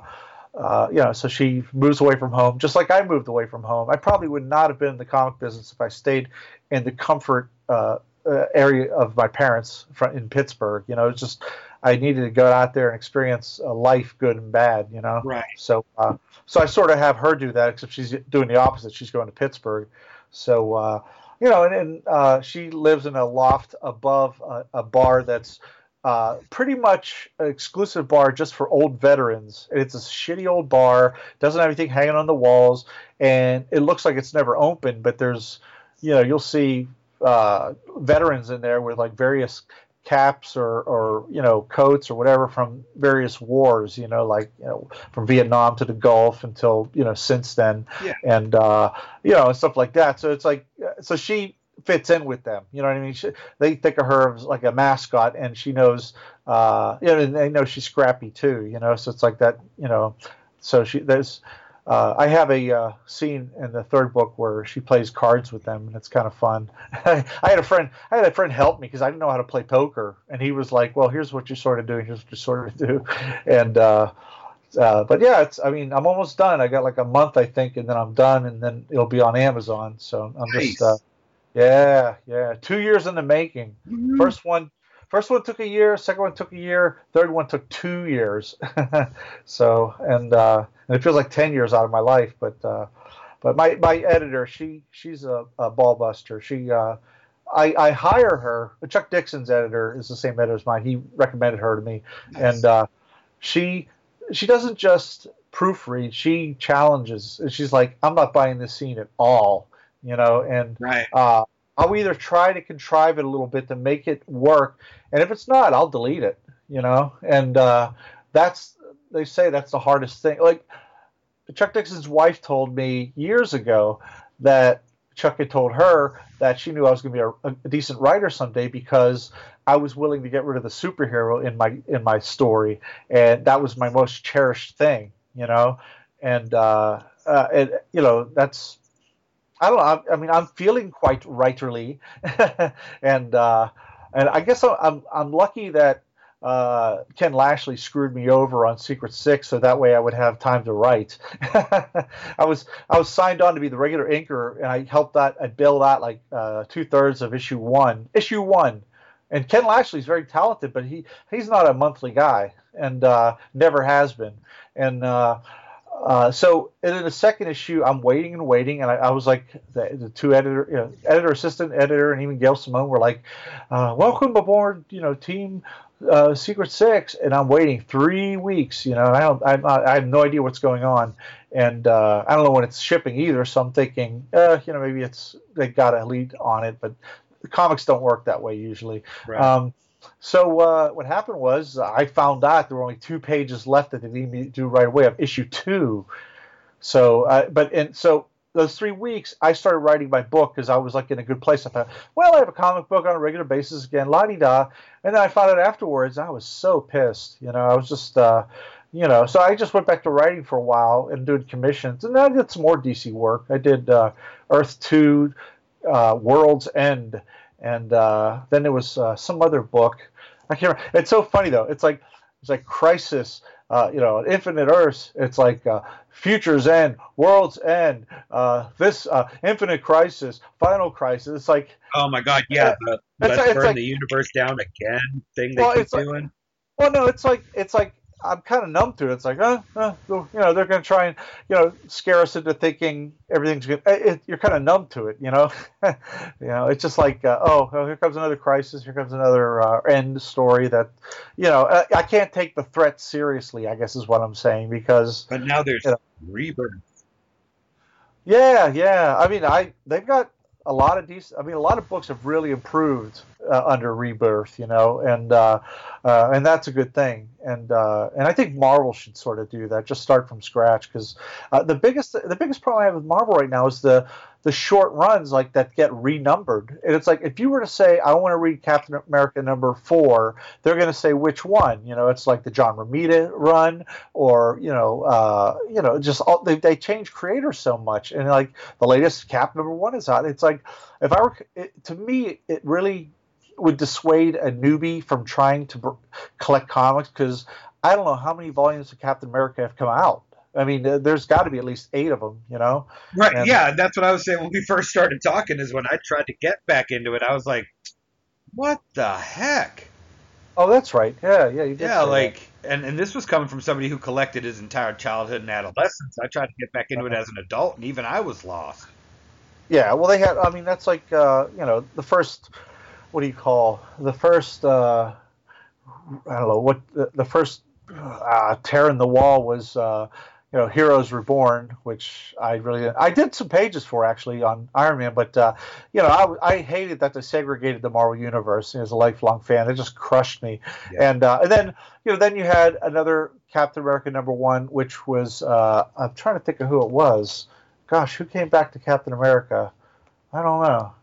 uh, you know, so she moves away from home, just like I moved away from home. I probably would not have been in the comic business if I stayed in the comfort uh, uh, area of my parents in Pittsburgh. You know, it's just I needed to go out there and experience a life, good and bad. You know, right? So, uh, so I sort of have her do that, except she's doing the opposite. She's going to Pittsburgh. So, uh, you know, and, and uh, she lives in a loft above a, a bar that's uh, pretty much an exclusive bar just for old veterans. It's a shitty old bar, doesn't have anything hanging on the walls, and it looks like it's never open. But there's, you know, you'll see uh, veterans in there with like various caps or, or you know coats or whatever from various wars you know like you know from vietnam to the gulf until you know since then. Yeah. and uh you know and stuff like that. So it's like so she fits in with them. You know what i mean? She, they think of her as like a mascot and she knows uh you know and they know she's scrappy too you know? So it's like that you know so she there's uh, I have a uh, scene in the third book where she plays cards with them, and it's kind of fun. (laughs) I had a friend, I had a friend help me because I didn't know how to play poker, and he was like, "Well, here's what you sort of do, here's what you sort of do," (laughs) and uh, uh, but yeah, it's. I mean, I'm almost done. I got like a month, I think, and then I'm done, and then it'll be on Amazon. So I'm Nice. just, uh, yeah, yeah, two years in the making. Mm-hmm. First one, first one took a year. Second one took a year. Third one took two years. (laughs) so and uh, and it feels like ten years out of my life. But uh, but my my editor, she she's a, a ball buster. She uh, I I hire her. Chuck Dixon's editor is the same editor as mine. He recommended her to me, and uh, she she doesn't just proofread. She challenges. She's like, I'm not buying this scene at all. You know, and Right. uh, I'll either try to contrive it a little bit to make it work, and if it's not, I'll delete it. You know, and uh, that's they say that's the hardest thing. Like Chuck Dixon's wife told me years ago that Chuck had told her that she knew I was going to be a, a decent writer someday because I was willing to get rid of the superhero in my in my story, and that was my most cherished thing. You know, and uh, uh, you know that's I don't know. I, I mean, I'm feeling quite writerly, (laughs) and uh, and I guess I'm, I'm lucky that uh, Ken Lashley screwed me over on Secret Six, so that way I would have time to write. (laughs) I was I was signed on to be the regular inker, and I helped that I built out like uh, two thirds of issue one. Issue one, and Ken Lashley's very talented, but he he's not a monthly guy, and uh, never has been, and. Uh, uh, so in the second issue, I'm waiting and waiting, and I, I was like, the, the two editor, you know, editor, assistant editor, and even Gail Simone were like, uh, "Welcome aboard, you know, Team uh, Secret Six. And I'm waiting three weeks, you know, I don't, I'm not, I have no idea what's going on, and uh, I don't know when it's shipping either. So I'm thinking, uh, you know, maybe it's they got a lead on it, but the comics don't work that way usually. Right. Um, so uh, what happened was I found out there were only two pages left that they needed me to do right away of issue two. So, uh, but and so those three weeks, I started writing my book because I was like in a good place. I thought, well, I have a comic book on a regular basis again, la di da. And then I found out afterwards, I was so pissed. You know, I was just, uh, you know, so I just went back to writing for a while and doing commissions, and then I did some more DC work. I did uh, Earth Two, uh, World's End, and uh, then there was uh, some other book. I can't. Remember. It's so funny though. It's like it's like Crisis. Uh, you know, Infinite Earths. It's like uh, Future's End, World's End. Uh, this uh, Infinite Crisis, Final Crisis. It's like Oh my God! Yeah, the It's- let's it's burn like- the universe down again thing they Well, keep it's like- doing. Well, no, it's like it's like I'm kind of numb to it. It's like, uh, uh, you know, they're going to try and you know scare us into thinking everything's good. It, you're kind of numb to it, you know. (laughs) you know, it's just like, uh, oh, oh, here comes another crisis. Here comes another uh, end story that, you know, uh, I can't take the threat seriously. I guess is what I'm saying because But now there's Yeah. rebirth. Yeah, yeah. I mean, I they've got a lot of decent. I mean, a lot of books have really improved uh, under Rebirth, you know, and uh, uh, and that's a good thing. And uh, and I think Marvel should sort of do that. Just start from scratch because uh, the biggest the biggest problem I have with Marvel right now is the the short runs like that get renumbered. And it's like if you were to say I want to read Captain America number four, they're going to say which one. You know, it's like the John Romita run or you know uh, you know just all, they they change creators so much and like the latest cap number one is out it's like if i were it, to me it really would dissuade a newbie from trying to collect comics because i don't know how many volumes of captain america have come out i mean there- there's got to be at least eight of them you know Right. And- yeah, that's what I was saying when we first started talking. Is when I tried to get back into it, I was like, "What the heck?" oh that's right yeah yeah you did Yeah, say that. like, and and this was coming from somebody who collected his entire childhood and adolescence. I tried to get back into it as an adult, and even I was lost. Yeah, well, they had. I mean, that's like uh, you know the first. What do you call the first? Uh, I don't know what the, the first uh, tear in the wall was. Uh, you know, Heroes Reborn, which I really I did some pages for actually on Iron Man, but uh, you know, I, I hated that they segregated the Marvel universe. You know, as a lifelong fan, it just crushed me. Yeah. And uh, and then you know, then you had another Captain America number one, which was uh, I'm trying to think of who it was. Gosh, who came back to Captain America? I don't know.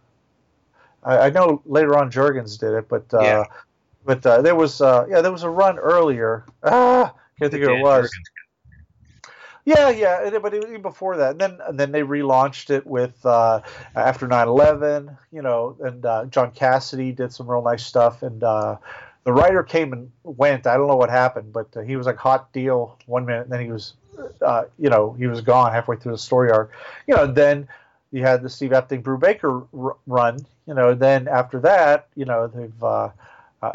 I, I know later on Jurgens did it, but uh, yeah. but uh, there was uh, yeah there was a run earlier. Ah, can't think of who it was. Yeah, yeah, but even before that, and then and then they relaunched it with uh, after 9/11, you know, and uh, John Cassaday did some real nice stuff, and uh, the writer came and went. I don't know what happened, but uh, he was like hot deal one minute, and then he was, uh, you know, he was gone halfway through the story arc, you know. Then you had the Steve Epting, Brubaker r- run, you know. Then after that, you know, they've uh,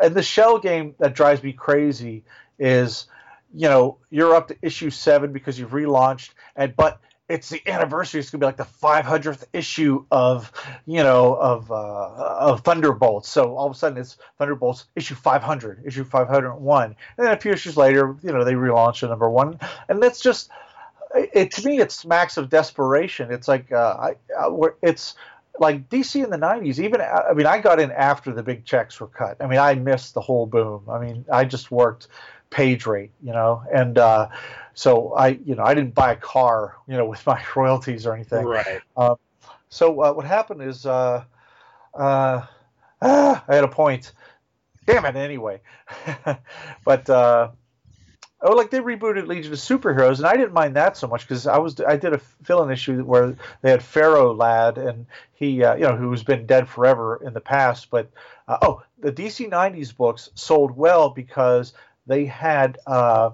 and the shell game that drives me crazy is you know, you're up to issue seven because you've relaunched, and but it's the anniversary. It's gonna be like the 500th issue of, you know, of uh, of Thunderbolts. So all of a sudden it's Thunderbolts issue 500, issue 501, and then a few issues later, you know, they relaunch the number one, and that's just it. To me, it smacks of desperation. It's like uh, I, I, it's like DC in the 90s, even, I mean, I got in after the big checks were cut. I mean, I missed the whole boom. I mean, I just worked page rate, you know, and uh, so I, you know, I didn't buy a car, you know, (laughs) with my royalties or anything. Right. Um, so uh, what happened is, uh, uh, ah, I had a point. Damn it. Anyway, (laughs) but uh, oh, like they rebooted Legion of Superheroes, and I didn't mind that so much because I was I did a fill-in issue where they had Ferro Lad, and he, uh, you know, who's been dead forever in the past, but uh, oh, the DC '90s books sold well because they had uh,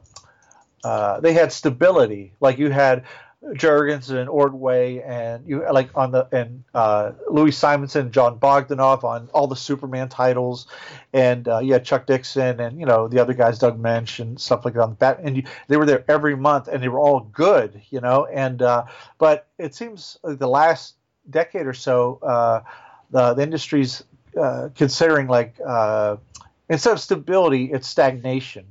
uh, they had stability. Like you had Jurgens and Ordway, and you like on the and uh, Louise Simonson, Jon Bogdanove on all the Superman titles, and uh, you had Chuck Dixon and you know the other guys, Doug Moench and stuff like that on the bat, and you, they were there every month, and they were all good, you know. And uh, but it seems like the last decade or so, uh, the the industry's uh, considering like uh, instead of stability, it's stagnation.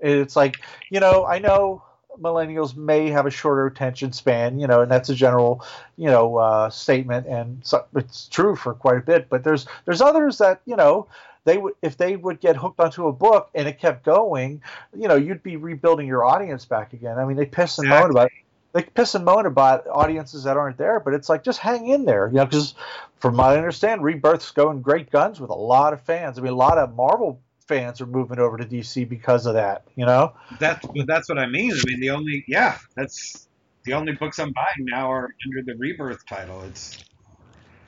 It's like, you know, I know millennials may have a shorter attention span, you know, and that's a general, you know, uh, statement, and so it's true for quite a bit. But there's there's others that you know they would if they would get hooked onto a book and it kept going, you know, you'd be rebuilding your audience back again. I mean, they piss and moan about they piss and moan about audiences that aren't there, but it's like just hang in there, you know, because from what I understand, Rebirth's going great guns with a lot of fans. I mean, a lot of Marvel fans are moving over to DC because of that, you know. That's that's what I mean. I mean, the only yeah, that's the only books I'm buying now are under the Rebirth title. It's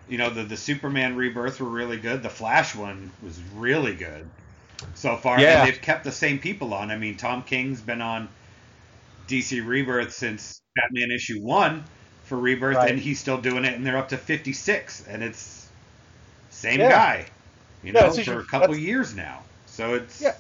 you know the the Superman Rebirth were really good. The Flash one was really good so far. Yeah. And they've kept the same people on. I mean, Tom King's been on DC Rebirth since Batman issue one for Rebirth, right. and he's still doing it, and they're up to 56, and it's same yeah. guy, you know, for a couple years now. So it's yeah,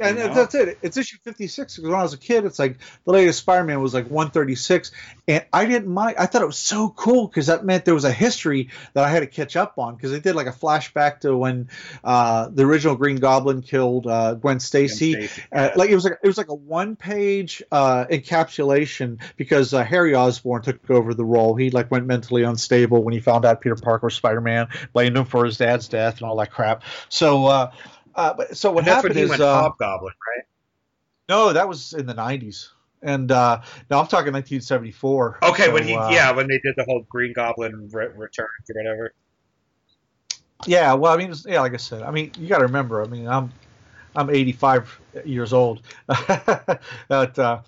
and you know? that's it. It's issue 56 because when I was a kid, it's like the latest Spider-Man was like 136, and I didn't mind. I thought it was so cool because that meant there was a history that I had to catch up on because they did like a flashback to when uh, the original Green Goblin killed uh, Gwen Stacy. Gwen Stacy uh, like it was like it was like a one-page uh, encapsulation because uh, Harry Osborn took over the role. He like went mentally unstable when he found out Peter Parker was Spider-Man, blamed him for his dad's death and all that crap. So. Uh, but so what happened is uh, Hobgoblin, right? No, that was in the '90s, and uh, now I'm talking 1974. Okay, so, when he uh, yeah, when they did the whole Green Goblin re- return or whatever. Yeah, well, I mean, yeah, like I said, I mean, you got to remember, I mean, I'm I'm 85 years old, (laughs) but uh,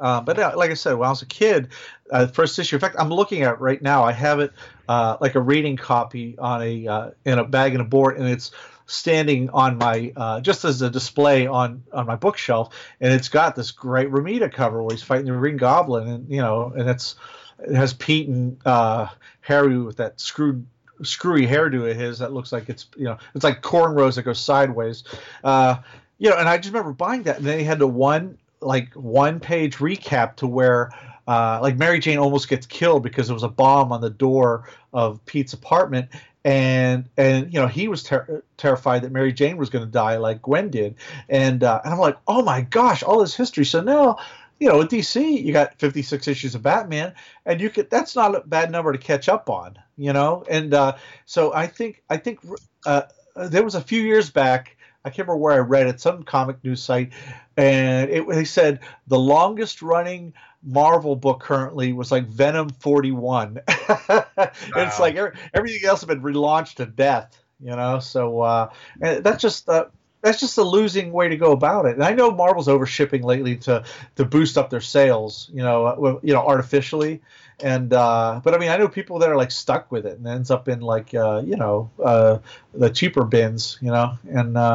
uh, but uh, like I said, when I was a kid, uh, first issue. In fact, I'm looking at it right now. I have it uh, like a reading copy on a uh, in a bag and a board, and it's standing on my uh, just as a display on on my bookshelf, and it's got this great Romita cover where he's fighting the Green Goblin, and you know, and it's it has Pete and uh, Harry with that screwed screwy hairdo of his that looks like it's you know it's like cornrows that go sideways, uh, you know, and I just remember buying that, and then he had the one like one page recap to where. Uh, like Mary Jane almost gets killed because there was a bomb on the door of Pete's apartment, and and you know he was ter- terrified that Mary Jane was going to die like Gwen did, and uh, and I'm like, oh my gosh, all this history. So now you know, with DC, you got 56 issues of Batman, and you could that's not a bad number to catch up on, you know. And uh, so I think I think uh, there was a few years back. I can't remember where I read it, some comic news site, and it they said the longest running Marvel book currently was like Venom 41. (laughs) wow. It's like everything else has been relaunched to death, you know. So uh, that's just uh, that's just a losing way to go about it. And I know Marvel's over shipping lately to to boost up their sales, you know, uh, you know, artificially. And uh, but I mean, I know people that are like stuck with it and ends up in like uh, you know uh, the cheaper bins, you know, and uh,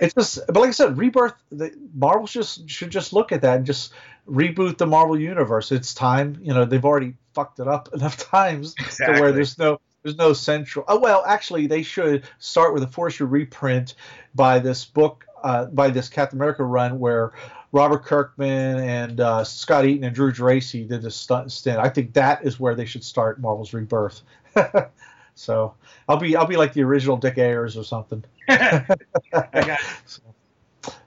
it's just. But like I said, Rebirth, the, Marvel just should just look at that and just reboot the Marvel universe. It's time. You know, they've already fucked it up (laughs) enough times exactly. to where there's no there's no central. Oh well, actually, they should start with a force reprint by this book, uh, by this Captain America run where Robert Kirkman and uh, Scott Eaton and Drew Geraci did this stunt stint. I think that is where they should start Marvel's Rebirth. (laughs) so I'll be I'll be like the original Dick Ayers or something. (laughs) I got (laughs) so,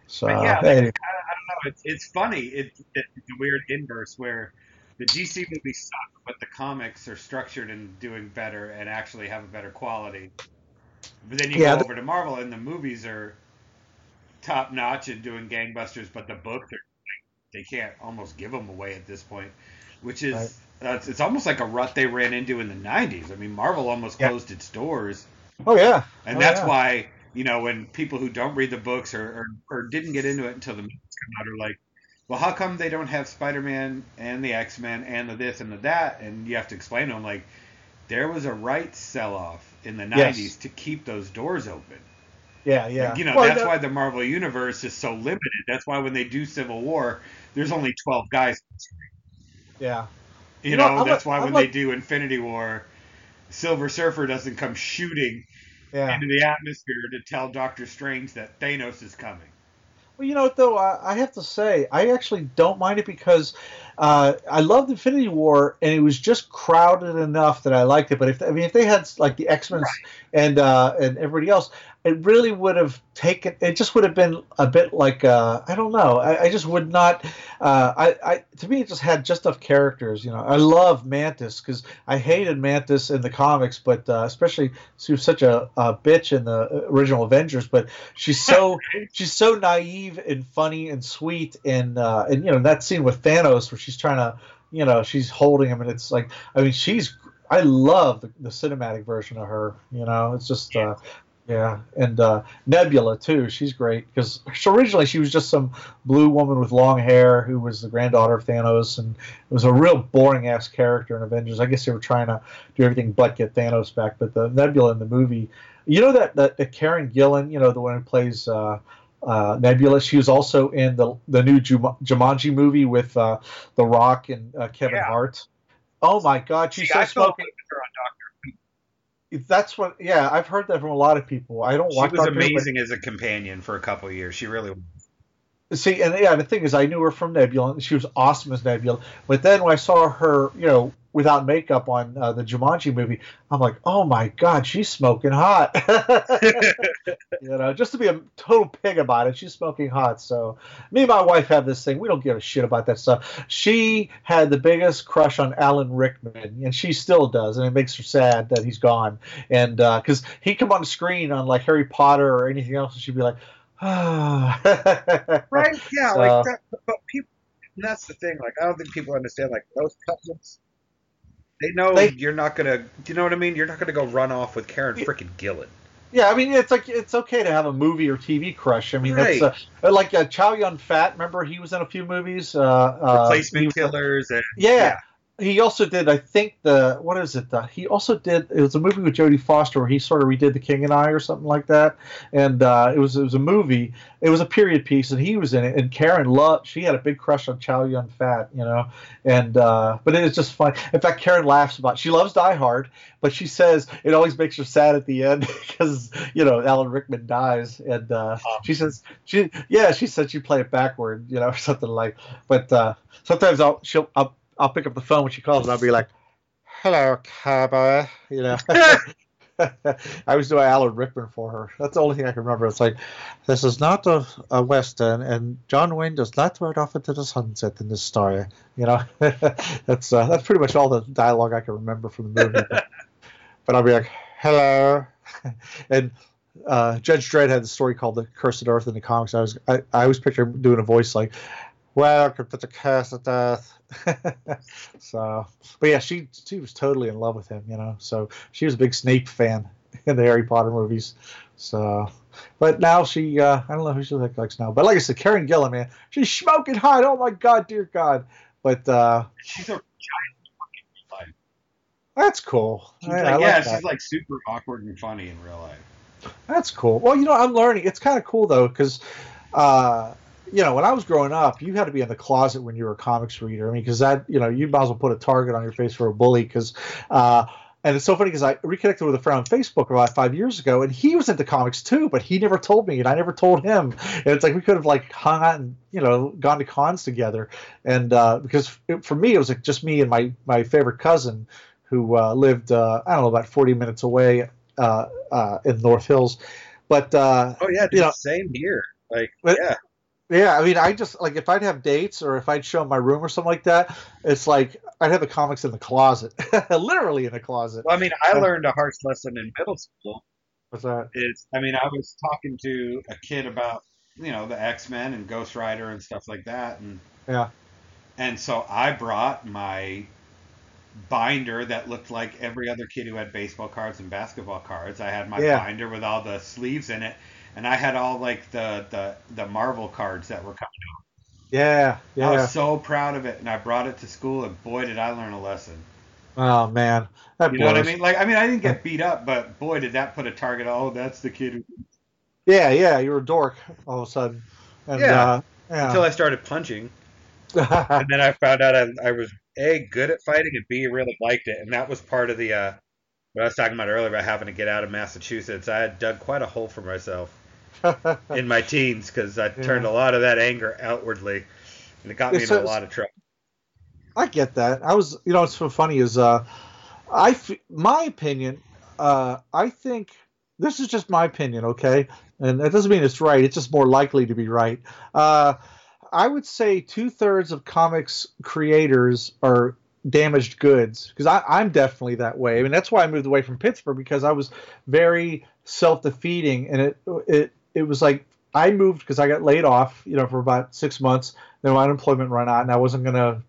so yeah, anyway. I, I, don't know. It's, it's funny. It, it's a weird inverse where the DC movies suck, but the comics are structured and doing better and actually have a better quality. But then you yeah, go over to Marvel and the movies are top notch and doing gangbusters, but the books are they can't almost give them away at this point, which is right. uh, it's, it's, almost like a rut they ran into in the '90s. I mean, Marvel almost yeah. closed its doors. Oh yeah, and oh, that's yeah. why you know when people who don't read the books or, or, or didn't get into it until the movies come out are like, well, how come they don't have Spider-Man and the X-Men and the this and the that? And you have to explain to them like there was a rights sell-off in the '90s yes. to keep those doors open. Yeah, yeah. you know, well, that's why the Marvel universe is so limited. That's why when they do Civil War, there's only 12 guys. Yeah. You, you know, know that's why I'm when like, they do Infinity War, Silver Surfer doesn't come shooting yeah. into the atmosphere to tell Doctor Strange that Thanos is coming. Well, you know, what though, I have to say, I actually don't mind it because uh, I loved Infinity War, and it was just crowded enough that I liked it. But if I mean, if they had like the X Men right. and uh, and everybody else, it really would have taken. It just would have been a bit like uh, I don't know. I, I just would not. Uh, I, I to me, it just had just enough characters. You know, I love Mantis because I hated Mantis in the comics, but uh, especially she was such a, a, bitch in the original Avengers. But she's so (laughs) she's so naive and funny and sweet, and uh, and you know that scene with Thanos where she's trying to. You know, she's holding him, and it's like, I mean, she's I love the, the, cinematic version of her. You know, it's just uh, yeah, and uh, Nebula too. She's great because originally she was just some blue woman with long hair who was the granddaughter of Thanos, and it was a real boring ass character in Avengers. I guess they were trying to do everything but get Thanos back. But the Nebula in the movie, you know that that, that Karen Gillan, you know the one who plays uh, uh, Nebula, she was also in the the new Jumanji movie with uh, The Rock and uh, Kevin yeah. Hart. Oh my God, she's See, so smoking that's what. Yeah, I've heard that from a lot of people. I don't. She was Doctor amazing Who, as a companion for a couple years. She really was. See, and yeah, the thing is, I knew her from Nebula, and she was awesome as Nebula. But then when I saw her, you know, without makeup on uh, the Jumanji movie, I'm like, oh my god, she's smoking hot. (laughs) you know, just to be a total pig about it, she's smoking hot. So me and my wife have this thing. We don't give a shit about that stuff. She had the biggest crush on Alan Rickman, and she still does, and it makes her sad that he's gone. And because uh, he'd come on the screen on like Harry Potter or anything else, and she'd be like, ah. right? (sighs) Yeah, so, like that. But people. That's the thing. Like, I don't think people understand. Like those couples they know they, you're not gonna. Do you know what I mean? You're not gonna go run off with Karen freaking Gillan. Yeah, I mean it's like it's okay to have a movie or TV crush. I mean right. that's uh, like uh, Chow Yun Fat. Remember he was in a few movies. Uh, uh Replacement Killers. And, yeah, yeah, he also did, I think the what is it? he also did. It was a movie with Jodie Foster where he sort of redid The King and I or something like that. And uh, it was it was a movie. It was a period piece, and he was in it. And Karen loved. She had a big crush on Chow Yun Fat, you know. And uh, but it is just fun. In fact, Karen laughs about. She loves Die Hard, but she says it always makes her sad at the end (laughs) because you know Alan Rickman dies, and uh, she says she yeah she said she play it backward, you know, (laughs) or something like. But uh, sometimes I'll she'll I'll I'll pick up the phone when she calls and I'll be like, "Hello, cowboy," you know. (laughs) I was doing Alan Rickman for her. That's the only thing I can remember. It's like, this is not a, a western, and John Wayne does not ride off into the sunset in this story. You know, (laughs) that's uh, that's pretty much all the dialogue I can remember from the movie. but, (laughs) but I'll be like, hello, and uh, Judge Dredd had the story called "The Cursed Earth" in the comics. I was I, I always picture him doing a voice like, "Welcome put the cursed earth." (laughs) so, but yeah, she she was totally in love with him, you know. So she was a big Snape fan in the Harry Potter movies. So, but now she uh, I don't know who she looks like now. But like I said, Karen Gillan, man, she's smoking hot. Oh my God, dear God. But uh, she's a giant fucking That's cool. She's I, like, I yeah, she's like super awkward and funny in real life. That's cool. Well, you know, I'm learning. It's kind of cool though, because uh, you know, when I was growing up, you had to be in the closet when you were a comics reader. I mean, because that, you know, you might as well put a target on your face for a bully. Because, uh, and it's so funny because I reconnected with a friend on Facebook about five years ago, and he was into comics too, but he never told me, and I never told him. And it's like we could have like hung out and you know gone to cons together. And uh, because it, for me, it was like just me and my my favorite cousin who uh, lived uh, I don't know about 40 minutes away uh, uh, in North Hills. But uh, oh yeah, you know, same here. Like but, yeah yeah, I mean, I just like if I'd have dates or if I'd show my room or something like that, it's like I'd have the comics in the closet, (laughs) literally in the closet. Well, I mean, I learned a harsh lesson in middle school. What's that? Is I mean, I was talking to a kid about you know the X Men and Ghost Rider and stuff like that, and yeah, and so I brought my binder that looked like every other kid who had baseball cards and basketball cards. I had my yeah. binder with all the sleeves in it and I had all like the the the Marvel cards that were coming out. Yeah, yeah. I was so proud of it, and I brought it to school, and boy, did I learn a lesson. Oh man, that you know what I mean? Like, I mean, I didn't get (laughs) beat up, but boy, did that put a target. Oh, that's the kid who. Yeah, yeah, you were a dork all of a sudden. And, yeah. Uh, yeah. Until I started punching, (laughs) and then I found out I, I was a good at fighting, and b really liked it, and that was part of the uh, what I was talking about earlier about having to get out of Massachusetts. I had dug quite a hole for myself (laughs) in my teens because I turned yeah. a lot of that anger outwardly, and it got me in a lot of trouble. I get that. I was, you know, what's so funny is, uh, I, my opinion, uh, I think this is just my opinion, okay, and that doesn't mean it's right. It's just more likely to be right. Uh, I would say two thirds of comics creators are damaged goods because I'm definitely that way. I mean, that's why I moved away from Pittsburgh because I was very self defeating, and it it it was like I moved because I got laid off, you know, for about six months. Then my unemployment ran out, and I wasn't gonna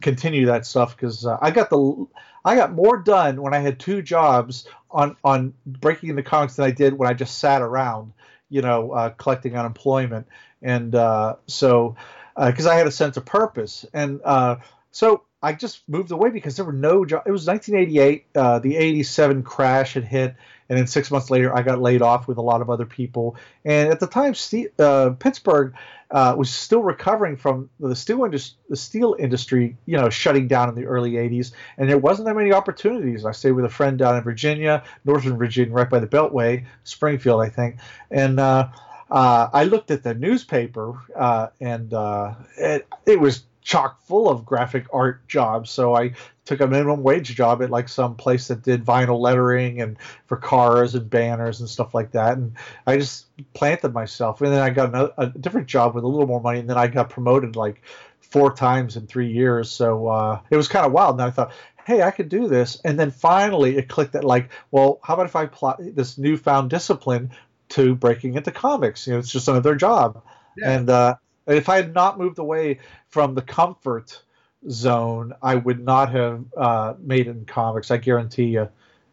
continue that stuff because uh, I got the I got more done when I had two jobs on on breaking into comics than I did when I just sat around, you know, uh, collecting unemployment. And uh, so, because uh, I had a sense of purpose, and uh, so I just moved away because there were no jobs. It was 1988. Uh, the 87 crash had hit, and then six months later, I got laid off with a lot of other people. And at the time, uh, Pittsburgh uh, was still recovering from the steel, industry, the steel industry, you know, shutting down in the early 80s. And there wasn't that many opportunities. I stayed with a friend down in Virginia, Northern Virginia, right by the Beltway, Springfield, I think. And uh, uh I looked at the newspaper, uh, and uh, it, it was chock full of graphic art jobs. So I took a minimum wage job at like some place that did vinyl lettering and for cars and banners and stuff like that. And I just planted myself. And then I got another, a different job with a little more money. And then I got promoted like four times in three years. So uh, it was kind of wild. And I thought, hey, I could do this. And then finally it clicked that like, well, how about if I plot this newfound discipline to breaking into comics? You know, it's just another job. Yeah. And uh, if I had not moved away from the comfort zone, I would not have uh, made it in comics. I guarantee you,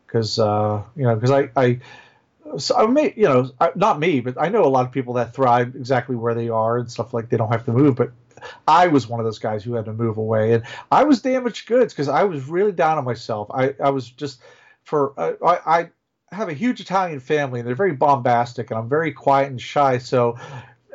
because uh, you know, because I, I, so I may, you know, I, not me, but I know a lot of people that thrive exactly where they are and stuff like they don't have to move. But I was one of those guys who had to move away, and I was damaged goods because I was really down on myself. I, I was just for uh, I, I have a huge Italian family and they're very bombastic and I'm very quiet and shy. So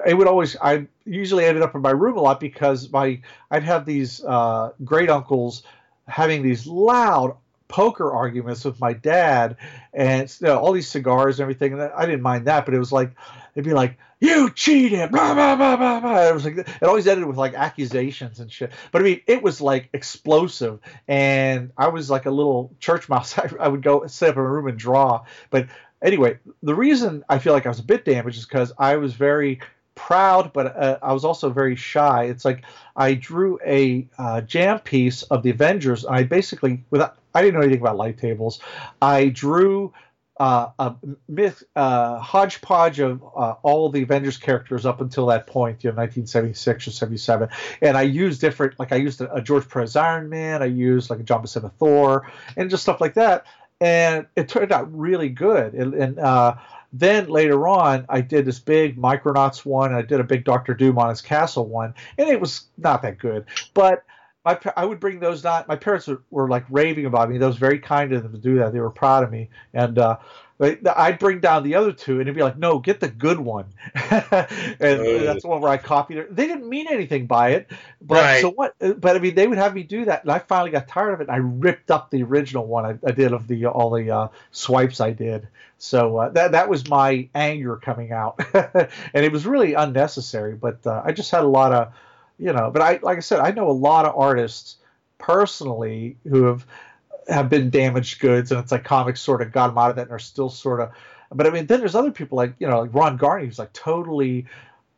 it would always I usually ended up in my room a lot because my I'd have these uh, great uncles having these loud poker arguments with my dad and you know, all these cigars and everything and I didn't mind that but it was like they'd be like, "You cheated!" Blah blah blah blah blah. It was like it always ended with like accusations and shit. But I mean, it was like explosive, and I was like a little church mouse. (laughs) I, I would go sit up in a room and draw. But anyway, the reason I feel like I was a bit damaged is because I was very proud, but uh, I was also very shy. It's like I drew a uh, jam piece of the Avengers, I basically, without I didn't know anything about light tables, I drew uh, a myth uh, hodgepodge of uh, all the Avengers characters up until that point, you know, 1976 or 77. And I used different, like I used a, a George Perez Iron Man, I used like a John Buscema Thor, and just stuff like that. And it turned out really good. And, and uh, then later on, I did this big Micronauts one, and I did a big Doctor Doom on his castle one, and it was not that good. But my, I would bring those not. My parents were, were, like raving about me. That was very kind of them to do that. They were proud of me, and uh, I'd bring down the other two, and it'd be like, "No, get the good one," (laughs) and oh. that's the one where I copied it. They didn't mean anything by it, but right. so what? But I mean, they would have me do that, and I finally got tired of it. and I ripped up the original one I, I did of the all the uh, swipes I did. So uh, that that was my anger coming out, (laughs) and it was really unnecessary. But uh, I just had a lot of, you know. But I, like I said, I know a lot of artists personally who have have been damaged goods, and it's like comics sort of got them out of that and are still sort of. But I mean, then there's other people like you know like Ron Garney who's like totally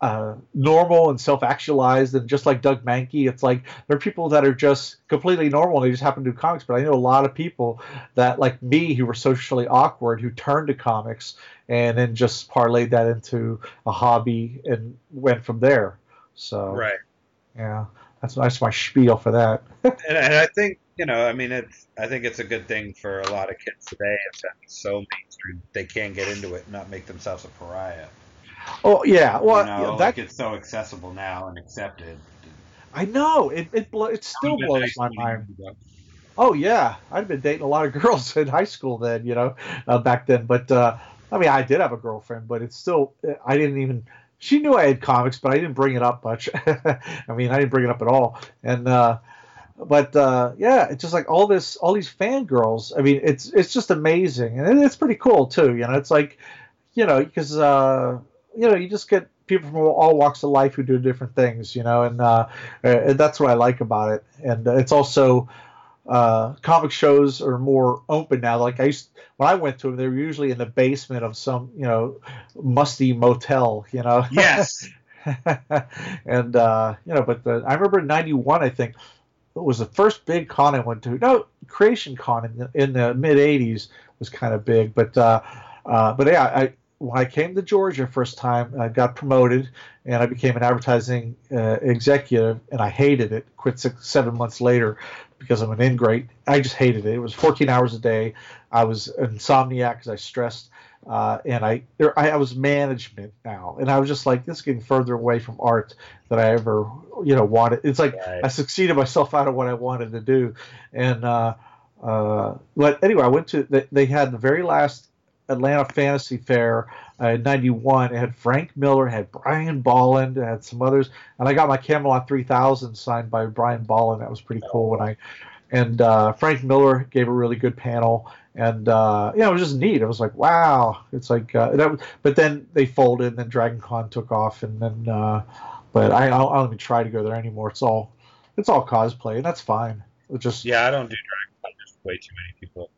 uh, normal and self-actualized, and just like Doug Mahnke, it's like there are people that are just completely normal and they just happen to do comics. But I know a lot of people that like me who were socially awkward who turned to comics and then just parlayed that into a hobby and went from there. So right, yeah, that's that's my spiel for that. (laughs) and, and I think you know, I mean, it's I think it's a good thing for a lot of kids today. It's so mainstream they can't get into it and not make themselves a pariah. Oh yeah, well you know, that like it's so accessible now and accepted. I know it. It, blo- it still blows my mind. Oh yeah, I'd been dating a lot of (laughs) girls in high school then, you know, uh, back then. But uh, I mean, I did have a girlfriend, but it's still I didn't even. She knew I had comics, but I didn't bring it up much. (laughs) I mean, I didn't bring it up at all, and. Uh, but uh, yeah, it's just like all this, all these fangirls. I mean, it's it's just amazing, and it's pretty cool too. You know, it's like, you know, because uh, you know, you just get people from all walks of life who do different things. You know, and, uh, and that's what I like about it. And it's also uh, comic shows are more open now. Like I used when I went to them, they were usually in the basement of some you know musty motel. You know. Yes. (laughs) and uh, you know, but the, I remember in '91, I think it was the first big con I went to. No, Creation Con in the, in the mid '80s was kind of big, but uh, uh, but yeah, I when I came to Georgia first time, I got promoted and I became an advertising uh, executive, and I hated it. Quit six, seven months later because I'm an ingrate. I just hated it. It was 14 hours a day. I was an insomniac because I stressed uh, and I, there, I, I was management now, and I was just like, this is getting further away from art than I ever, you know, wanted. It's like right. I succeeded myself out of what I wanted to do, and uh, uh, but anyway, I went to. They, they had the very last Atlanta Fantasy Fair uh, in '91. It had Frank Miller, had Brian Bolland, had some others, and I got my Camelot 3000 signed by Brian Bolland. That was pretty cool. When I and uh, Frank Miller gave a really good panel, and uh, know, it was just neat. It was like, wow, it's like uh, that. But then they folded, and then Dragon Con took off, and then. Uh, but I, I don't even try to go there anymore. It's all, it's all cosplay, and that's fine. It just yeah, I don't do Dragon Con. There's way too many people.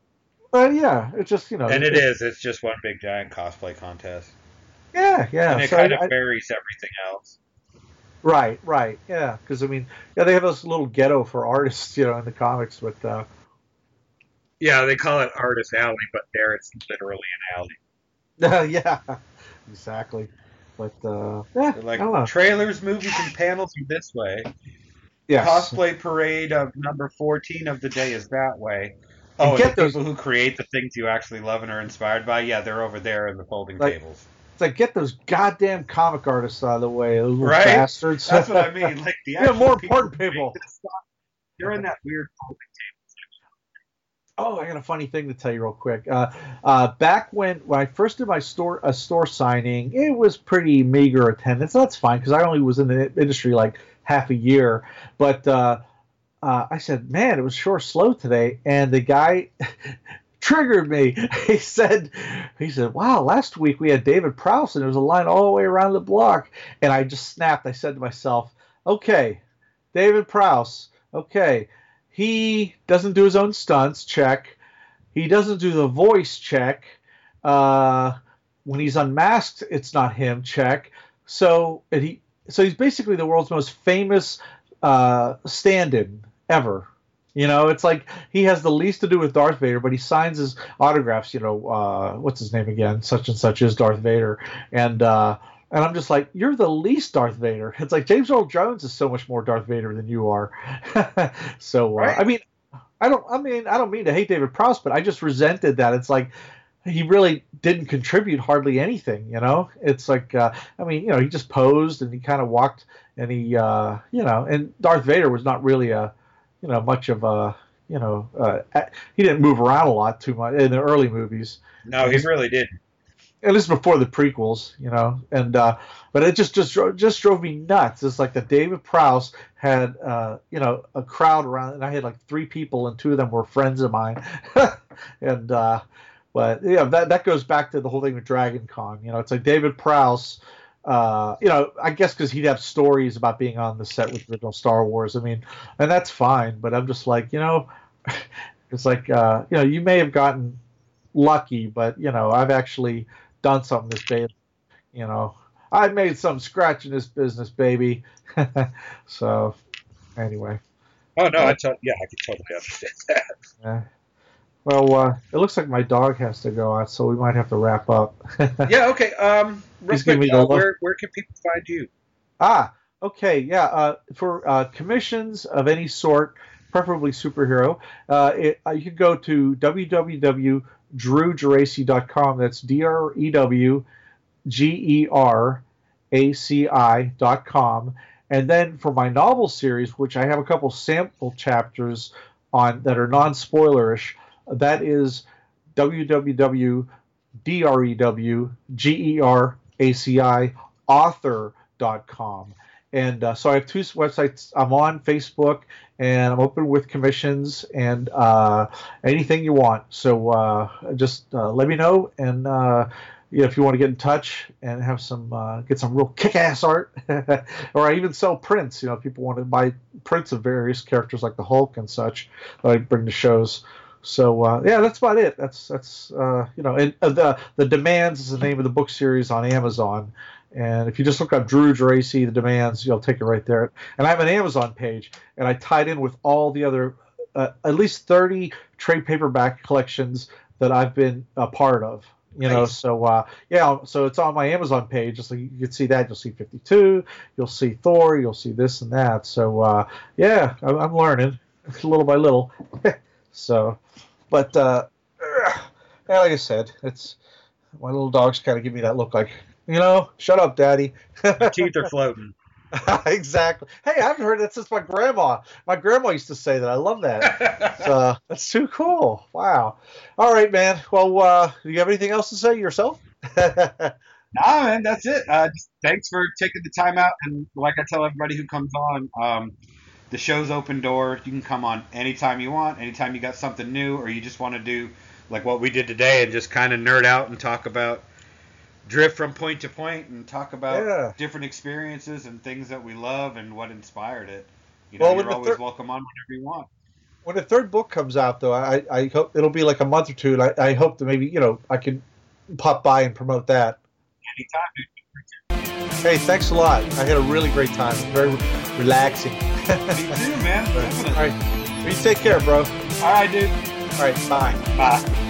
But yeah, it's just you know. And it, is. It's just one big giant cosplay contest. Yeah, yeah. And it so kind I, of buries everything else. Right, right, yeah. Because I mean, yeah, they have this little ghetto for artists, you know, in the comics, but uh, yeah, they call it Artist Alley, but there it's literally an alley. (laughs) yeah, exactly. But uh, yeah, like trailers, movies, and panels are this way. Yes. Cosplay parade of number fourteen of the day is that way. Oh, and get those people who create the things you actually love and are inspired by. Yeah, they're over there in the folding like, tables. It's like get those goddamn comic artists out of the way, those right? bastards. That's what I (laughs) mean. Like the yeah, more important people. You're in that weird folding table Oh, I got a funny thing to tell you real quick. Uh, uh, back when when I first did my store a store signing, it was pretty meager attendance. That's fine because I only was in the industry like half a year. But uh, uh I said, man, it was sure slow today. And the guy (laughs) triggered me. (laughs) He said, he said, wow, last week we had David Prowse and there was a line all the way around the block. And I just snapped. I said to myself, okay, David Prowse, okay, he doesn't do his own stunts, check. He doesn't do the voice check. Uh, when he's unmasked, it's not him, check. So he so he's basically the world's most famous uh, stand-in ever. You know, it's like he has the least to do with Darth Vader, but he signs his autographs. You know, uh, what's his name again? Such and such is Darth Vader, and uh, and I'm just like, you're the least Darth Vader. It's like James Earl Jones is so much more Darth Vader than you are. (laughs) so uh, right. I mean, I don't. I mean, I don't mean to hate David Prowse, but I just resented that. It's like he really didn't contribute hardly anything. You know, it's like uh, I mean, you know, he just posed and he kind of walked and he, uh, you know, and Darth Vader was not really a, you know, much of a, you know, uh, he didn't move around a lot too much in the early movies. No, he really didn't. At least before the prequels, you know, and uh, but it just just just drove me nuts. It's like that David Prowse had, uh, you know, a crowd around, and I had like three people, and two of them were friends of mine, (laughs) and uh, but yeah, that that goes back to the whole thing with Dragon Con. You know, it's like David Prowse. Uh, you know, I guess because he'd have stories about being on the set with original Star Wars. I mean, and that's fine. But I'm just like, you know, (laughs) it's like, uh, you know, you may have gotten lucky, but you know, I've actually done something this day. You know, I made some scratch in this business, baby. (laughs) so, anyway. Oh no, I t- yeah, I can totally understand that. Yeah. Well, uh, it looks like my dog has to go out, so we might have to wrap up. (laughs) yeah. Okay. Um. Real quick, uh, where where can people find you? Ah. Okay. Yeah. Uh, for uh, commissions of any sort, preferably superhero, uh, it, uh, you can go to www.drewgeraci.com. That's D R E W G E R A C I dot com. And then for my novel series, which I have a couple sample chapters on that are non spoilerish that is www.drewgeraci author.com. And uh, so I have two websites. I'm on Facebook and I'm open with commissions and uh, anything you want. So uh, just uh, let me know. And uh, if you want to get in touch and have some, uh, get some real kick-ass art, (laughs) or I even sell prints. You know, people want to buy prints of various characters like the Hulk and such. I bring to shows. So uh, yeah, that's about it. That's that's uh, you know, and uh, the the demands is the name of the book series on Amazon. And if you just look up Drew Geraci, the demands, you'll take it right there. And I have an Amazon page, and I tied in with all the other, uh, at least 30 trade paperback collections that I've been a part of. You know, nice. so uh, yeah, so it's on my Amazon page. So you can see that, you'll see 52, you'll see Thor, you'll see this and that. So uh, yeah, I'm learning (laughs) little by little. (laughs) So, but uh, yeah, like I said, it's my little dogs kind of give me that look like, you know, shut up, daddy. teeth are floating. (laughs) exactly. Hey, I haven't heard that since my grandma. My grandma used to say that. I love that. (laughs) so, that's too cool. Wow. All right, man. Well, uh, do you have anything else to say yourself? (laughs) nah, man, that's it. Uh, thanks for taking the time out. And like I tell everybody who comes on, um, the show's open door. You can come on anytime you want, anytime you got something new, or you just want to do like what we did today and just kind of nerd out and talk about drift from point to point and talk about yeah. different experiences and things that we love and what inspired it. You know, well, you're always thir- welcome on whenever you want. When the third book comes out, though, I, I hope it'll be like a month or two, and I, I hope that maybe you know I can pop by and promote that. Anytime. Hey, thanks a lot. I had a really great time. Very relaxing. (laughs) Me too, man. All right. You take care, bro. All right, dude. All right. Bye. Bye.